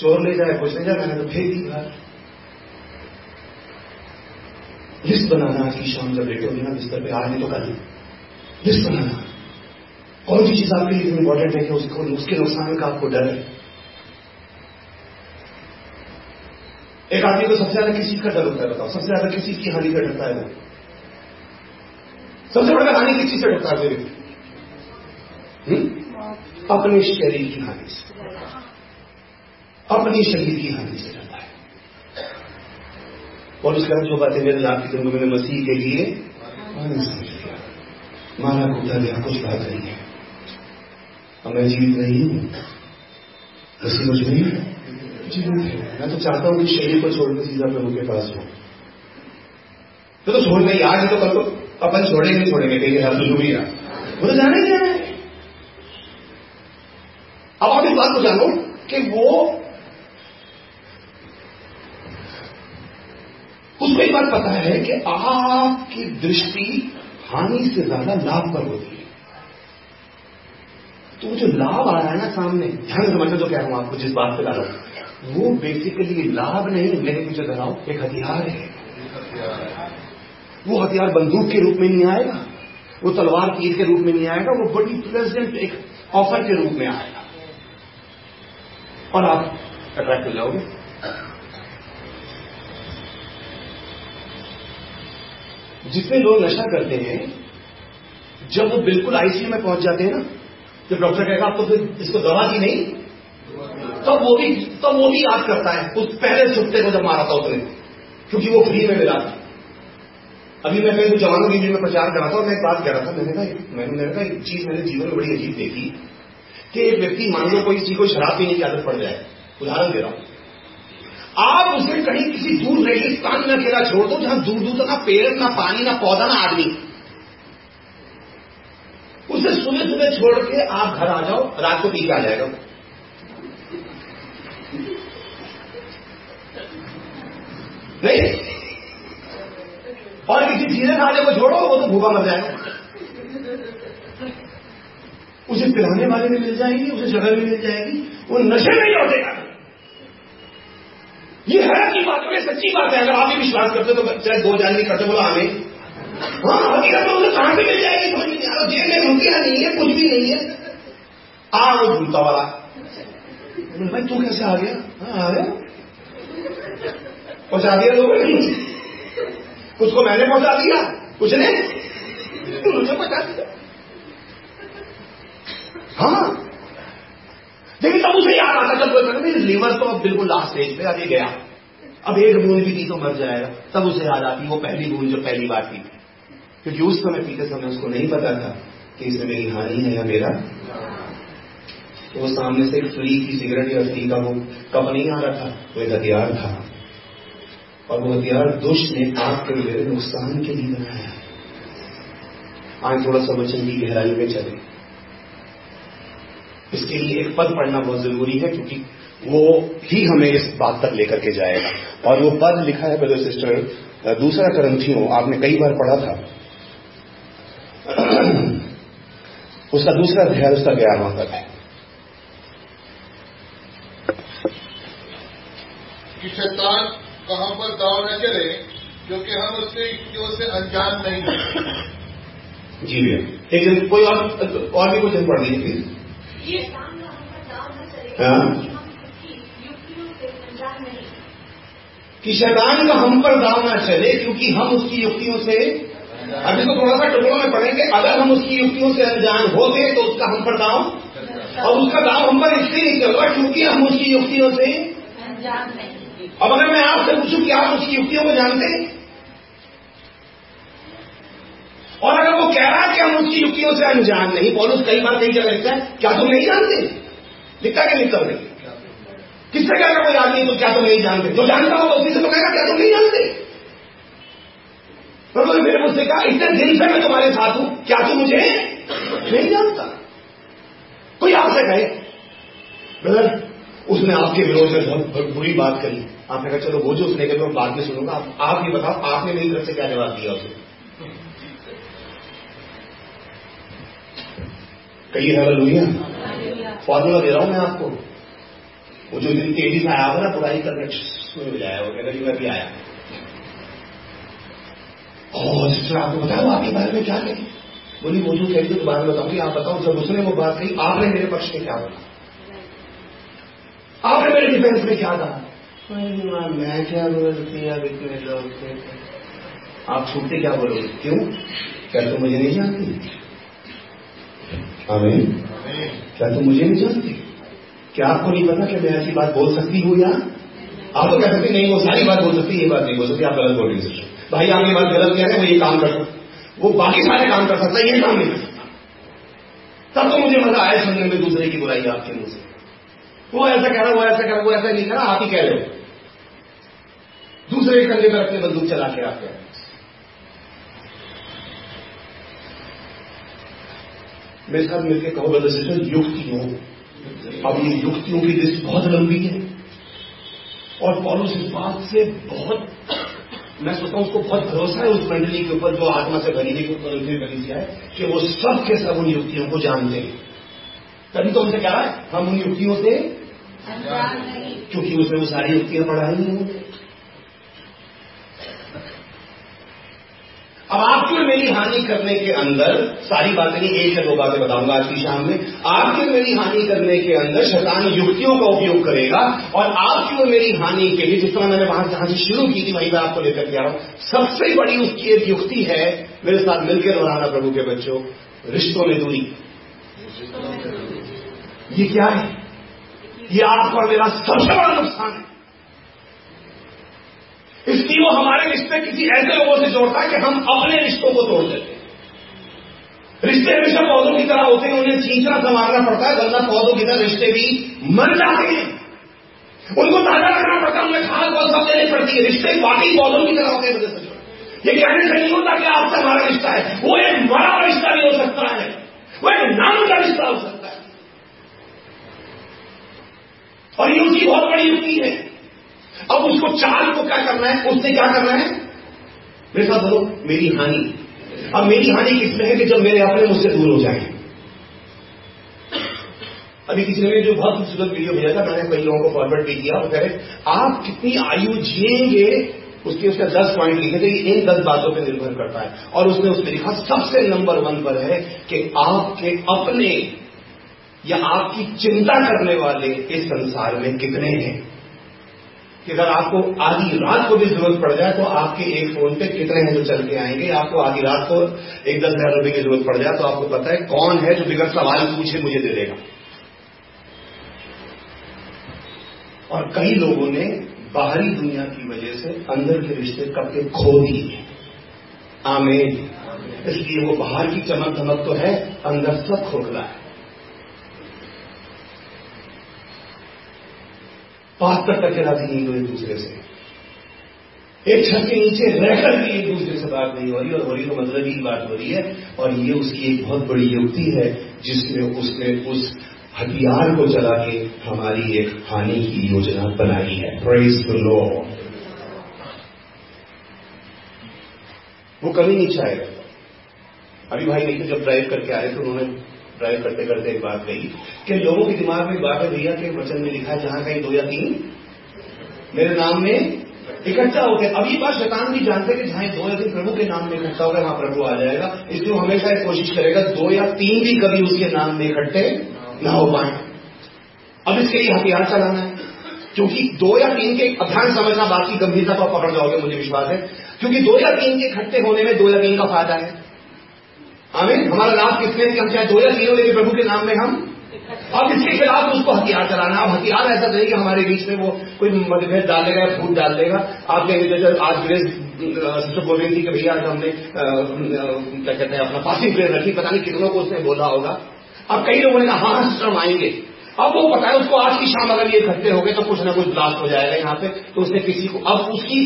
चोर ले जाए, कुछ ले जाए, मैंने तो फेंक दी लिस्ट बनाना आज की शाम जब लेटे होगी ना बिस्तर पे आज नहीं तो कल लिस्ट बनाना कौन सी चीज़ आपके लिए इंपॉर्टेंट है कि उसको उसके नुकसान का आपको डर है? एक आदमी को सबसे ज़्यादा किस चीज़ का डर होता है बताओ। सबसे ज़्यादा किस चीज़ की हानि का डरता है वो? सबसे बड़ा हानि किस चीज़ से डरता है मेरे हम्म? अपने शरीर की हानि से। अपने शरीर की हानि से डरता और उसके बाद जो बातें मेरे लाभ की मैंने मसीह के लिए माना कूदा गया कुछ बात नहीं है। अब मैं जीवित नहीं हूँ। मसीह मुझमें है। मैं तो चाहता हूँ कि शरीर को छोड़कर सीधा प्रभु के पास हो तो, तो छोड़ नहीं आज तो कल तो अपन छोड़ेंगे छोड़ेंगे कहीं हर भी वो तो जाने क्या है। अब आप इस बात को जानो कि वो उसको एक बात पता है कि आपकी दृष्टि हानि से ज़्यादा लाभ पर होती है। तो जो लाभ आ रहा है ना सामने, ध्यान समझना जो कह रहा हूँ आपको, जिस बात पे ला रहा वो बेसिकली लाभ नहीं मेरे पीछे दोहराओ एक हथियार है। वो हथियार बंदूक के रूप में नहीं आएगा, वो तलवार तीर के रूप में नहीं आएगा, वो बड़ी प्रेजेंट एक ऑफ़र के रूप में आएगा। और आप अट्रैक्ट हो जाओगे। जितने लोग नशा करते हैं, जब वो बिल्कुल आईसीयू में पहुँच जाते हैं ना, जब डॉक्टर कहेगा आप तो इसको दवा दी नहीं? तब वो भी, तब वो भी याद करता है। उस पहले छुट्टे को जब मारा था उसने, क्योंकि वो फ्री में मिला था। अभी मैं कहीं जवानों के लिए में प्रचार कर रहा था और मैं एक बात कह रहा था, मैंने कहा, मैंने मैंने कहा, एक चीज़ मैंने जीवन में बड़ी अजीब देखी, कि एक व्यक्ति मान लो कोई किसी को शराब पीने की आदत पड़ जाए, उदाहरण दे रहा हूँ। आप उसे कहीं किसी दूर रेगिस्तान में अकेला छोड़ दो, जहाँ दूर दूर तक ना पेड़, ना पानी, ना पौधा, ना आदमी। उसे सुबह सुबह छोड़ के आप घर आ जाओ, रात को पी के आ जाएगा नहीं? और किसी सीधे खाने को छोड़ो, वो तो भूखा मर जाएगा। उसे पिलाने वाले भी मिल जाएँगे, उसे जगह भी मिल जाएगी, वो नशे में ही लौटेगा। ये है की बात है सच्ची बात है। अगर आप भी विश्वास करते तो चाहे दो जान नहीं करते बोला हमें हाँ हकीकत में उसे कहाँ से मिल जाएगी, समझ नहीं आ रहा। जेब में रुपया नहीं है, कुछ भी नहीं है। आ वो झूठा वाला। भाई, तू कैसे आ गया? हाँ आ गया। पहुँचा दिया लोग उसको मैंने पहुँचा दिया। उसने मुझे पहुँचा दिया। हाँ। लेकिन तब उसे याद आता, जब कोई लीवर तो अब बिल्कुल लास्ट स्टेज पे, अभी गया। अब एक बूंद भी थी तो मर जाएगा। तब उसे याद आती, वो पहली बूंद जो पहली बार थी क्योंकि उस समय पीते समय उसको नहीं पता था कि इसमें मेरी हानि है या मेरा। तो वो सामने से फ्री की सिगरेट या फ्री का वो कप नहीं आ रहा था, वो एक हथियार था। और वो हथियार दुष्ट ने आपके मेरे नुकसान के लिए बनाया। आज थोड़ा सा वचन की गहराई में चले। इसके लिए एक पद पढ़ना बहुत ज़रूरी है क्योंकि वो ही हमें इस बात तक लेकर के जाएगा। और वो पद लिखा है ब्रदर सिस्टर दूसरा ग्रंथियों आपने कई बार पढ़ा था। [CLEARS THROAT] उसका दूसरा अध्याय उसका ग्यारहवा पद है। कि शैतान हम पर दाव न चले क्योंकि हम उसके युक्तियों से अनजान नहीं है। जी भैया। एक दिन कोई और और भी क्वेश्चन पढ़ लीजिए प्लीज़? कि शैतान का हम पर दाव ना चले क्योंकि हम उसकी युक्तियों से अभी तो थोड़ा सा टुकड़ों में पढ़ेंगे अगर हम उसकी युक्तियों से अनजान होते तो उसका हम पर दाव और उसका दाव हम पर इसलिए नहीं चल रहा क्योंकि हम उसकी युक्तियों से अब अगर मैं आपसे पूछूँ कि आप उसकी युक्तियों को जानते हैं और अगर वो कह रहा है कि हम उसकी युक्तियों से अनजान नहीं पॉलिस कई बार कई जगह लिखता है क्या तुम नहीं जानते? लिखता क्या लिखता नहीं? किससे कहेगा कोई आदमी तो क्या तुम नहीं जानते? जो जानता होगा उसी से तो कहेगा, क्या तुम नहीं जानते? तो मेरे मुझसे कहा, इतने दिन से मैं तुम्हारे साथ हूँ, क्या तू मुझे नहीं जानता? कोई आपसे कहे ब्रदर उसने आपके विरोध में बहुत बुरी बात करी। आपने कहा, चलो वो जो उसने कहा बाद में सुनूँगा। आप ही बताओ, आपने मेरी तरफ़ से क्या जवाब दिया उसे? कही है लुहिया फॉर्मूला दे रहा हूँ मैं आपको। वो जो दिन तेज़ी से आया ना बुराई करने में जाया वो कहता जी मैं भी आया और सिस्टर आपको बताओ आपके बारे में क्या कही बोली वो जो कही तो बारे में बताऊँगी आप बताओ जब उसने वो बात कही आपने मेरे पक्ष में क्या बोला? आपने मेरे डिफेंस में क्या कहा? मैं क्या बोलती अब इतने लोग आप छूटते क्या बोलोगे क्यों? क्या तुम मुझे नहीं जानती? हमें क्या तुम मुझे नहीं जानती क्या आपको नहीं पता कि मैं ऐसी बात बोल सकती हूँ या? आप तो कह सकते नहीं वो सारी बात बोल सकती ये बात नहीं बोल सकती आप गलत बोल रही भाई आप ये बात गलत कह रहे हैं वो ये काम कर सकता वो बाकी सारे काम कर सकता है ये काम नहीं कर सकता। तब तो मुझे मज़ा आया सुनने में दूसरे की बुराई आपके मुँह से। वो ऐसा कह रहा वो ऐसा कह रहा वो ऐसा नहीं कह रहा आप ही कह रहे हो। दूसरे कंधे पर अपने बंदूक चला के आते हैं। मेरे साथ मिलकर कहो बदल से युक्तियों अब ये युक्तियों की लिस्ट बहुत लंबी है। और पॉलिस इस बात से बहुत मैं सोचता हूँ उसको बहुत भरोसा है उस मंडली के ऊपर जो आत्मा से ऊपर कलीसिया है कि वो सब के सब उन युक्तियों को जानते हैं। तभी तो उनसे कह है? हम उन युक्तियों से क्योंकि उसने वो सारी युक्तियाँ पढ़ाई नहीं होंगे अब आपकी और मेरी हानि करने के अंदर सारी बातें नहीं एक या दो बातें बताऊँगा आज की शाम में। आपकी मेरी हानि करने के अंदर शैतान युक्तियों का उपयोग करेगा और आपकी और मेरी हानि के लिए, जिस तरह मैंने वहाँ जहाँ से शुरू की थी, वहीं मैं आपको लेकर के आ रहा हूँ, सबसे बड़ी उसकी एक युक्ति है, मेरे साथ मिलकर दोहराना प्रभु के बच्चों, रिश्तों में दूरी। ये क्या है? ये आपका मेरा सबसे बड़ा नुकसान है। इसलिए वो हमारे रिश्ते किसी ऐसे लोगों से जोड़ता है कि हम अपने रिश्तों को तोड़ देते हैं। रिश्ते हमेशा पौधों की तरह होते हैं, उन्हें सींचना संभालना पड़ता है वरना पौधों की तरह रिश्ते भी मर जाते हैं। उनको ताज़ा रखना पड़ता है, उन्हें खाद बहुत सब देनी पड़ती है। रिश्ते वाकई पौधों की तरह होते हैं ये कहने से नहीं होता कि आपसे हमारा रिश्ता है। वो एक मरा रिश्ता भी हो सकता है। वो एक नाम का रिश्ता हो सकता है। और ये उसकी बहुत बड़ी युक्ति है। अब उसको चाल को क्या करना है? उसने क्या करना है? मेरे साथ बोलो, मेरी हानि। अब मेरी हानि किसमें है कि जब मेरे अपने मुझसे दूर हो जाए? अभी किसी ने जो बहुत खूबसूरत वीडियो भेजा था, मैंने कई लोगों को फॉरवर्ड भी किया। और कह रहे, आप कितनी आयु जिएँगे? उसके उसने दस पॉइंट लिखे थे इन दस बातों पर निर्भर करता है। और उसने उसमें लिखा, सबसे नंबर वन पर है कि आपके अपने या आपकी चिंता करने वाले इस संसार में कितने हैं? कि अगर आपको आधी रात को भी ज़रूरत पड़ जाए तो आपके एक फ़ोन पे कितने हैं जो चल के आएँगे? आपको आधी रात को एक दस हज़ार रुपए की ज़रूरत पड़ जाए तो आपको पता है कौन है जो बिगड़ सवाल पूछे मुझे दे देगा। और कई लोगों ने बाहरी दुनिया की वजह से अंदर के रिश्ते कब के खो दिए आमेन। इसलिए वो बाहर की चमक धमक तो है, अंदर सब खोखला है। बहत्तर तक राज़ी नहीं एक दूसरे से। एक छत के नीचे रहकर भी एक दूसरे से बात नहीं हो रही और हो रही तो मतलब ही बात हो रही है। और ये उसकी एक बहुत बड़ी युक्ति है जिसमें उसने उस हथियार को चला के हमारी एक हानि की योजना बनाई है। प्रेज द लॉ वो कभी नहीं चाहेगा। अभी भाई नहीं जब ड्राइव करके आए तो उन्होंने ड्राइव करते करते एक बात कही कि लोगों के दिमाग में बात है, भैया के वचन में लिखा है जहाँ कहीं दो या तीन। मेरे नाम में इकट्ठा हो गया अब ये बात शैतान भी जानते कि जहाँ दो या तीन प्रभु के नाम में इकट्ठा होगा वहाँ प्रभु आ जाएगा। इसलिए हमेशा एक कोशिश करेगा, दो या तीन भी कभी उसके नाम में इकट्ठे न हो पाए। अब इसके लिए हथियार चलाना है। क्योंकि दो या तीन के अध्ययन समझना बात की गंभीरता को पकड़ जाओगे, मुझे विश्वास है। क्योंकि दो या तीन के इकट्ठे होने में दो या तीन का फ़ायदा है। हमें हमारा लाभ किसमें कि हम चाहे दो या तीनों, लेकिन प्रभु के नाम में हम अब इसके खिलाफ उसको हथियार चलाना, अब हथियार ऐसा नहीं कि हमारे बीच में वो कोई मतभेद डाल देगा या फूट डाल देगा। आप कहेंगे जैसे आज ग्रेस सिस्टर रही थी कि भैया हमने क्या कहते हैं, अपना पासिंग प्रेयर रखी, पता नहीं कितनों को उसने बोला होगा। अब कई लोगों ने कहा हाँ सिस्टर, हम आएँगे। अब वो पता है उसको आज की शाम अगर ये इकट्ठे हो गए तो कुछ ना कुछ ब्लास्ट हो जाएगा यहाँ पे तो उसने किसी को, अब उसकी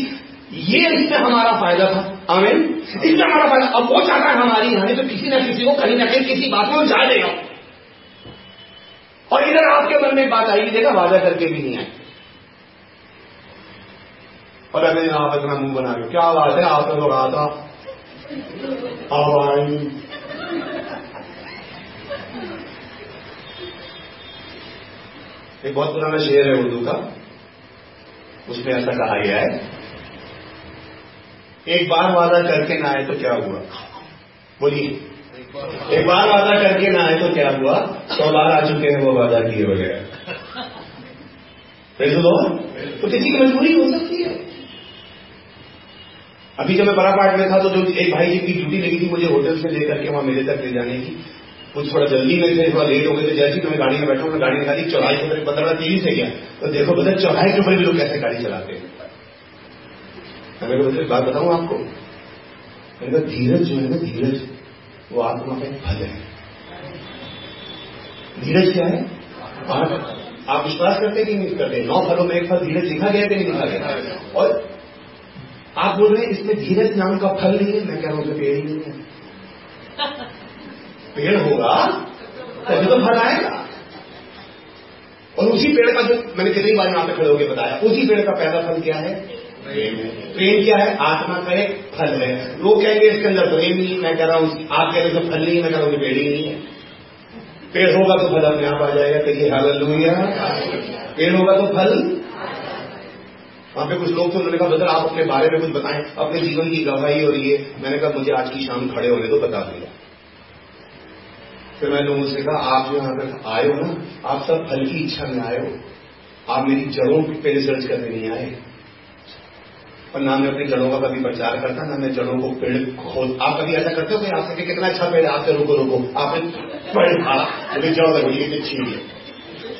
ये इसमें हमारा फ़ायदा था। आमेन। इसमें हमारा फ़ायदा। अब वो चाहता है हमारी हानि तो किसी ना किसी को, कहीं ना कहीं किसी बात में जा देगा। और इधर आपके मन में बात आई देखा, वादा करके भी नहीं आई और अगर आप इतना मुँह बना रहे क्या बात है आपने तो कहा था आई एक बहुत पुराना शेर है उर्दू का। उसमें ऐसा कहा गया है एक बार वादा करके ना आए तो क्या हुआ? बोलिए। एक बार वादा करके ना आए तो क्या हुआ? सौ बार आ चुके हैं वो वादा किए वगैरह तो किसी की मजबूरी हो सकती है। अभी जब मैं बरापाट में था तो जो एक भाई जी की ड्यूटी लगी थी मुझे होटल से लेकर के, वहाँ मेरे तक ले जाने की कुछ थोड़ा जल्दी में थे, थोड़ा लेट हो गए थे। जैसे ही मैं गाड़ी में बैठा मैं गाड़ी निकाली, चौराहे के ऊपर पंद्रह तेज़ी से गया। तो देखो, पता चौराहे के ऊपर भी लोग कैसे गाड़ी चलाते हैं? मैंने एक बात बताऊँ आपको मैंने कहा धीरज जो है ना धीरज वो आत्मा का एक फल है। धीरज क्या है? आप, विश्वास करते कि नहीं करते? नौ फलों में एक फल धीरज लिखा गया कि नहीं लिखा गया और आप बोल रहे हैं इसमें धीरज नाम का फल नहीं है? मैं कह रहा हूँ पेड़ ही नहीं है। पेड़ होगा तभी तो फल आएगा। और उसी पेड़ का जो मैंने कितनी बार यहाँ पे खड़े होकर बताया उसी पेड़ का पहला फल क्या है? प्रेम क्या है? आत्मा का एक फल है। लोग कहेंगे, इसके अंदर प्रेम नहीं मैं कह रहा हूँ, आप कह रहे हो फल नहीं मैं कह रहा हूँ पेड़ नहीं है। पेड़ होगा तो फल अपने आप आ जाएगा। कहिए हाल पेड़ होगा तो फल वहाँ पे कुछ लोग थे, उन्होंने कहा बदल आप अपने बारे में कुछ बताएँ। अपने जीवन की गवाही और ये। मैंने कहा, मुझे आज की शाम खड़े होने तो बता दिया फिर मैंने लोगों से कहा, आप जो यहाँ तक आए हो ना, आप सब फल की इच्छा में आए हो। आप मेरी जड़ों पे रिसर्च करने नहीं आए। और ना मैं अपनी जड़ों का कभी प्रचार करता, ना मैं जड़ों को पेड़ खोद। आप कभी ऐसा करते हो कि आपसे कितना अच्छा पेड़ आपसे रुको रुको? आपने पेड़ खाड़ा मुझे जड़ लगी कितनी अच्छी है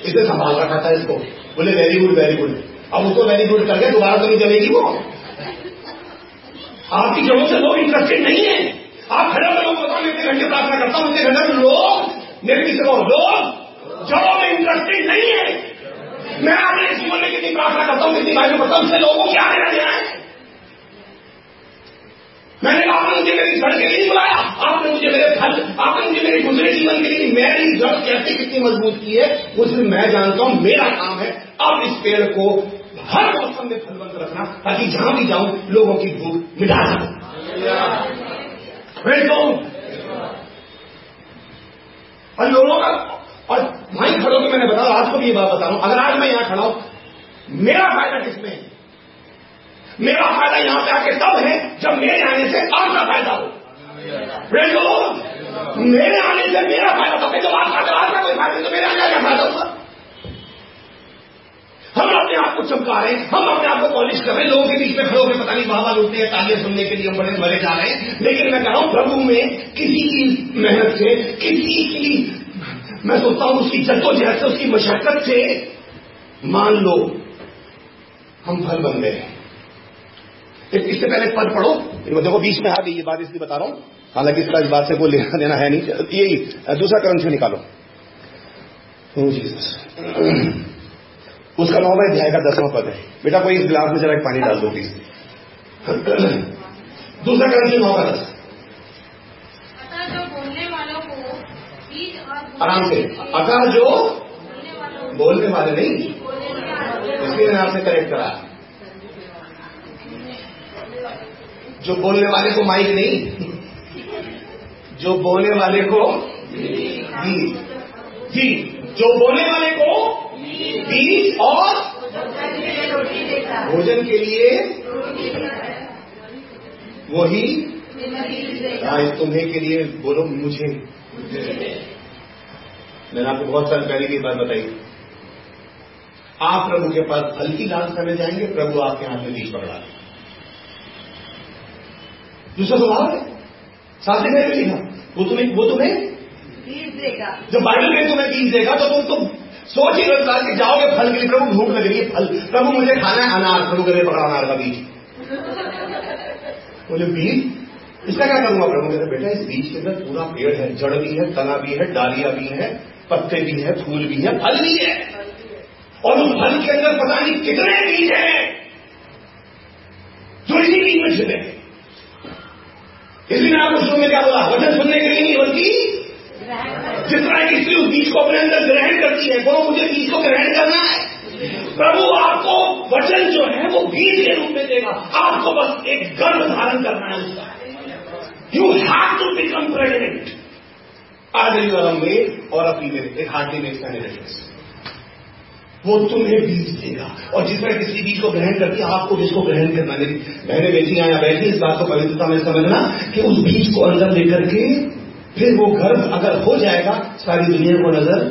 इसे संभाल रखा था इसको। बोले वेरी गुड वेरी गुड अब उसको वेरी गुड करके दोबारा तो नहीं चलेगी वो? आपकी जड़ों से लोग इंटरेस्टेड नहीं है। आप खड़े लोग बताओ इतने घंटे प्रार्थना करता हूँ, इतने घंटे लोग, मेरे किसी को लोग जड़ों में इंटरेस्टेड नहीं है। मैं अपने जीवन में कितनी प्रार्थना करता हूँ कितनी पढ़ता हूँ उससे लोगों को क्या लेना देना है? मैंने कहा, आपने मुझे मेरी जड़ के लिए बुलाया। आपने मुझे मेरे फल आपने मुझे मेरे दूसरे जीवन के लिए मेरी जड़ कैसे कितनी मज़बूत की है उसमें मैं जानता हूँ, मेरा काम है अब इस पेड़ को हर मौसम में फलवंत रखना, ताकि जहाँ भी जाऊँ, लोगों की भूख मिटा सकूँ। और लोगों का और वहीं खड़ो के मैंने बताया, आज को भी ये बात बता रहा हूँ। अगर आज मैं यहाँ खड़ा हूँ, मेरा फ़ायदा किसमें है? मेरा फ़ायदा यहाँ पे आके तब है जब मेरे आने से आपका फ़ायदा हो। मेरे आने से मेरा फ़ायदा तब है। जब आपका आपका कोई फ़ायदा तो मेरे आने का फ़ायदा होगा? हम अपने आप को चमका रहे हैं। हम अपने आप को पॉलिश कर रहे हैं। लोगों के बीच में खड़े होकर पता नहीं बाबा लूटते हैं तालियाँ सुनने के लिए हम बड़े मरे जा रहे हैं। लेकिन मैं कह रहा हूँ, प्रभु में किसी की मेहनत से, किसी की, मैं सोचता हूँ उसकी जद्दोजहद से, उसकी मशक्कत से, मान लो, हम फल बन गए इससे पहले पद पढ़ो। देखो बीच में आ गई ये बात इसलिए बता रहा हूँ। हालाँकि इसका इस बात से कोई लेना देना है नहीं। यही दूसरा क्रम से निकालो। उसका नौवा अध्याय का दसवां पद है। बेटा कोई इस गिलास में जरा पानी डाल दो प्लीज़ दूसरा क्रम से नौ का दस आराम से। अतः जो बोलने वाले नहीं इसलिए आपसे करेक्ट करा। जो बोलने वाले को माइक नहीं, जो बोलने वाले को जी जी जो बोलने वाले को बीज और भोजन के लिए वही आज तुम्हें के लिए बोलो मुझे। मैंने आपको बहुत साल पहले की बात बताई। आप प्रभु के पास हल्की लाल करने जाएँगे, प्रभु आपके हाथ में बीज पकड़ा। दूसरा स्वभाव है। साथ में लिखा वो तुम्हें वो तुम्हें बीज देगा। जब बाइबल में तुम्हें बीज देगा तो तुम तुम सोच ही रहे कि जाओगे फल के लिए प्रभु भूख लग रही है फल। प्रभु मुझे खाना है अनार प्रभु करे पकड़ा अनार का बीज। बोले बीज? इसका क्या करूँगा? प्रभु कहते बेटा इस बीज के अंदर पूरा पेड़ है जड़ भी है तना भी है डालिया भी है पत्ते भी है फूल भी है फल भी है। और उस फल के अंदर पता नहीं कितने बीज हैं। जो इसी बीज में छिपे इसलिए आपको शुरू में क्या बोला वचन सुनने के लिए नहीं, बल्कि जिस तरह की स्त्री उस बीज को अपने अंदर ग्रहण करती है, वो मुझे बीज को ग्रहण करना है। प्रभु, आपको वचन जो है, वो बीज के रूप में देगा। आपको बस एक गर्भ धारण करना है उसका। You have to become pregnant आज यू आर और अपनी में एक हार्टली में कैंडिडेट वो तुम्हें बीज देगा। और जिस तरह किसी बीज को ग्रहण करती है आपको जिसको ग्रहण करना मेरी बहने बेटी आया बैठी इस बात को पवित्रता में समझना कि उस बीज को अंदर लेकर के फिर वो गर्भ अगर हो जाएगा सारी दुनिया को नज़र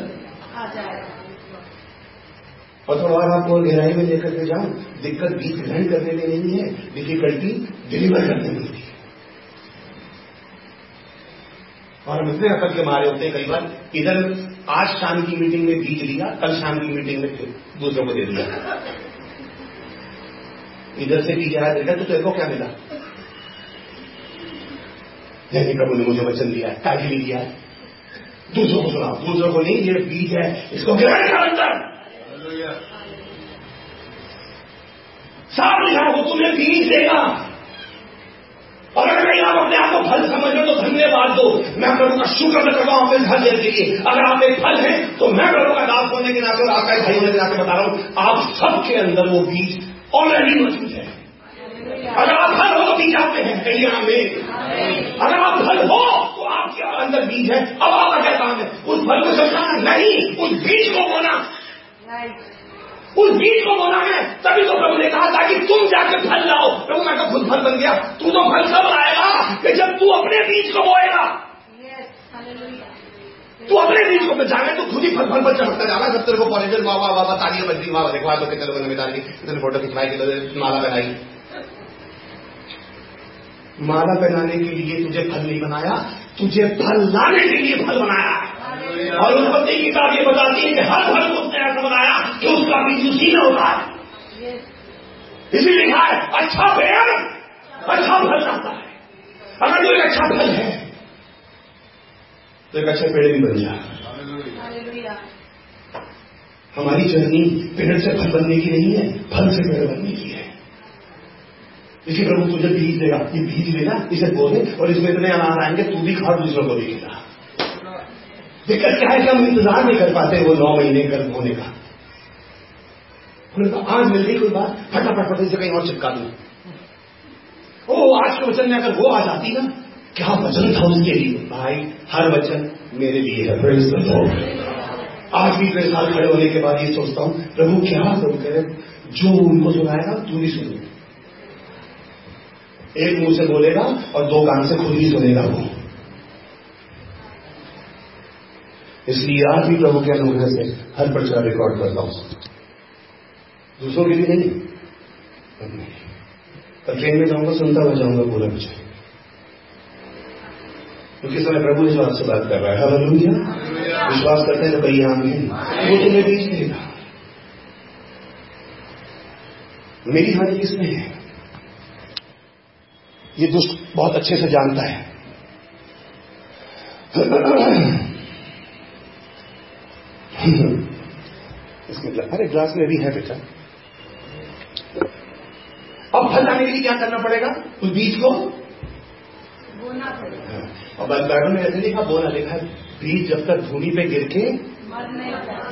आ जाएगा। और थोड़ा और आपको गहराई में लेकर के जाऊँ दिक्कत बीज ग्रहण करने में नहीं है डिफिकल्टी डिलीवर करने में होती है। और हम इतने अकल के मारे होते हैं कई बार इधर आज शाम की मीटिंग में बीज लिया कल शाम की मीटिंग में दूसरों को दे दिया। इधर से बीज आया देखा तो तेरे को क्या मिला? जैसे प्रभु ने मुझे वचन दिया है भी दिया। दूसरों को सुना दूसरों को नहीं ये बीज है इसको ग्रहण कर अंदर। साफ़ लिखा वो तुम्हें बीज देगा। और अगर आप अपने आप को फल समझ लो तो धन्यवाद दो। मैं प्रभु का शुक्र करता हूँ अपने फल देने के लिए अगर आप एक फल हैं तो मैं प्रभु का दास होने के नाते और आपका भाई होने के नाते बता रहा हूँ, आप सबके अंदर वो बीज ऑलरेडी मौजूद है। अगर आप फल हो तो बीज आप में है में अगर आप फल हो तो आपके अंदर बीज है। अब आपका क्या काम है उस फल को समझाना नहीं, उस बीज को बोना। उस बीज को बोना है तभी तो प्रभु ने कहा ताकि तुम जाकर फल लाओ। प्रभु मैं तो खुद फल बन गया। तू तो फल कब आएगा कि जब तू अपने बीज को बोएगा। तू अपने बीज को बचाना तो खुद ही फल फल पर चमकता जाना जब तेरे को पॉजिटिव वाह वाह वाह तालियाँ बज रही वाह देखवा तो कितने लोगों ने बिता दी कितने फ़ोटो खिंचवाई कितने माला बनाई माला पहनाने के लिए तुझे फल नहीं बनाया तुझे फल लाने के लिए फल बनाया। और उत्पत्ति की किताब ये बताती है कि हर को उसने ऐसा बनाया कि उसका बीज उसी में होता है। इसी लिखा है अच्छा पेड़ अच्छा फल लाता है। अगर जो एक अच्छा फल है तो एक अच्छा पेड़ भी बन जाए। हमारी जर्नी पेड़ से फल बनने की नहीं है फल से पेड़ बनने की है। इसी प्रभु तुझे बीज देगा ये बीज लेना इसे बोले और इसमें इतने अनार आएँगे तू भी खा दूसरों को भी खिला दिक्कत क्या है कि हम इंतज़ार नहीं कर पाते वो नौ महीने कर होने का? उन्होंने कहा आज मिल गई कोई बात? फटाफट फटे से कहीं और चिपका दू। ओ, आज के वचन में अगर वो आ जाती ना, क्या वचन था उसके लिए? भाई, हर वचन मेरे लिए है। प्रभु आज भी इतने साल खड़े होने के बाद ये सोचता हूँ, प्रभु क्या प्रभु कह जो उनको सुनाएगा, तू भी सुन। एक मुँह से बोलेगा और दो कान से खुद ही सुनेगा वो। इसलिए आज भी प्रभु के अनुग्रह से हर प्रचार रिकॉर्ड करता हूँ। दूसरों के लिए नहीं पर ट्रेन में जाऊँगा सुनता हुआ जाऊँगा पूरा कुछ। क्योंकि समय प्रभु इस बात से बात कर रहा है। हालेलुया विश्वास करते हैं तो कहीं आमीन। वो तुम्हें बीच देगा मेरी हानि किसमें है। ये दुष्ट बहुत अच्छे से जानता है। [CLEARS THROAT] इसमें अरे ग्लास में भी है बेटा। अब फल लाने के लिए क्या करना पड़ेगा? उस बीज को? बोना पड़ेगा। और बाइबल में ऐसे लिखा बोना लिखा बीज जब तक भूमि पे गिर के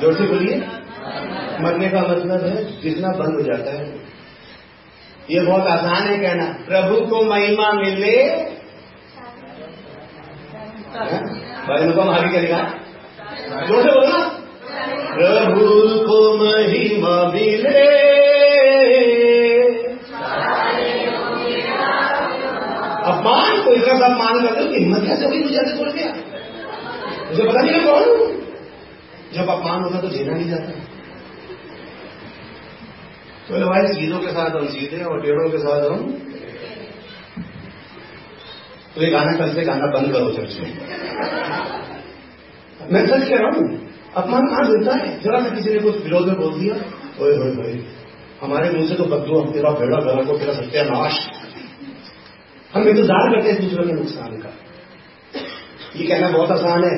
ज़ोर से बोलिए। मरने का मतलब है गिरना बंद हो जाता है। ये बहुत आसान है कहना। प्रभु को महिमा मिले। भाई को महावी करेगा ज़ोर से बोलना। प्रभु को महिमा मिले। अपमान को इतना सा अपमान कर हिम्मत कैसे हुई मुझे ऐसे बोल दिया मुझे पता नहीं मैं कौन हूँ। जब अपमान होता तो झेला नहीं जाता। तो भाई सीधों के साथ हम सीधे और टेढ़ों के साथ हम तो ये गाना कल से गाना बंद करो चर्च में। मैं सच कह रहा हूँ। अपमान कहाँ मिलता है? जरा सा किसी ने कुछ विरोध में बोल दिया। ओए होए होए हमारे मुँह से तो बदलो हम तेरा बेड़ा गला को तेरा सत्यानाश हम इंतज़ार करते हैं दूसरों के नुकसान का। ये कहना बहुत आसान है।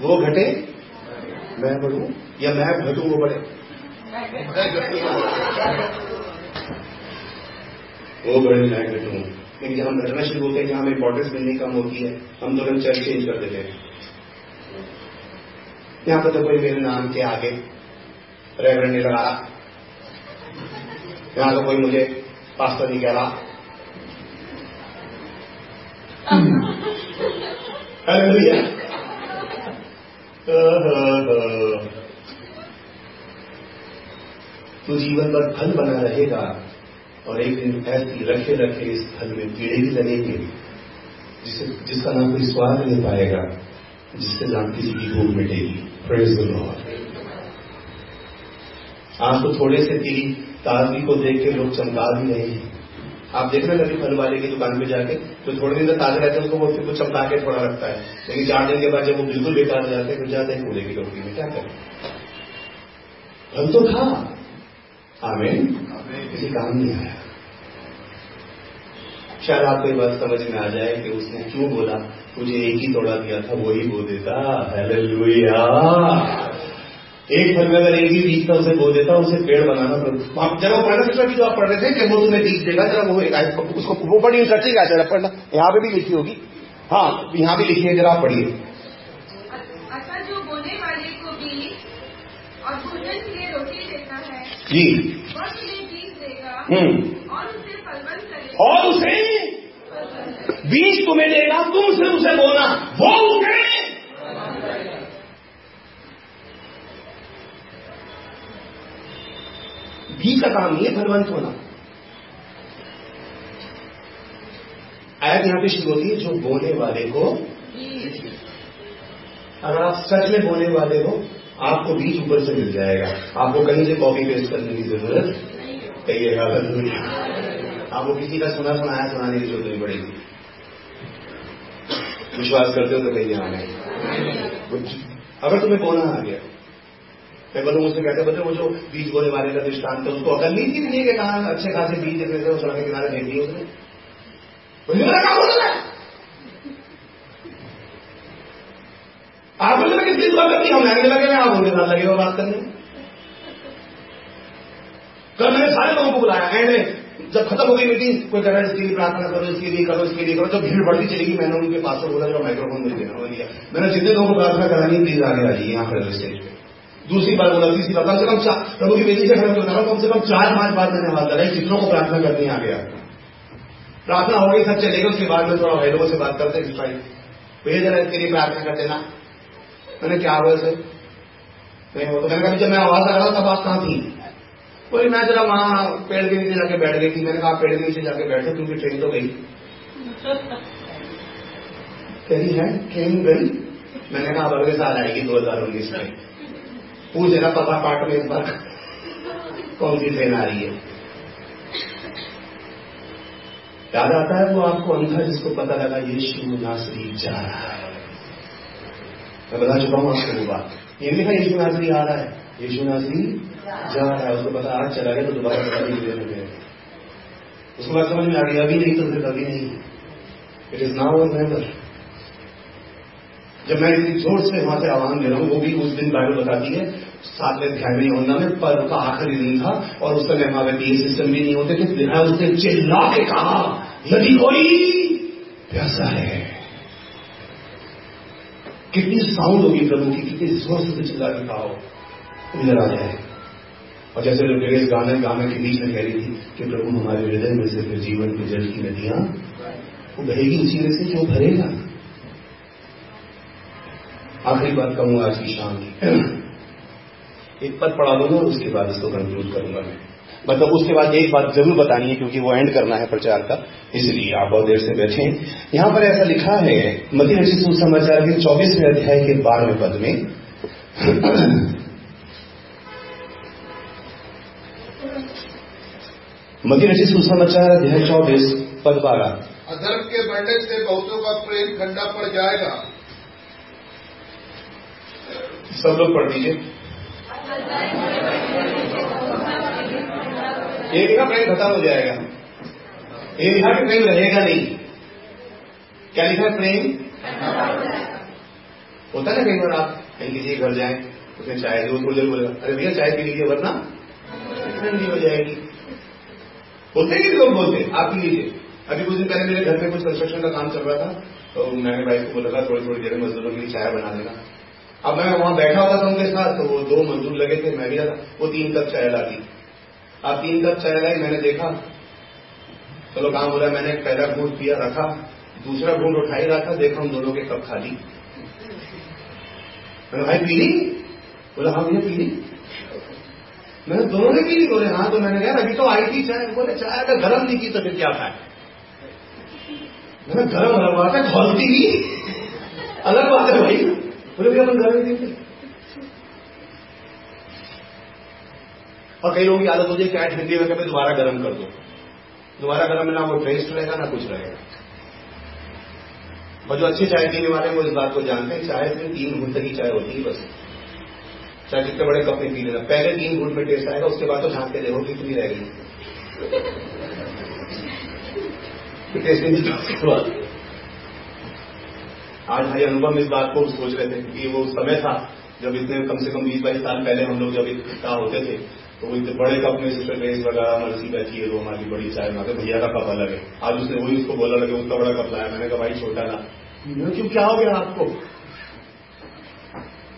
वो घटे, मैं बढ़ू, या मैं घटू, वो बढ़े। वो बढ़े, मैं घटू। लेकिन हम घटना शुरू होते हैं जहाँ हमें इंपॉर्टेंस मिलनी कम होती है। हम तुरंत चर्च चेंज कर देते हैं यहाँ पर तो कोई मेरे नाम के आगे रेवरेंड नहीं लगा रहा। यहाँ तो कोई मुझे पास्टर नहीं कह रहा. तो जीवन भर फल बना रहेगा और एक दिन ऐसी रखे रखे इस फल में कीड़े भी लगेंगे, जिसे जिसका नाम कोई स्वाद नहीं पाएगा, जिससे नाम किसी की भूख मिटेगी। प्रेज द लॉर्ड आज तो थोड़े से तेरी ताजगी को देख के लोग चमका भी रहे हैं। आप देखना कभी फल वाले की दुकान पे जाके तो थोड़े दिन तक ताजे रहते हैं उसको वो फिर कुछ चमका के थोड़ा रखता है। लेकिन चार दिन के बाद जब वो बिल्कुल बेकार हो जाते हैं फिर जाते हैं कूड़े की टोकरी में। क्या करें? फल तो था आमीन। किसी काम नहीं आया। शायद आपको ये बात समझ में आ जाए कि उसने क्यों बोला? मुझे एक ही तोड़ा दिया था वही बो देता। एक फल में अगर एक ही बीज था उसे बो देता उसे पेड़ बनाना पड़ता जब वो पढ़ना सिस्टर जो आप पढ़ रहे थे कि वो तुम्हें बीज देगा जरा वो एक उसको वो बड़ी इंटरेस्टिंग जरा पढ़ना। यहाँ पे भी लिखी होगी। हाँ यहाँ भी लिखी है जरा आप पढ़िए। अतः जो बोने वाले को बीज और भोजन के लिए रोटी देता जी। वह बीज देगा हम्म। और उसे उसे बीज तुम्हें देगा तुम सिर्फ़ उसे बोना वो उगे बीज का काम है फलवंत होना। आयत यहाँ पे शुरू होती है, जो बोने वाले को अगर आप सच में बोने वाले हो, आपको बीज ऊपर से मिल जाएगा। आपको कहीं से कॉपी पेस्ट करने की ज़रूरत कहिएगा आपको किसी का सुना सुनाया, सुनाने की ज़रूरत नहीं पड़ेगी। विश्वास करते हो तो कहिए हाँ नहीं। अगर तुम्हें बोना आ गया? मैं बोलूँ, मुझसे कहते बोलते वो जो बीज बोने वाले का दृष्टांत है, उसको अकल नहीं थी नहीं कि कहा अच्छे खासे बीज देखने थे सड़क के किनारे फेंक दिए उसने? बोला आप बोले मैं किस बात करती हम लगे लगे आप उनके साथ लगे हुए बात करने कल मैंने सारे लोगों को बुलाया, एंड जब खत्म हो गई मीटिंग कोई कह रहा है, इसके लिए प्रार्थना करो, इसके लिए करो, इसके लिए करो जब भीड़ बढ़ती चलेगी। मैंने उनके पास बोला जब माइक्रोफोन मिल देना लिया मैंने जितने लोगों को प्रार्थना करानी प्लीज़ आगे आ जाइए यहाँ पर स्टेज पे। दूसरी बार बोला, तीसरी बार, कम से कम चार, प्रभु की बेटी से खड़ा बता रहा कम से कम चार पाँच बार मैंने हाथ लगाई कितनों को प्रार्थना करने आ गया प्रार्थना होगी सब चलेगा, उसके बाद में थोड़ा भाई लोगों से बात करते हैं भाई भैया, जरा इसके लिए प्रार्थना कर देना। मैंने क्या हुआ सर। नहीं हो तो मैंने कहा जब मैं आवाज़ आ रहा तब आप कहाँ थी? बोली मैं जरा वहाँ पेड़ के नीचे जाके बैठ गई थी। मैंने कहा पेड़ के नीचे जाके बैठे, क्योंकि ट्रेन तो गई। कही है ट्रेन गई? मैंने कहा अगले साल आएगी दो हज़ार उन्नीस में। पूछ देना, पता पार्ट में इस बार कौन सी ट्रेन आ रही है? याद आता है वो आपको अंधा जिसको पता लगा, यीशु नासरी जा रहा है। मैं बता चुका हूँ, आपको बात। ये लिखा यीशु नासरी आ रहा है। यीशु नासरी जा रहा है, उसको पता आज चला गया तो दोबारा पता नहीं देने गए उसको बात समझ में आ गई अभी नहीं तो फिर कभी नहीं। It is now or never जब मैं इतनी ज़ोर से वहाँ से आह्वान दे रहा हूँ, वो भी उस दिन बाइबल बताती है, सातवें अध्याय में होना में पर्व का आखिरी दिन था, और उस समय वहाँ पे सिस्टम भी नहीं होते थे। दिखा उसने चिल्ला के कहा यदि कोई प्यासा है। कितनी साउंड होगी प्रभु की, कितनी ज़ोर से चिल्ला के कहा इधर आ जाए। और जैसे जो गाने गाने के बीच में कह रही थी कि प्रभु हमारे हृदय में से फिर जीवन के जल की नदियाँ, वो बहेगी उसी में से जो भरेगा। आखिरी बात कहूँगा आज की शाम की। एक पद पढ़ा दूँगा और उसके बाद इसको कंक्लूड करूँगा मैं। मतलब उसके बाद एक बात ज़रूर बतानी है, क्योंकि वो एंड करना है प्रचार का। इसलिए आप बहुत देर से बैठे यहाँ पर ऐसा लिखा है मध्य रचित सुसमाचार के चौबीसवें अध्याय के बारहवें पद में मध्य रचित सुसमाचार अध्याय चौबीस पद बारह अधर्म के बढ़ने से बहुतों का प्रेम ठंडा पड़ जाएगा। सब लोग पढ़ दीजिए एक का प्रेम खत्म हो जाएगा। ये लिखा कि प्रेम रहेगा नहीं। क्या लिखा है प्रेम? होता है ना कई बार आप कहीं किसी घर जाए उसने चाय दी वो थोड़ी देर बोलेगा अरे भैया चाय पी लीजिए वरना ठंडी हो जाएगी। बोलते हैं लोग बोलते आप ही लीजिए। अभी कुछ दिन पहले मेरे घर में कुछ कंस्ट्रक्शन का काम चल रहा था तो मैंने भाई को बोला था थोड़ी थोड़ी देर मजदूरों के लिए चाय बना देना। अब मैं वहाँ बैठा हुआ था उनके साथ तो वो दो मजदूर लगे थे, मैं भी वो तीन कप चाय ला दी। आप तीन कप चाय लाई मैंने देखा। चलो काम हो है, मैंने पहला घूट पिया, रखा। दूसरा घूट उठाई, रखा, देखा उन दोनों के कप खाली। मैंने भाई पी ली बोला हाँ भैया पी ली मैंने दोनों ने भी नहीं बोले हाँ तो मैंने कहा, अभी तो आई थी चाय। बोले, चाय अगर गर्म नहीं की तो फिर क्या खाए मैंने गर्म अलग बात है खोलती ही? अलग बात है भाई। बोले, भैया, अपन गर्म नहीं और कई लोगों की आदत होती है, चाय ठंडी होकर दोबारा गर्म कर दो। दोबारा गर्म में ना वो टेस्ट रहेगा, ना कुछ रहेगा। और जो अच्छी चाय पीने वाले हैं, वो इस बात को जानते हैं, चाय में तीन घंटे की चाय होती है बस। चाहे जितने बड़े कप में पी लेना। पहले तीन घूट में टेस्ट आएगा, उसके बाद तो झाँक के देखो कितनी रह गई आज भाई अनुपम इस बात को सोच रहे थे कि वो समय था, जब इतने कम से कम बीस बाईस साल पहले हम लोग जब इकट्ठा होते थे तो इतने बड़े कप में सिस्टर ड्रेस वगैरह मर्सी बैठी है वो हमारी बड़ी, चाय माते भैया का कप अलग है। आज उसने वही उसको बोला, लगे उसका बड़ा कप लाया। मैंने कहा, भाई छोटा ना क्यों? क्या हो गया आपको?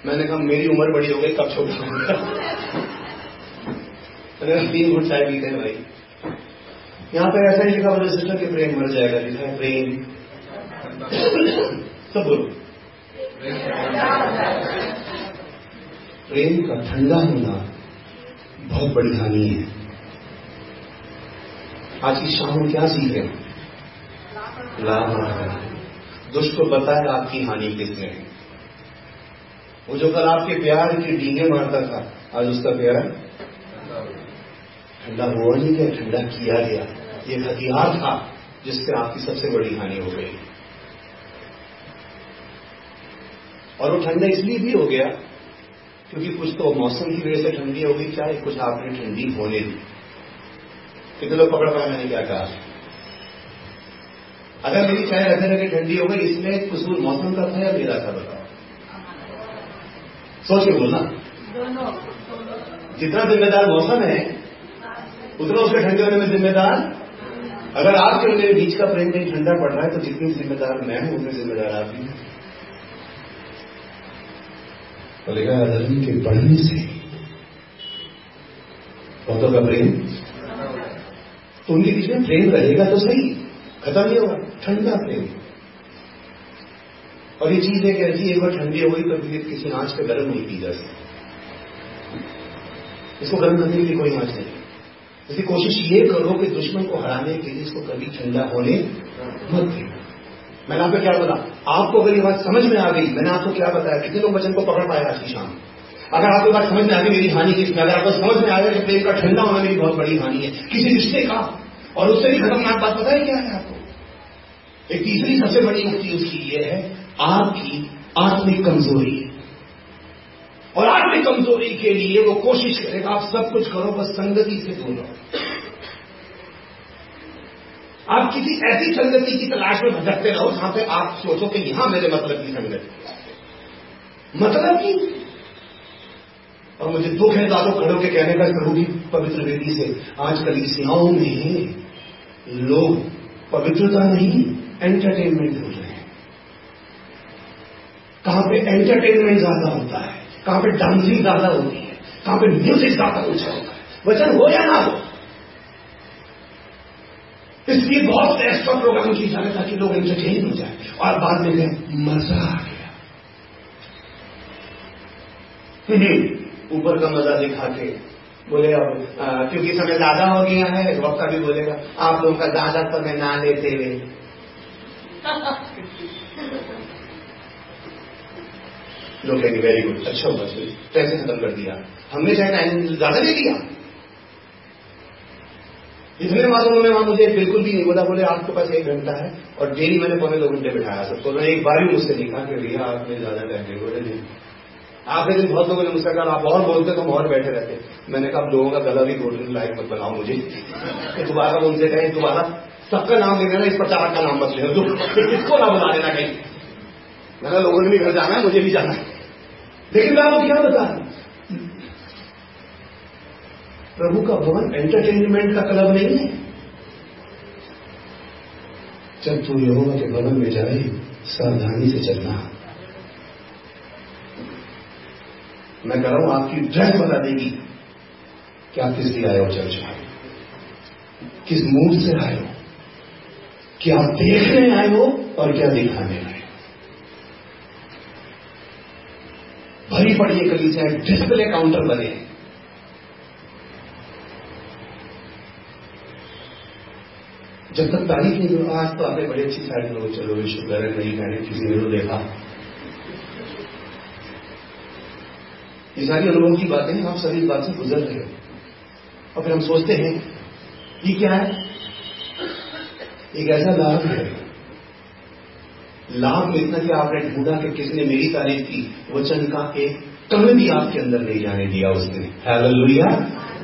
मैंने कहा, मेरी उम्र बड़ी हो गई, कब छोटा हो गया तीन घुट चाय पीते हैं भाई। यहाँ पर ऐसा ही लिखा ब्रदर सिस्टर के प्रेम मर जाएगा। लिखा है प्रेम सब बोलो। प्रेम का ठंडा होना बहुत बड़ी हानि है। आज की शाम में क्या सीखे लाभ दुष्ट को है आपकी हानि किसने है। वो जो कल आपके प्यार की डींगे मारता था, आज उसका प्यार? ठंडा हुआ नहीं गया ठंडा किया गया। ये हथियार था जिससे आपकी सबसे बड़ी हानि हो गई। और वो ठंडा इसलिए भी हो गया क्योंकि कुछ तो मौसम की वजह से ठंडी हो गई चाहे कुछ आपने ठंडी होने दी? कितने लोग पकड़ पाए मैंने क्या कहा? अगर मेरी चाय रखे रखे ठंडी हो गई, इसमें कसूर मौसम का था या मेरा था बताओ? सोच के बोलना। जितना जिम्मेदार मौसम है, उतना उसके ठंडे होने में जिम्मेदार। अगर आपके मेरे बीच का प्रेम नहीं ठंडा पड़ रहा है तो जितनी जिम्मेदार मैं हूँ, उतने जिम्मेदार आप भी अदरनी के बढ़ने से पौधों का प्रेम। तो उनके बीच में प्रेम रहेगा तो सही। खत्म नहीं होगा, ठंडा प्रेम। और ये चीज़ है कि ऐसी एक बार ठंडी हो गई तो फिर किसी आँच पे गर्म नहीं की जा सकती। इसको गर्म करने की कोई आँच नहीं। इसकी कोशिश ये करो कि दुश्मन को हराने के लिए इसको कभी ठंडा होने मत देना मैंने आपको क्या बोला? आपको अगर ये बात समझ में आ गई, मैंने आपको क्या बताया? कितने लोग वचन को पकड़ पाए आज की शाम? अगर आपको बात समझ में आ गई, मेरी हानि किसमें अगर आपको समझ में आ गया कि प्रेम का ठंडा होना मेरी बहुत बड़ी हानि है, किसी रिश्ते का? और उससे भी खतरनाक बात पता है क्या है आपको? एक तीसरी सबसे बड़ी मुक्ति उसकी ये है आपकी आत्मिक कमज़ोरी है। और आत्मिक कमज़ोरी के लिए वो कोशिश करेगा, आप सब कुछ करो, बस संगति से दूर रहो। आप किसी ऐसी संगति की तलाश में भटकते रहो जहाँ पे आप सोचो कि यहाँ मेरे मतलब की संगति मतलब की? और मुझे दुख है दादो खड़ो के कहने का प्रभु पवित्र विधि से, आज कलीसियाओं में लोग पवित्रता नहीं एंटरटेनमेंट हो रहे हैं। कहाँ पे एंटरटेनमेंट ज़्यादा होता है कहाँ पे डांसिंग ज़्यादा होती है कहाँ पे म्यूज़िक ज़्यादा ऊँचा होता है। वचन हो या ना हो? इसलिए बहुत एक्स्ट्रा प्रोग्राम की जाए ताकि लोग एंटरटेन हो जाए। और बाद में कहें मज़ा आ गया। ऊपर का मज़ा दिखा के बोले अब क्योंकि समय ज़्यादा हो गया है वक्ता भी बोलेगा। आप लोगों का ज़्यादा समय ना लेते हुए [LAUGHS] लोग कहेंगे वेरी गुड अच्छा हुआ कैसे खत्म कर दिया। हमने चाहे टाइम ज़्यादा ले लिया। इतने मालूम में वहाँ मुझे बिल्कुल भी नहीं बोला, बोले, आपके पास एक घंटा है। और डेली मैंने पौने दो घंटे बिठाया सबको तो एक बार भी मुझसे लिखा कि, भैया आपने ज़्यादा टाइम बोले। नहीं। आखिरी दिन बहुत लोगों ने मुझसे कहा, आप और बोलते तो हम और बैठे रहते। मैंने कहा, आप लोगों का गला भी बोलने लायक मत बनाओ मुझे। दोबारा उनसे कहें दोबारा सबका नाम ले लेना इस प्रचारक का नाम मत लेना किसको ना बना देना कहीं। मैंने लोगों ने भी घर जाना है, मुझे भी जाना है। लेकिन मैं आपको क्या बता प्रभु का भवन एंटरटेनमेंट का क्लब नहीं है। जब तू यहोवा के भवन में जाए, सावधानी से चलना। मैं कह रहा हूँ, आपकी ड्रेस बता देगी कि आप किस लिए आए हो, चर्च में? किस मूड से आए हो? क्या देखने आए हो और क्या दिखाने आए भरी पड़ी है से डिस्प्ले काउंटर बने। हैं जब तक तारीख नहीं हुआ आज तो आपने बड़ी अच्छी साड़ी लोग चलो विश्व कर नहीं कहने किसी ने देखा। ये सारी अनुभव की बातें हैं आप सभी इस बात से गुजर रहे हो। और फिर हम सोचते हैं, ये क्या है? एक ऐसा लाभ है लाभ में इतना कि आपने ढूंढा कि किसने मेरी तारीफ़ की, वचन का एक कम भी आपके अंदर नहीं जाने दिया उसने हालेलुया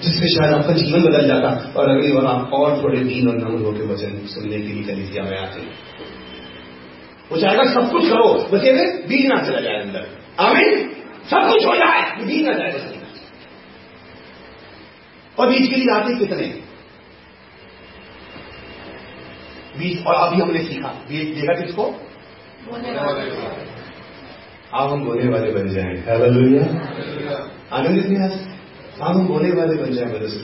जिससे शायद आपका जीवन बदल जाता और अगली बार आप और थोड़े दीन और नम्र होकर वचन सुनने के लिए कलीसिया में आते। वो चाहेगा सब कुछ करो बचे बीज ना चला जाए अंदर। आमीन सब कुछ हो जाए, बीज ना जाए और बीज के लिए आते कितने? बीज और अभी हमने सीखा। बीज देखा किसको? आप हम बोने वाले बन जाए। हालेलुया आनंदित आज आप हम बोने वाले बन जाए से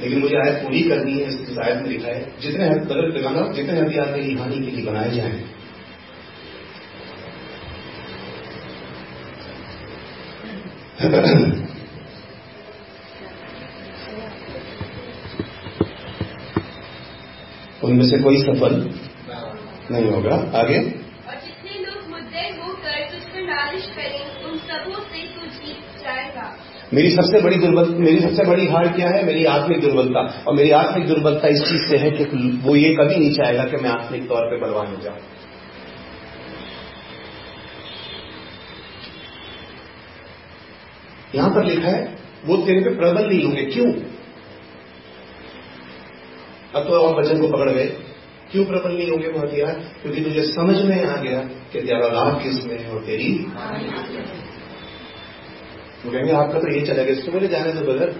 लेकिन मुझे आयत पूरी करनी है, इस आयत में लिखा है, जितने गलत लगाना जितने हथियार मेरी हानि के लिए बनाए जाए। उनमें से कोई सफल नहीं होगा। आगे। और जितने लोग मुद्दे होकर तुझ नालिश करें। उन सबों से तू जीत जाएगा। मेरी सबसे बड़ी दुर्बल मेरी सबसे बड़ी हार क्या है? मेरी आत्मिक दुर्बलता। और मेरी आत्मिक दुर्बलता इस चीज़ से है कि वो ये कभी नहीं चाहेगा कि मैं आत्मिक तौर पे बलवान हो जाऊँ। यहाँ पर लिखा है वो तेरे पे प्रबल नहीं होंगे। क्यों? अब तो और वचन को पकड़ गए। क्यों प्रबल नहीं होंगे वो हथियार क्योंकि तुझे समझ में आ गया कि तेरा लाभ किसमें है और तेरी वो कहेंगे, आपका तो ये चला गया। इसको मेरे जाने दो बदर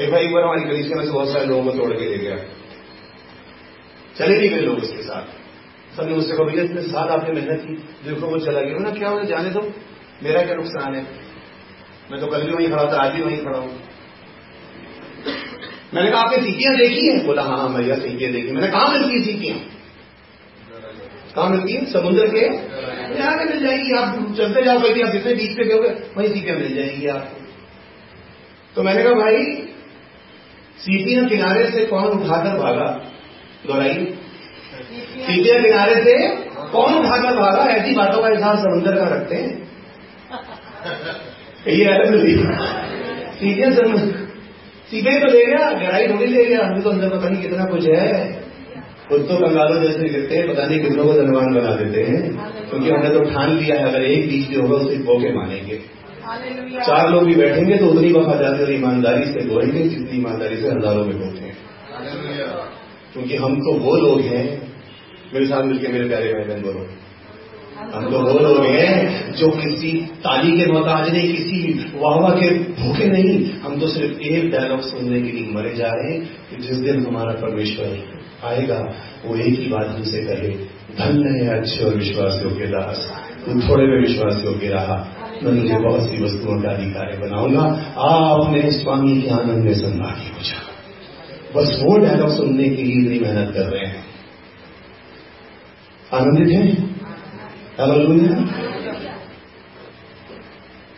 एक भाई, एक बार हमारी में से बहुत सारे लोगों को तोड़ के ले गया। चले नहीं गए लोग उसके साथ। सबने उससे कहा, भैया, इतने साल आपने मेहनत की, देखो वो चला गया। ना क्या हो जाने दो। मेरा क्या नुकसान है? मैं तो कल भी वहीं खड़ा था, आज भी वहीं खड़ा हूँ। मैंने कहा, आपने सीटियाँ देखी हैं? बोला हाँ भैया सीटियाँ देखी। मैंने कहा, मिलती है सीटियाँ? कहा, मिलती है? समुद्र के? यहाँ मिल जाएगी, आप चलते जाओ कभी आप जितने बीच पे गए वहीं सीटियाँ मिल जाएँगी आपको। तो मैंने कहा, भाई, सीटियाँ किनारे से कौन उठाकर भागा? दोहराई सीटियाँ किनारे से कौन उठाकर भागा? ऐसी बातों का हिसाब समुद्र का रखते हैं। ये है समुद्र सीधे तो ले गया गहराई थोड़ी ले गया हमें तो अंदर पता नहीं कितना कुछ है खुद तो कंगालों जैसे गिरते हैं पता नहीं कितनों को धनवान बना देते हैं क्योंकि हमने तो ठान लिया है अगर एक बीच भी होगा उसे बोके मानेंगे चार लोग भी बैठेंगे तो उतनी वफादारी और ईमानदारी से बोलेंगे जितनी ईमानदारी से हज़ारों में बोलते हैं क्योंकि हम तो वो लोग हैं मेरे साथ मिलकर मेरे प्यारे भाई बहन बोलो हम तो वो लोग हैं जो किसी ताली के मोहताज नहीं, किसी वाहवा के भूखे नहीं। हम तो सिर्फ़ एक डायलॉग सुनने के लिए मरे जा रहे हैं कि जिस दिन हमारा परमेश्वर आएगा, वो एक ही बात हमसे कहे धन्य है अच्छे और विश्वास योग्य दास तू थोड़े में विश्वास योग्य रहा। मैं तुझे बहुत सी वस्तुओं का अधिकारी बनाऊँगा। आपने स्वामी के आनंद में हो जा बस वो डायलॉग सुनने के लिए इतनी मेहनत कर रहे हैं। आनंदित हैं?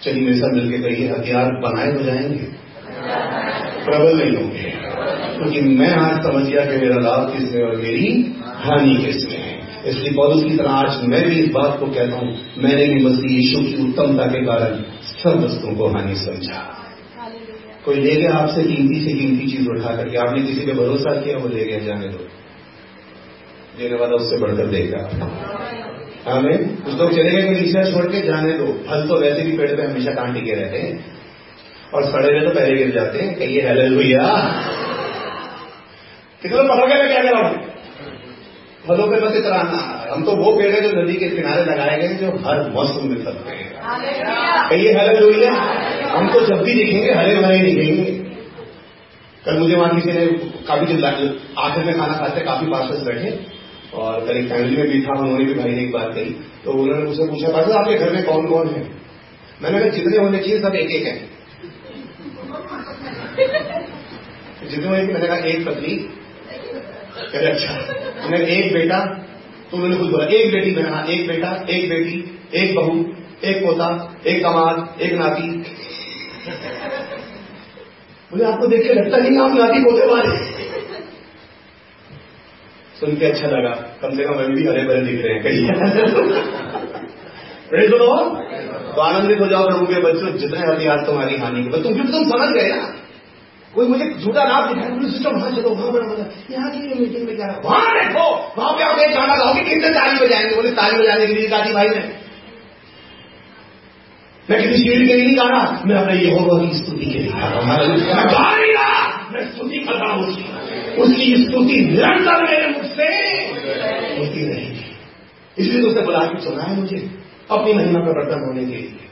चलिए मेरे साथ मिलकर कहिए हथियार बनाए हो जाएँगे। प्रबल नहीं होंगे। क्योंकि मैं आज समझ गया कि मेरा लाभ किसमें और मेरी हानि किसमें है। इसलिए पौधों की तरह आज मैं भी इस बात को कहता हूँ, मैंने भी मसीह यीशु की उत्तमता के कारण सब वस्तुओं को हानि समझा। कोई ले गया आपसे कीमती से कीमती चीज़ उठा करके? आपने किसी पे भरोसा किया? वो ले गया, जाने दो। लेने वाला उससे बढ़कर देगा। हमें कुछ लोग चले गए ईश्वर छोड़ के जाने दो। फल तो वैसे भी पेड़ पे हमेशा कांटे के रहते हैं। और सड़े हुए तो पहले गिर जाते हैं कहिए हेलो भैया कितने पकड़ के मैं क्या कह रहा हूँ फलों पे बस इतना हम तो वो पेड़ है जो नदी के किनारे लगाए गए जो हर मौसम में फलते हैं। कहिए हेलो भैया हम तो जब भी दिखेंगे हरे भरे दिखेंगे। कल मुझे वहाँ किसी ने काफ़ी आखिर में खाना खाते काफ़ी पास बैठे। और करीब फैमिली में भी था, उन्होंने भी भाई ने एक बात कही। तो उन्होंने मुझसे पूछा, भाई आपके घर में कौन कौन है? मैंने कहा, जितने होने चाहिए, सब एक एक है। जितने होने मैंने कहा, एक पत्नी। अरे अच्छा। मैंने एक बेटा? तो उन्होंने कुछ बोला, एक बेटी। मैंने कहा, एक बेटा, एक बेटी, एक बहू, एक पोता, एक कमाल, एक नाती। मुझे आपको देख के लगता नहीं आप नाती पोते वाले सुन के अच्छा लगा। कम से कम अभी भी हरे भरे दिख रहे हैं, कहीं। सुनो? तो आनंदित हो जाओ प्रभु के बच्चों, जितने हथियार तुम्हारी हानि के। तुम क्योंकि तुम समझ गए ना। कोई मुझे झूठा नाम दिखाया सिस्टम वहाँ चलो वहाँ बड़ा मज़ा यहाँ की मीटिंग में क्या है? वहाँ देखो! वहाँ पे आप एक गाना गाओगे कितने ताली बजाएँगे? बोले, ताली बजाने के लिए दादी भाई ने। मैं किसी सीढ़ी के लिए नहीं गा रहा। मैं अपने ये होगा स्तुति के लिए मैं गा रहा मैं स्तुति कर रहा हूँ उसकी। उसकी स्तुति निरंतर मेरे मुझसे होती रहेगी। इसलिए तो उसे बुला के सुना है मुझे अपनी महिमा प्रवर्तन होने के लिए।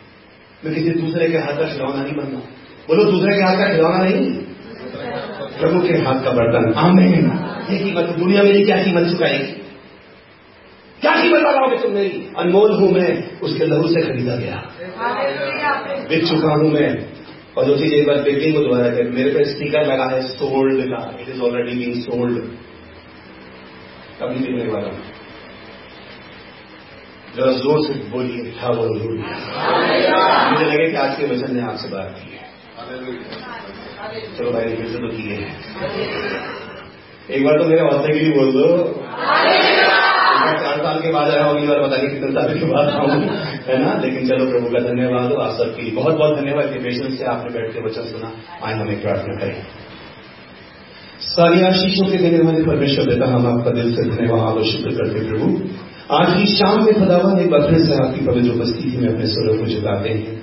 मैं किसी दूसरे के हाथ का खिलौना नहीं बनना बोलो दूसरे के हाथ का खिलौना नहीं? प्रभु के हाथ का बर्तन। आमेन। ये कीमत दुनिया मेरी क्या कीमत चुकाएगी? क्या कीमत लगाओगे तुम मेरी? अनमोल हूँ मैं उसके लहू से खरीदा गया। बिक चुका हूँ मैं और जो चीज़ बार बिकेंगे वो दोबारा मेरे पे स्टिकर लगा है, सोल्ड का। It is already been sold कभी बिकने वाला जरा ज़ोर से बोलिए, था वो मुझे लगे कि आज के वचन ने आपसे बात की है। चलो भाई, फिर से तो किए एक बार तो मेरे हौसले के लिए बोल दो। साल के बाद आया होगी और बताइए कितने साल के बाद है ना? लेकिन चलो प्रभु का धन्यवाद हो, आप सबके लिए बहुत बहुत धन्यवाद। पेशेंस से आपने बैठ के वचन सुना। आए हमें प्रार्थना करें। सारी आशीषों के देने वाले परमेश्वर, देता हम आपका दिल से धन्यवाद और शुक्र करते प्रभु। आज की शाम में खुदावन एक बार से आपकी पवित्र उपस्थिति में अपने स्वरों को झुकाते हैं।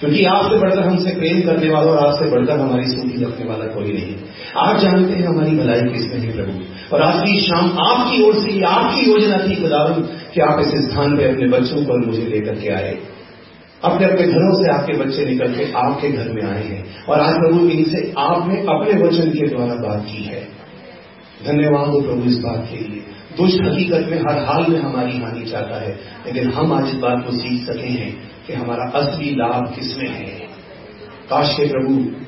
क्योंकि आपसे बढ़कर हमसे प्रेम करने वाला और आपसे बढ़कर हमारी सूची रखने वाला कोई नहीं। आप जानते हैं हमारी भलाई किसमें है प्रभु। और आज की शाम आपकी ओर से, आपकी योजना थी खुदावन कि आप इस स्थान पे अपने बच्चों को मुझे लेकर के आए। अपने अपने घरों से आपके बच्चे निकल के आपके घर में आए हैं। और आज प्रभु इनसे आपने अपने वचन के द्वारा बात की है। धन्यवाद हो प्रभु इस बात के लिए। दुष्ट हकीकत में, हर हाल में हमारी हानि चाहता है, लेकिन हम आज इस बात को सीख सके हैं कि हमारा असली लाभ किसमें है। काश के प्रभु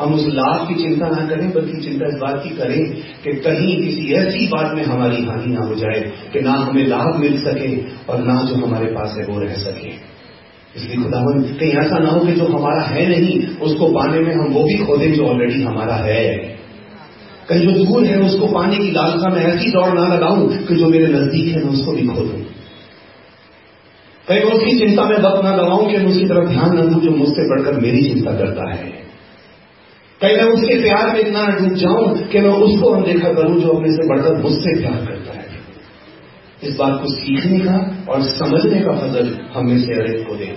हम उस लाभ की चिंता ना करें, बल्कि चिंता इस बात की करें कि कहीं किसी ऐसी बात में हमारी हानि ना हो जाए कि ना हमें लाभ मिल सके और ना जो हमारे पास है वो रह सके। इसलिए खुदावन, कहीं ऐसा ना हो कि जो हमारा है नहीं, उसको पाने में हम वो भी खो दें जो ऑलरेडी हमारा है। कहीं जो दूर है, उसको पाने की लालसा में ऐसी दौड़ ना लगाऊँ कि जो मेरे नज़दीक है, मैं उसको भी खो दूँ कहीं उसकी चिंता में वक्त ना लगाऊँ कि मैं उसकी तरफ़ ध्यान न दूँ जो मुझसे बढ़कर मेरी चिंता करता है। कहीं मैं उसके प्यार में इतना डूब जाऊँ कि मैं उसको अनदेखा करूँ जो अपने से बढ़कर मुझसे प्यार करता है। इस बात को सीखने का और समझने का फजल हमें से अरेक को दे।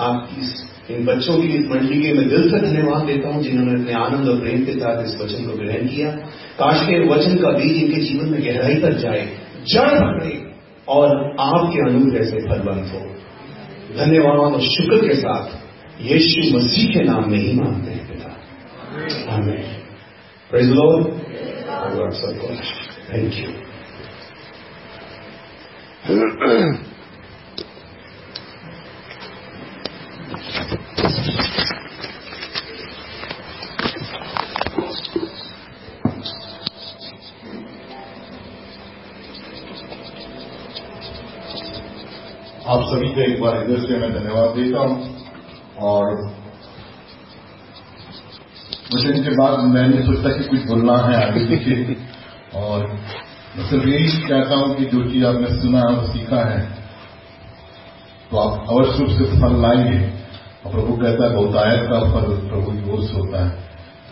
आपकी इन बच्चों की इस मंडली के मैं दिल से धन्यवाद देता हूँ जिन्होंने अपने आनंद और प्रेम के साथ इस वचन को ग्रहण किया। काश के वचन का बीज इनके जीवन में गहराई तक जाए। जड़ पकड़े और आपके अनुग्रह से फलवंत हो। धन्यवाद और शुक्र के साथ यीशु मसीह के नाम में ही मानते हैं। पिता हमें प्रेज लॉर्ड सबको थैंक यू आप सभी का एक बार इधर से मैं धन्यवाद देता हूँ और मुझे इनके बाद मैं नहीं सोचता कि कुछ बोलना है आगे पीछे। और मैं सिर्फ़ यही कहता हूँ कि जो चीज़ आपने सुना और सीखा है तो आप अवश्य रूप से फल लाएँगे। और प्रभु कहता है, बहुत आयत का फल प्रभु की ओर से होता है।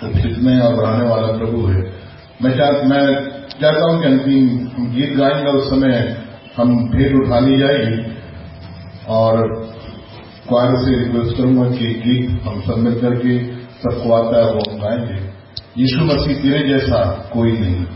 तो खिंचने और बढ़ाने वाला प्रभु है। मैं चाह, मैं चाहता हूँ कि अंतिम गीत गाएँगे, उस समय हम भेंट उठा ली जाएगी। और क्वार से रिक्वेस्ट करूँगा कि गीत हम सब मिल करके सबको आता है वो अपनाएँगे। यीशु मसीह तेरे जैसा कोई नहीं।